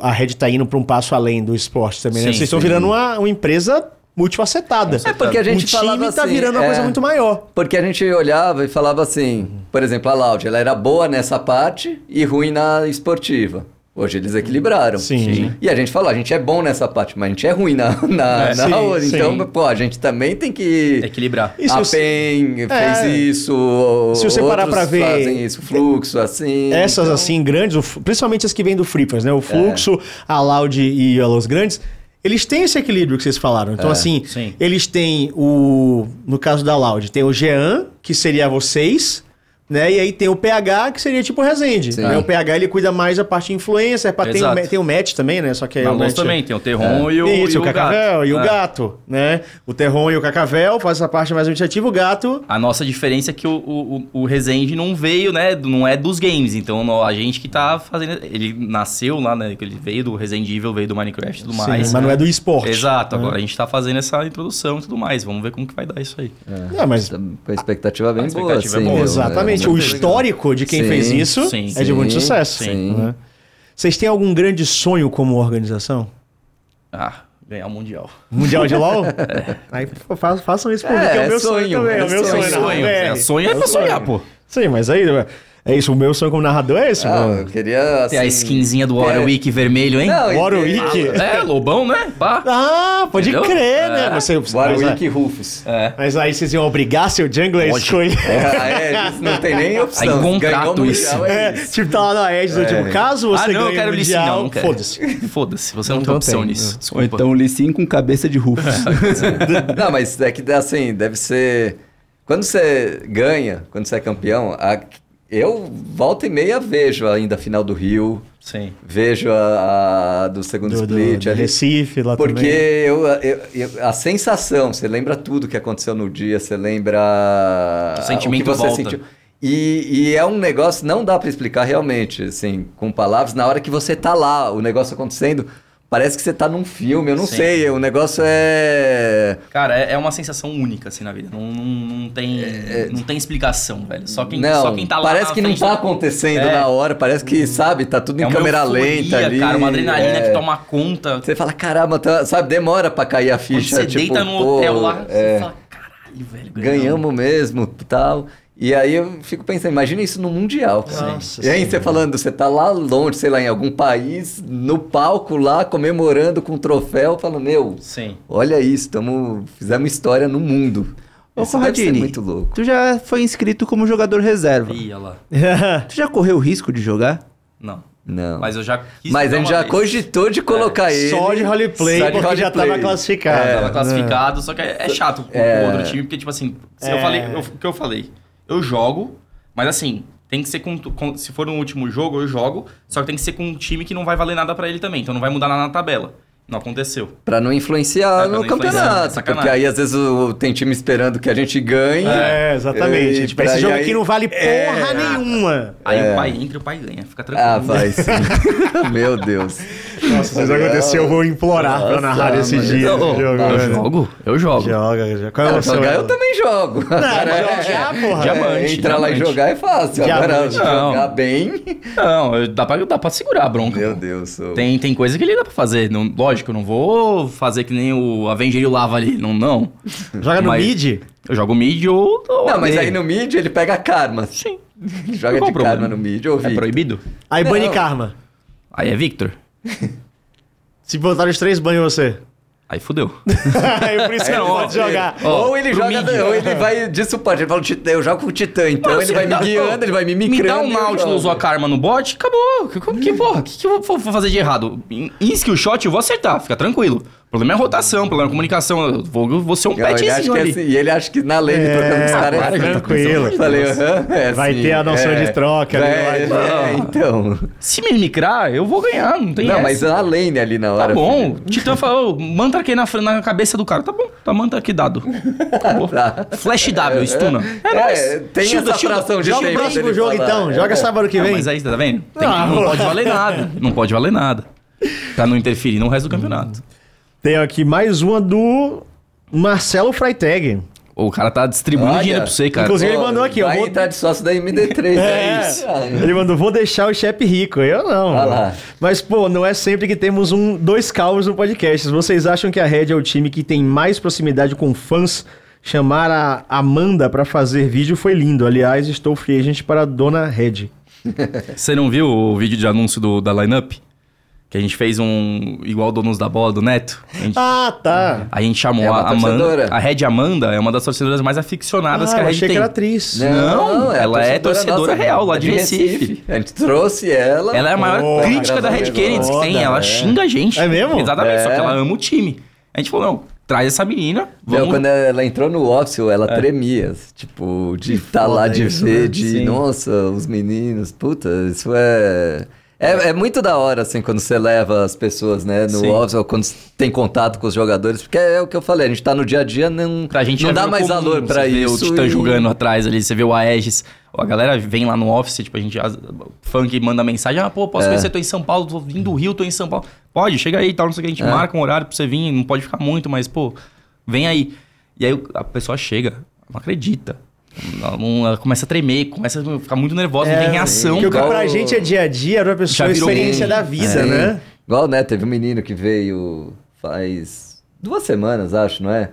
A Red tá indo pra um passo além do esporte também, né? Sim, Vocês estão virando uma, uma empresa multifacetada. É porque a gente o time falava tá assim, virando uma é. coisa muito maior. Porque a gente olhava e falava assim, por exemplo, a Loud, ela era boa nessa parte e ruim na esportiva. Hoje eles equilibraram. Sim. Sim. E a gente falou, a gente é bom nessa parte, mas a gente é ruim na, na, É, na sim, outra. sim. Então, pô, a gente também tem que... Equilibrar. Se a PEN É. fez isso, Se você parar pra ver- fazem isso, fluxo, assim. Essas então- assim grandes, principalmente as que vêm do Freepers, É. né? O Fluxo, a Loud e a Los Grandes, eles têm esse equilíbrio que vocês falaram. Então, É, assim, sim. eles têm o. No caso da Loud, tem o Jean, que seria vocês. Né? E aí tem o PH, que seria tipo o Resende. Sim. Né? O PH ele cuida mais da parte de influencer, pra- tem, o, tem o Match também, né? Só que aí Na o Match- também, tem o Terron e o, Isso, e o, o Cacavel gato. e o É. gato, né? O Terron e o Cacavel faz essa parte mais administrativa, o gato. A nossa diferença é que o, o, o Resende não veio, né? Não é dos games. Então a gente que tá fazendo. Ele nasceu lá, né? Ele veio do Resident Evil, veio do Minecraft e tudo Sim, mais. mas não é do esporte. Exato, né? agora a gente tá fazendo essa introdução e tudo mais. Vamos ver como que vai dar isso aí. É, mas Com a expectativa bem A boa, expectativa é assim, boa. meu, Exatamente. Né? o histórico de quem Sim, fez isso sim, é de muito sucesso. sim. né? Vocês têm algum grande sonho como organização? Ah, ganhar o Mundial. Mundial de LOL? Aí pô, fa- façam isso por mim, É, que é o é meu sonho, sonho, também. É o é meu sonho, sonho. BR. é, sonho é pra sonhar, pô. Sim, mas aí é isso. O meu sonho como narrador é esse, Ah, mano. eu queria, Tem a assim, skinzinha do Warwick vermelho, hein? Não, Warwick. É, Lobão, né? Pá. Ah, pode Entendeu? crer, né? É. Você, mas, Warwick e Rufus. É. mas aí vocês iam obrigar seu jungler a escolher. É, é, não tem nem opção. Aí, contrato Ganhou o Mundial, isso. é É, isso. tipo, tá lá na Edge do tipo, caso você ah, não, ganhe eu quero o Lee Mundial, quero. foda-se. Foda-se, você não, Não tem opção tem. nisso. Ou Desculpa. então o Lee Sin com cabeça de Rufus. Não, mas é que assim, deve ser. Quando você ganha, quando você é campeão, a- eu volta e meia vejo ainda a final do Rio, Sim. vejo a, a do segundo Do, split do ali. Recife lá Porque também. eu, eu- eu- a sensação, você lembra tudo que aconteceu no dia, você lembra O sentimento que você volta. sentiu. E, e é um negócio, não dá pra explicar realmente, assim, com palavras. Na hora que você tá lá, o negócio acontecendo, parece que você tá num filme, eu não Sim. sei, o negócio é... Cara, é, é uma sensação única, assim, na vida. Não, não, não tem, não tem explicação, velho. Só quem, não, só quem tá lá parece que não tá do- acontecendo É. na hora, parece que, sabe, tá tudo em É câmera euforia, lenta ali. cara, uma adrenalina é. que toma conta. Você fala, caramba, tá- sabe, demora pra cair a Quando ficha. você tipo, deita no hotel lá, é. você fala, caralho, velho, ganhamos mesmo tal. E aí eu fico pensando, imagina isso no Mundial. Nossa e aí você falando, você tá lá longe, sei lá, em algum país, no palco lá, comemorando com um troféu, falando, meu, Sim. olha isso, tamo, fizemos história no mundo. Ô, Isso deve ser Conradini, muito louco. tu já foi inscrito como jogador reserva. Ia lá. Tu já correu o risco de jogar? Não. Não. Mas eu já quis Mas a gente já vez. cogitou de colocar ele. Só de roleplay, só de porque já tava classificado. É, Tava classificado, só que é, é chato com É. o outro time, porque, tipo assim, se eu É. falei, o que eu falei? Eu jogo, mas assim, tem que ser com, com- Se for no último jogo, eu jogo, só que tem que ser com um time que não vai valer nada pra ele também, então não vai mudar nada na tabela. Não aconteceu. Pra não influenciar É, pra no não influenciar, campeonato. sacanagem. porque aí às vezes o- tem time esperando que a gente ganhe. É, exatamente. E tipo, esse jogo aí- aqui não vale porra É. nenhuma. Aí o pai entra e o pai ganha, fica tranquilo. Ah, vai sim. Meu Deus. Nossa, se isso acontecer, eu vou implorar pra Nossa, narrar esse mas dia. Eu, jogo, eu velho. jogo, eu jogo. Joga, joga. Qual é o Ah, seu? jogar eu também jogo. Não, Agora, jogar, porra. Diamante. Entrar lá e diamante. jogar é fácil. Agora, Diamante. jogar Não. bem. Não, dá pra, dá pra segurar a bronca. Meu. Deus. Tem, tem coisa que ele dá pra fazer. Não, lógico, eu não vou fazer que nem o Avenger e o Lava ali. Não, não. Joga no Mas- mid? Eu jogo mid ou. ou Não, mas aí no mid ele pega karma. Sim. Joga Qual de problema? karma no mid. Ou É Victor. proibido? Aí Não. bane karma. Aí é Victor. Se botar os três, banho você. Aí fudeu. Aí por isso que não Não, pode jogar. Ó, ou ele joga, mid. ou ele vai de suporte. Ele fala, "Titã, eu jogo com o Titã, então Mano, ele vai me guiando, ele vai me Me micrando. dá um Nautilus ou a Karma no bot, acabou. Que, que, porra, que, que eu vou vou fazer de errado? Em, em skill shot eu vou acertar, fica tranquilo. O problema é a rotação, o problema é a comunicação. Eu vou, vou ser um Não, ele acha petzinho que é ali. assim, e ele acha que na lane É, trocando os caras é tá tranquilo. Eu Falei, aham, é Vai assim, ter a noção é. de troca ali, É, vai- é, então. Se me micrar, eu vou ganhar, não tem Não, essa. mas a lane ali na hora. Tá bom, filho. o Titã falou, manta aqui na, na cabeça do cara. Tá bom, tá manta aqui dado. Tá. Flash W, stuna. É, É, nóis. tem essa fração de Joga o próximo jogo falar. então. Joga sábado que Não, vem. mas aí, tá vendo? Tem- Ah, não pode valer nada. Não pode valer nada. Pra não interferir no resto do campeonato. Tem aqui mais uma do Marcelo Freitag. O cara tá distribuindo Olha, dinheiro pra você, cara. Inclusive, ele mandou aqui, ó, Vai vou- entrar de sócio da MD3, é, É, isso. ele mandou, vou deixar o chefe rico. Eu não. Olha lá. Mas, pô, não é sempre que temos um, dois calvos no podcast. Vocês acham que a Red é o time que tem mais proximidade com fãs? Chamar a Amanda pra fazer vídeo foi lindo. Aliás, estou free agent para a dona Red. Você não viu o vídeo de anúncio do, da lineup? Que a gente fez um igual donos da bola do Neto. Gente, Ah, tá. a gente chamou É a Amanda. torcedora. A Red Amanda é uma das torcedoras mais aficionadas Ah, que a Red achei tem. que era atriz. Não, ela é torcedora nossa, real, lá é de Recife. A gente trouxe ela. Ela é a maior Porra, crítica da Red Kennedy que tem. Ela é. xinga a gente. É mesmo? Exatamente, É. só que ela ama o time. A gente falou, não, traz essa menina. Meu, Vamos... quando ela entrou no office, ela tremia. Tipo, de estar lá, de isso, ver, né? de... Sim. Nossa, os meninos. Puta, isso é... É, é muito da hora, assim, quando você leva as pessoas, né, no office, ou quando tem contato com os jogadores, porque é o que eu falei, a gente tá no dia a dia, não, Pra gente não já dá mais comum, valor pra você vê isso. o Titã e- jogando atrás ali, você vê o Aegis. A galera vem lá no office, tipo, a gente. Funk manda mensagem: ah, pô, É. posso conhecer? Tô em São Paulo, tô vindo do Rio, tô em São Paulo. Pode, chega aí e tal, não sei o que. A gente É. marca um horário pra você vir, não pode ficar muito, mas, pô, vem aí. E aí a pessoa chega, não acredita. Ela, começa a tremer, começa a ficar muito nervosa, não tem reação, Porque o que cara. pra gente é dia a dia, pra pessoa Já é experiência da vida, Sim. né? Igual, né? Teve um menino que veio faz duas semanas, acho, não é?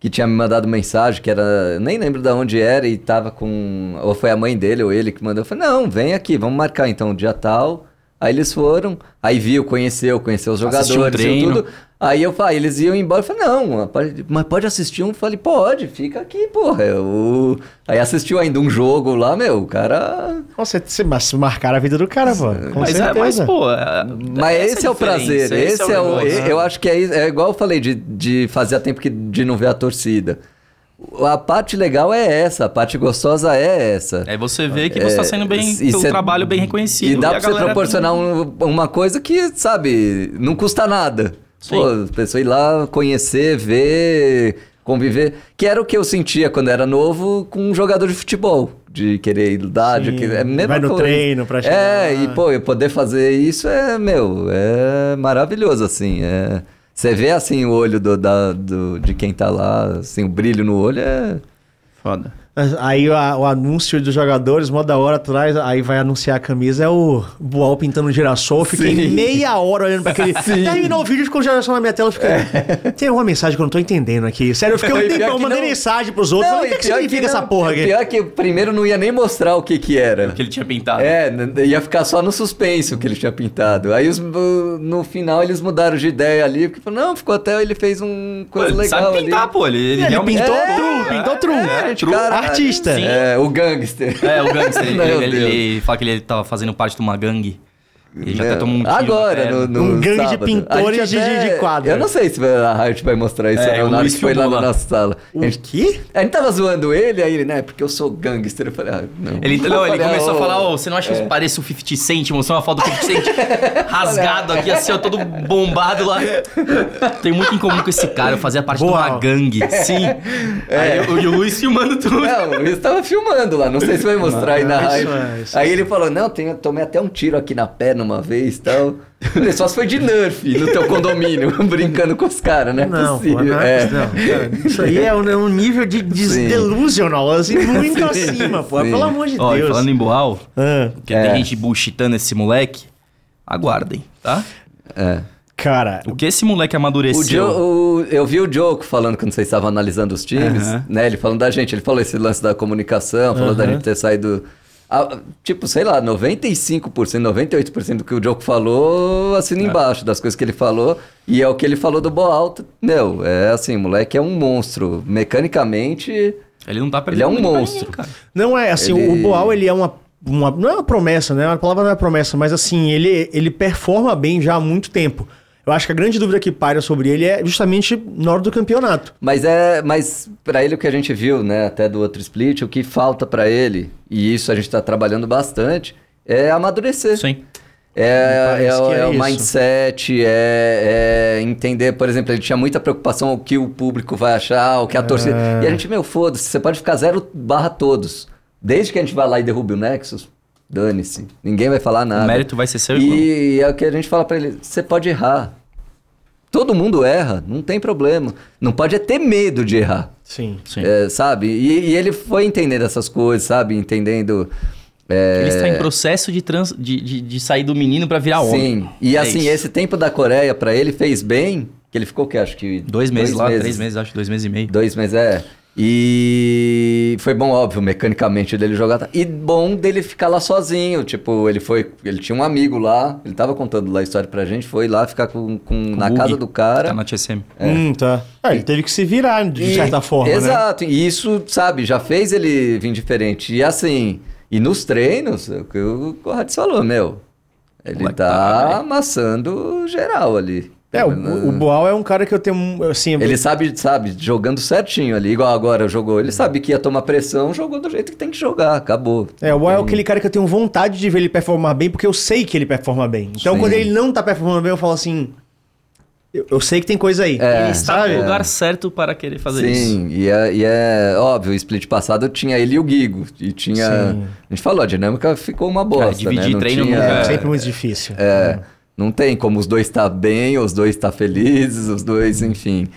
Que tinha me mandado mensagem que era. Nem lembro de onde era e tava com. Ou foi a mãe dele ou ele que mandou. Eu falei, não, vem aqui, vamos marcar então o dia tal. Aí eles foram, aí viu, conheceu, conheceu os um jogadores, viu treino. tudo. Aí eu falei, eles iam embora. Eu falei, não, mas pode assistir um? Eu falei, pode, fica aqui, porra. Eu... Aí assistiu ainda um jogo lá, meu, o cara. Nossa, você mas marcar a vida do cara, pô. Com Mas, é, certeza. mas, pô. é- Mas essa esse é o diferença, prazer, esse, é, o. negócio. e- Eu acho que é, isso- é igual eu falei de, de fazia tempo que, de não ver a torcida. A parte legal é essa, a parte gostosa é essa. Aí você vê que você tá sendo bem, e seu cê- trabalho bem reconhecido. E dá a pra você proporcionar tem- um- uma coisa que, sabe, não custa nada. Sim. Pô, a pessoa ir lá conhecer, ver, conviver. Que era o que eu sentia quando era novo com um jogador de futebol. De querer ir lá, de querer. É a mesma vai no coisa. treino pra chegar É, lá. e pô, eu poder fazer isso é, meu, é maravilhoso, assim. É... Você vê, assim, o olho do, da, do- de quem tá lá, assim, o brilho no olho é. Foda. Aí a- o anúncio dos jogadores, mó da hora atrás, aí vai anunciar a camisa, é o Boal pintando um girassol. Eu Fiquei Sim. meia hora olhando pra aquele. Terminou o vídeo, ficou o girassol na minha tela. Eu fiquei. Tem uma mensagem que eu não tô entendendo aqui. Sério, eu fiquei um tempão, que mandei não- mensagem pros outros. falei, o que, que significa essa não. porra aqui? Pior que primeiro não ia nem mostrar o que que era. Que ele tinha pintado. É, ia ficar só no suspense o que ele tinha pintado. Aí os- no final eles mudaram de ideia ali, porque falou, não, ficou até ele fez um Pô, coisa ele legal sabe ali. pintar, pô. Ele, ele Ele realmente... pintou É, true, pintou true. é, true. caralho. Artista. Sim. É, o gangster. É, o gangster. ele, ele, ele fala que ele tava fazendo parte de uma gangue. Ele já até tomou um tiro Agora, no, no Um gangue de sábado. pintores A gente de- de- quadro. Eu não sei se a Riot vai mostrar isso É, não, o na hora Luiz que foi lá filmou na lá. nossa sala. O A gente, quê? a gente tava zoando ele, aí ele, né, porque eu sou gangster. Eu falei, ah, não. Ele, não, ele falei, começou ah, a falar, ô, você não acha que parece o 50 Cent? Mostrou uma foto do 50 Cent rasgado aqui, assim, ó, todo bombado lá. Tem muito em comum com esse cara, eu fazia parte Boa. de uma gangue. Sim. Aí eu- e o Luiz filmando tudo. Não, o Luiz tava filmando lá, não sei se vai mostrar aí na Isso Riot. é, isso Aí ele falou, não, eu tomei até um tiro aqui na perna uma vez e tal. Só se foi de Nerf no teu condomínio, brincando com os caras, né? Não, pô, não, É. não, cara, Isso aí é um, é um nível de Sim. delusional, assim, muito acima, pô. Sim. Pelo amor de Ó, Deus. falando em Boal, Ah, que É. tem gente bullshitando esse moleque, aguardem, tá? É. cara, O que esse moleque O amadureceu... Joe, o- eu vi o Joko falando quando vocês estavam analisando os times, né? Ele falando da gente, ele falou esse lance da comunicação, falou da gente ter saído. Ah, tipo, sei lá, 95%, 98% do que o Joko falou, assina embaixo das coisas que ele falou. E é o que ele falou do Boal. Meu, é assim, o moleque é um monstro. Mecanicamente. Ele não tá perdendo Ele é um monstro. ninguém, cara. Não é assim, Ele- o Boal ele é uma, uma- Não é uma promessa, né? A palavra não é promessa, mas assim, ele, ele performa bem já há muito tempo. Eu acho que a grande dúvida que paira sobre ele é justamente na hora do campeonato. Mas é, mas para ele o que a gente viu, né, até do outro split, o que falta para ele, e isso a gente tá trabalhando bastante, é amadurecer. Sim. É, é, o- é é o mindset, é, é entender, por exemplo, ele tinha muita preocupação o que o público vai achar, o que a torcida. É. E a gente, meu, foda-se, você pode ficar zero barra todos. Desde que a gente vá lá e derrube o Nexus, dane-se. Ninguém vai falar nada. O mérito vai ser seu, irmão. E é o que a gente fala pra ele: você pode errar. Todo mundo erra, não tem problema. Não pode é ter medo de errar. Sim. Sim. É, sabe? E, e ele foi entendendo essas coisas, sabe? Entendendo. é, Ele está em processo de, trans, de, de, de sair do menino pra virar homem. Sim. E É assim, isso. esse tempo da Coreia pra ele fez bem, que ele ficou o que acho que Dois meses lá, três meses, acho, dois meses e meio. Dois meses é. E foi bom, óbvio, mecanicamente dele jogar. E bom dele ficar lá sozinho. Tipo, ele foi. Ele tinha um amigo lá, ele tava contando lá a história pra gente, foi lá ficar com, com- na Bug, casa do cara. Tá na TSM. Hum, tá. Ah, ele teve que se virar, de E- certa forma, né? Exato, e isso, sabe, já fez ele vir diferente. E assim, e nos treinos, é o que o Corrades falou, meu, ele Moleque tá tá, amassando geral ali. É, o, o Boal é um cara que eu tenho, assim... Ele sabe, sabe, jogando certinho ali, igual agora jogou. Ele sabe que ia tomar pressão, jogou do jeito que tem que jogar, acabou. É, o Boal é aquele cara que eu tenho vontade de ver ele performar bem, porque eu sei que ele performa bem. Então, Sim. quando ele não tá performando bem, eu falo assim... Eu, eu sei que tem coisa aí. É. Ele está no lugar certo para querer fazer isso. Sim, e é, e é óbvio, o split passado tinha ele e o Gigo. E tinha. Sim. A gente falou, a dinâmica ficou uma bosta. dividir né? Não treino tinha- nunca É, É. sempre muito difícil. É, não tem como os dois estar bem, os dois estar felizes, os dois, enfim.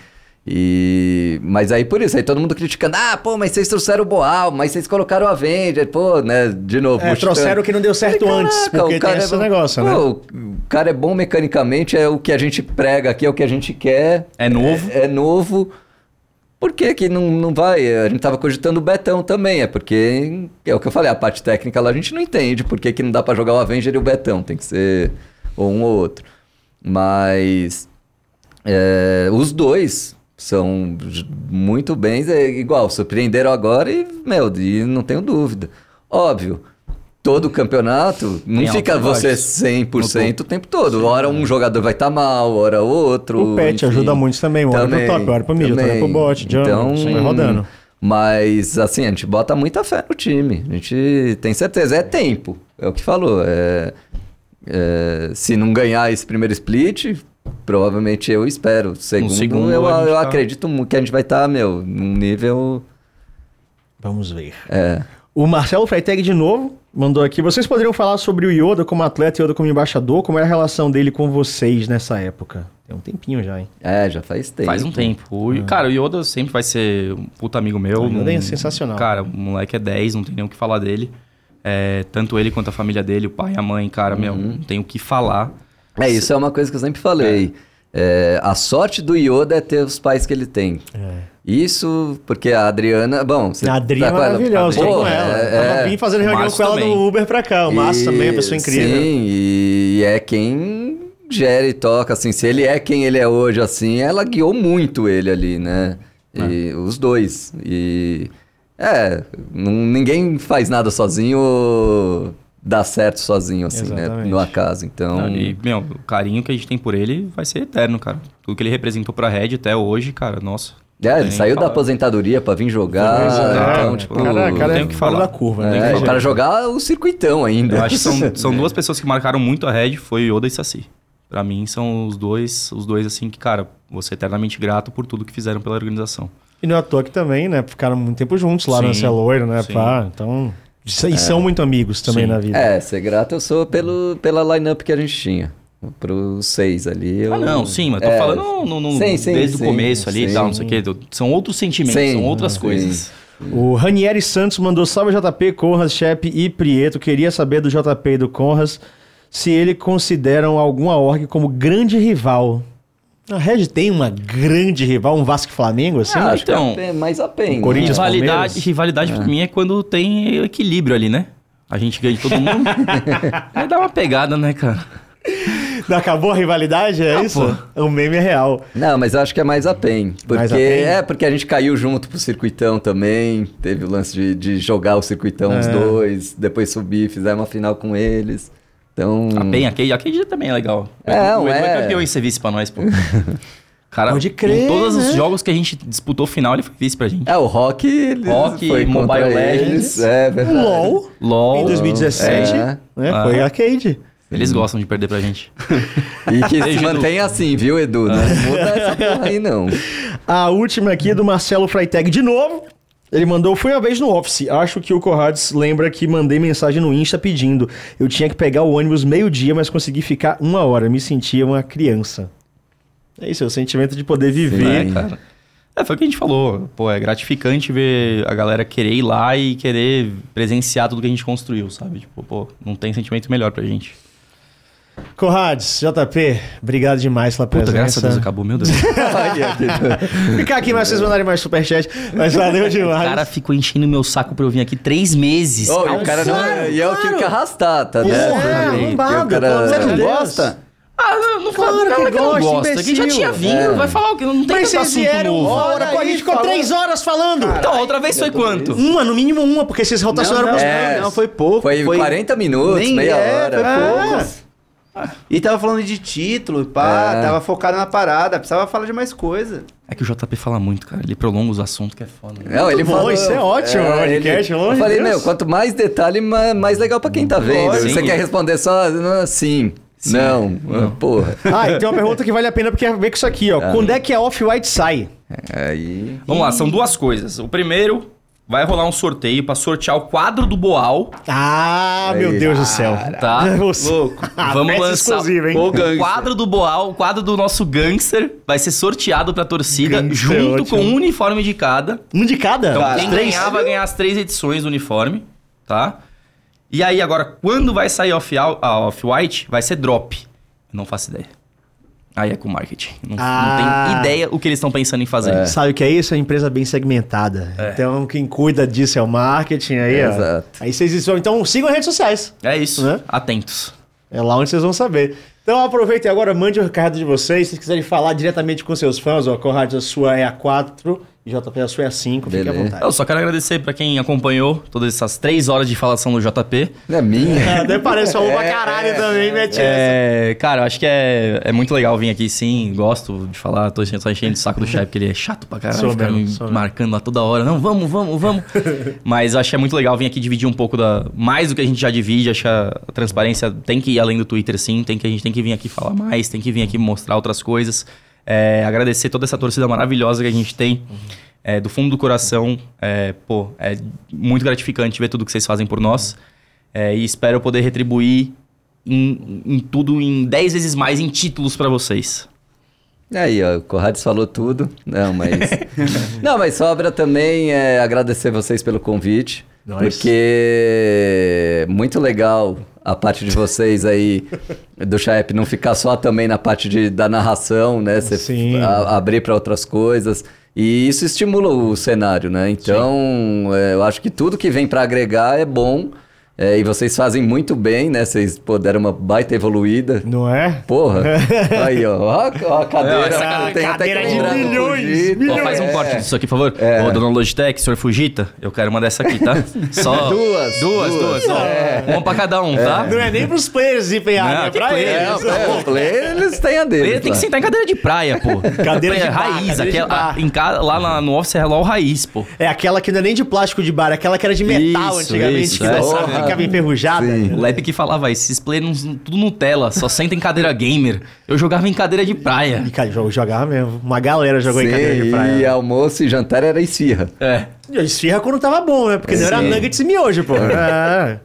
E mas aí por isso, aí todo mundo criticando, ah, pô, mas vocês trouxeram o Boal, mas vocês colocaram o Avenger, pô, né, de novo. É, trouxeram o que não deu certo Falei, antes, "Caraca, porque o cara tem é esse bom." negócio, Pô, né? O cara é bom mecanicamente, é o que a gente prega aqui, é o que a gente quer. É novo. É, é novo. Por que que não, não vai? A gente tava cogitando o Betão também, é porque é o que eu falei, a parte técnica lá a gente não entende por que, que não dá pra jogar o Avenger e o Betão, tem que ser ou um ou outro. Mas é, os dois são muito bens, é igual, surpreenderam agora e, meu, e não tenho dúvida. Óbvio, todo campeonato não Tem fica você baixos. 100% o tempo todo. Hora um jogador vai estar mal, hora outro. O pet enfim. ajuda muito também, uma hora pro Também, top, hora pro mid, outra hora pro também. bot, jump, Então, vai rodando. Mas, assim, a gente bota muita fé no time. A gente tem certeza. É tempo. É o que falou. É, é, se não ganhar esse primeiro split, provavelmente eu espero. Segundo, segundo, eu, eu tá- acredito que a gente vai estar, meu, num nível. Vamos ver. É. O Marcelo Freitag de novo mandou aqui. Vocês poderiam falar sobre o Yoda como atleta e Yoda como embaixador? Como era a relação dele com vocês nessa época? Tem um tempinho já, hein? É, já faz tempo. Faz um tempo. O, Cara, o Yoda sempre vai ser um puta amigo meu. O Yoda é não- sensacional. Cara, o moleque é 10, não tem nem o que falar dele. É, tanto ele quanto a família dele, o pai e a mãe, cara, meu, Uhum. não tem o que falar. É, isso é uma coisa que eu sempre falei. É, a sorte do Yoda é ter os pais que ele tem. Isso porque a Adriana. Bom, você A Adri é tá com ela? maravilhosa, tô com ela. é- Tava é. vim fazendo reunião com ela também. no Uber pra cá. O Márcio também é uma pessoa incrível. Sim, e é quem gera e toca, assim. Se ele é quem ele é hoje, assim, ela guiou muito ele ali, né? E os dois. E. É, ninguém faz nada sozinho, dá certo sozinho, assim, né? Exatamente. No acaso. Então. E, meu, o carinho que a gente tem por ele vai ser eterno, cara. Tudo que ele representou pra Red até hoje, cara, nossa. É, ele Tem saiu da falar. aposentadoria pra vir jogar. É, então, né? tipo. o cara, o cara tem é o que falar. da curva, né? é, Tem o cara jogar o circuitão ainda. Eu acho que são, são duas pessoas que marcaram muito a Red, foi Yoda e Saci. Pra mim são os dois, os dois assim que, cara, vou ser eternamente grato por tudo que fizeram pela organização. E não é à toa que também, né? Ficaram muito tempo juntos lá Sim, no Celoiro, né? sim. Pá, então. E são muito amigos também Sim. na vida. É, ser grato eu sou pelo, pela line-up que a gente tinha. Pros seis ali. Eu... Ah, não, sim, mas tô É, falando no, no- sim, sim, desde sim, o começo ali e sim. tal, não sei o quê. São outros sentimentos, Sim, são outras sim. coisas. O Ranieri Santos mandou salve JP, Conras, Shep e Prieto. Queria saber do JP e do Conras se ele consideram alguma org como grande rival. A Red tem uma grande rival, um Vasco e Flamengo, assim? Ah, Acho então, que é mais a pena. Corinthians, rivalidade, rivalidade pra mim é quando tem equilíbrio ali, né? A gente ganha de todo mundo. Aí dá uma pegada, né, cara? Não acabou a rivalidade? É Ah, isso? O meme é real. Não, mas eu acho que é mais a PEN. Porque, Mais a PEN? É, porque a gente caiu junto pro circuitão também. Teve o lance de, de jogar o circuitão os É. dois, depois subir, fizemos uma final com eles. Então. A PEN, a Cade, a Cade também é legal. É, o Edu é. é campeão em ser vice pra nós, pô. Cara, Pode crer, em todos né? os jogos que a gente disputou final, ele foi vice pra gente. É, o Rock. Rock, foi Mobile eles. Legends. É verdade. LOL, LOL. em 2017, É. né? Ah. Foi arcade. Eles gostam de perder pra gente. E que se Beijo, Edu. mantém assim, viu, Edu? Não muda essa porra aí, não. A última aqui é do Marcelo Freitag de novo. Ele mandou, foi uma vez no Office. Acho que o Corrades lembra que mandei mensagem no Insta pedindo. Eu tinha que pegar o ônibus meio-dia, mas consegui ficar uma hora. Me sentia uma criança. É isso, é o sentimento de poder viver. É, cara. É, foi o que a gente falou. Pô, é gratificante ver a galera querer ir lá e querer presenciar tudo que a gente construiu, sabe? Tipo, pô, não tem sentimento melhor pra gente. Corrades, JP, obrigado demais pela Puta, presença. graças a Deus acabou, meu Deus. Ficar aqui mais vocês mandarem mais superchat, mas valeu O demais. cara ficou enchendo meu saco pra eu vir aqui três meses. Oh, e o cara não. E eu tive que arrastar, tá? né? Porra, Porque arrombado, o cara- Você não gosta? Ah, não, não Claro fala que não é que eu não gosta. A gente já tinha vindo, É. vai falar o que não tem Mas tanto vocês assunto vieram novo. hora, a gente ficou falou- três horas falando. Então, a outra vez foi quanto? Uma, no mínimo uma, porque vocês rotacionaram não, os É. não, não, foi pouco. Foi, 40 minutos, meia é, hora. foi pouco. E tava falando de título, pá, É. tava focado na parada, precisava falar de mais coisa. É que o JP fala muito, cara. Ele prolonga os assuntos que é foda. né? Não, ele bom, falou, isso é ótimo, o podcast, pelo amor Eu falei, Deus. meu, quanto mais detalhe, ma- mais legal pra quem tá vendo. Lógico. Você Sim. quer responder só "Não, sim, não, ah, porra. Ah, e tem uma pergunta que vale a pena porque a ver com isso aqui, ó. Quando é que a Off-White sai? Aí. Vamos lá, são duas coisas. O primeiro, vai rolar um sorteio pra sortear o quadro do Boal, Ah, Aí, meu Deus do céu. tá? Louco. Vamos Peça lançar? O quadro do Boal, o quadro do nosso gangster, vai ser sorteado pra torcida Gangster, junto ótimo. com um uniforme de cada. Um de cada? Então, quem três? ganhar vai ganhar as três edições do uniforme, tá? E aí, agora, quando vai sair off- a Off-White, vai ser drop. Não faço ideia. Aí é com marketing. Não, Ah. não tenho ideia o que eles estão pensando em fazer. Sabe o que é isso? É uma empresa bem segmentada. Então, quem cuida disso é o marketing aí, ó. Exato. Aí vocês vão... Então, sigam as redes sociais. É isso. Né? Atentos. É lá onde vocês vão saber. Então aproveitem agora, mande o recado de vocês. Se vocês quiserem falar diretamente com seus fãs, ó, Conrad, a sua é a 4 JP, a sua é 5, fique à vontade. Eu só quero agradecer pra quem acompanhou todas essas três horas de falação do JP. Não é minha. É, até parece falou pra caralho também, mete essa. É, cara, eu acho que é, é muito legal vir aqui, sim. Gosto de falar, tô enchendo, só enchendo o saco do chefe, porque ele é chato pra caralho. Sou fica mesmo, me sou mesmo. marcando lá toda hora. Não, vamos, vamos, vamos. Mas eu acho que é muito legal vir aqui dividir um pouco da. Mais do que a gente já divide. Acho que a transparência tem que ir além do Twitter, sim. Tem que, a gente tem que vir aqui falar mais, tem que vir aqui mostrar outras coisas. É, agradecer toda essa torcida maravilhosa que a gente tem. É, do fundo do coração, é, pô, é muito gratificante ver tudo que vocês fazem por nós. É, e espero poder retribuir em, em tudo em 10 vezes mais em títulos pra vocês. Aí, ó, o Corrades falou tudo. Não, mas. não, mas sobra também é, agradecer vocês pelo convite. Nós. Porque muito legal a parte de vocês aí, do Chaep, não ficar só também na parte de, da narração, né? Você Sim. a- abrir para outras coisas. E isso estimula o cenário, né? Então, é, eu acho que tudo que vem para agregar é bom. É, e vocês fazem muito bem, né? Vocês pô, deram uma baita evoluída. Não é? Porra! Aí, ó. Ó, ó a cadeira. Não, essa tem até cadeira que de milhões, milhões. Ó, faz um É. corte disso aqui, por favor. É. Ô, dona Logitech, senhor Fujita, eu quero uma dessa aqui, tá? Só. Duas, Duas, duas. duas. ó. É. Uma pra cada um, tá? Não é nem pros players desempenharem, Não, é que pra player? eles. É, o play, eles têm a dele. Ele tem que sentar em cadeira de praia, pô. Cadeira de bar, raiz, cadeira de aquela, bar. em ca- lá na- no Office Hello raiz, pô. É aquela que não é nem de plástico de bar, é aquela que era de metal Isso, antigamente, isso, que é. Ficava enferrujada. Sim. O Lep que falava, esses players não- tudo Nutella, só senta em cadeira gamer. Eu jogava em cadeira de praia. E, cara, eu jogava mesmo. Uma galera jogou em Sim, cadeira de e praia. almoço e jantar era esfirra. É. E Esfirra quando tava bom, né? Porque não era Sim. nuggets e miojo, pô. É.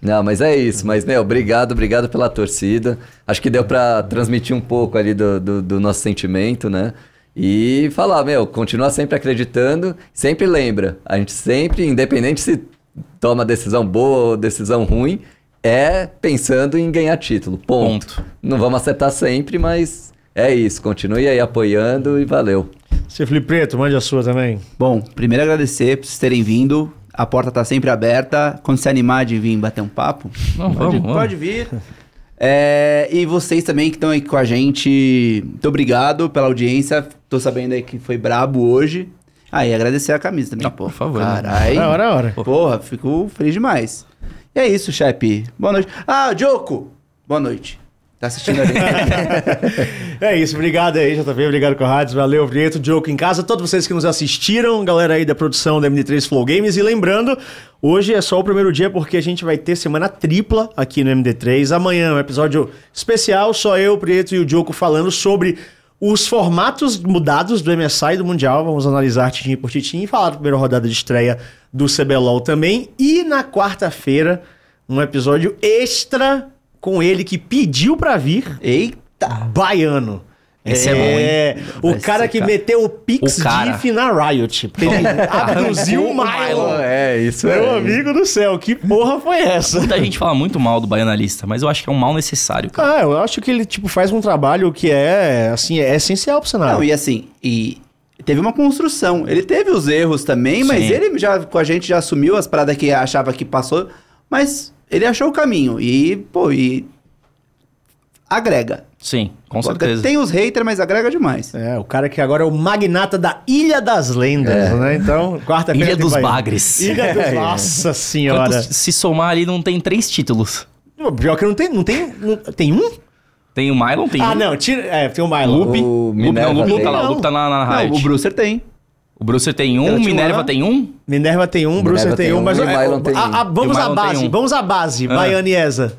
Não, mas é isso. Mas, meu, obrigado, obrigado pela torcida. Acho que deu pra transmitir um pouco ali do, do, do nosso sentimento, né? E falar, meu, continua sempre acreditando. Sempre lembra, a gente sempre, independente se toma decisão boa ou decisão ruim, é pensando em ganhar título. Ponto. Ponto. Não vamos acertar sempre, mas é isso. Continue aí apoiando e valeu. Seu Felipe Preto, mande a sua também. Bom, primeiro agradecer por vocês terem vindo. A porta tá sempre aberta. Quando se animar de vir bater um papo, Não, pode, vamos, vamos. pode vir. É, e vocês também que estão aí com a gente, muito obrigado pela audiência. Tô sabendo aí que foi brabo hoje. Ah, e agradecer a camisa também, Não, pô. por favor, né? Carai. Da hora, da hora. Porra, fico feliz demais. E é isso, chefe. Boa noite. Ah, Joko! Boa noite. Tá assistindo a gente. É isso, obrigado aí, JV, obrigado Corrades, valeu, Prieto, Diogo em casa, todos vocês que nos assistiram, galera aí da produção da MD3 Flow Games, e lembrando, hoje é só o primeiro dia porque a gente vai ter semana tripla aqui no MD3, amanhã é um episódio especial, só eu, o Prieto e o Diogo falando sobre os formatos mudados do MSI e do Mundial, vamos analisar titinho por titinho e falar da primeira rodada de estreia do CBLOL também, e na quarta-feira, um episódio extra com ele que pediu pra vir, Eita! baiano. Esse é bom, O Vai cara ser, que cara. meteu o Pix O cara. Diff na Riot. Ele abduziu o Milo. É, isso Meu é. amigo do céu, que porra foi essa? Muita gente fala muito mal do baianalista, mas eu acho que é um mal necessário, cara. Ah, eu acho que ele tipo faz um trabalho que é assim, é essencial pro cenário. Não, e assim, e teve uma construção. Ele teve os erros também, mas Sim. ele já com a gente já assumiu as paradas que achava que passou, mas ele achou o caminho e, pô, e agrega. Sim, com certeza. Tem os haters, mas agrega demais. É, o cara que agora é o magnata da Ilha das Lendas, né? Então, quarta-feira. Ilha dos Bagres. Ilha dos... Nossa senhora. Quantos- se somar ali, não tem três títulos. Pior que não tem. Não tem, não- tem um? Tem o Mylon, tem ah, um. não, tira. É, tem o Milo. Loop. O Loop Minerva não, Loop não tem. tá lá. O Não. Loop tá na, na Não, o Brucer tem. O Brucer tem um, Minerva tem um. Minerva tem um, Brucer tem tem um, mas e é, Mylon tem um. a- vamos o à Mylon base, vamos à base, Ah. Baiana e Eza.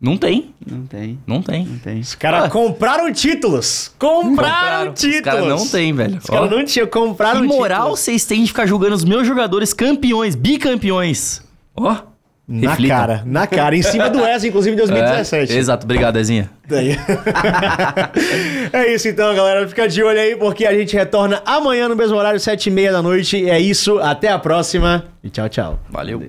Não tem. Não tem. Não tem. Não tem. Os caras Ah. compraram títulos. Compraram, títulos. Os caras não tem, velho. Os caras não tinham, compraram Que moral títulos. vocês têm de ficar julgando os meus jogadores campeões, bicampeões? Ó. Na reflitam. cara, na cara. Em cima do Eza, inclusive, em 2017. É, exato, obrigado, Ezinha. É isso então, galera. Fica de olho aí, porque a gente retorna amanhã no mesmo horário, sete e meia da noite. É isso, até a próxima e tchau, tchau. Valeu.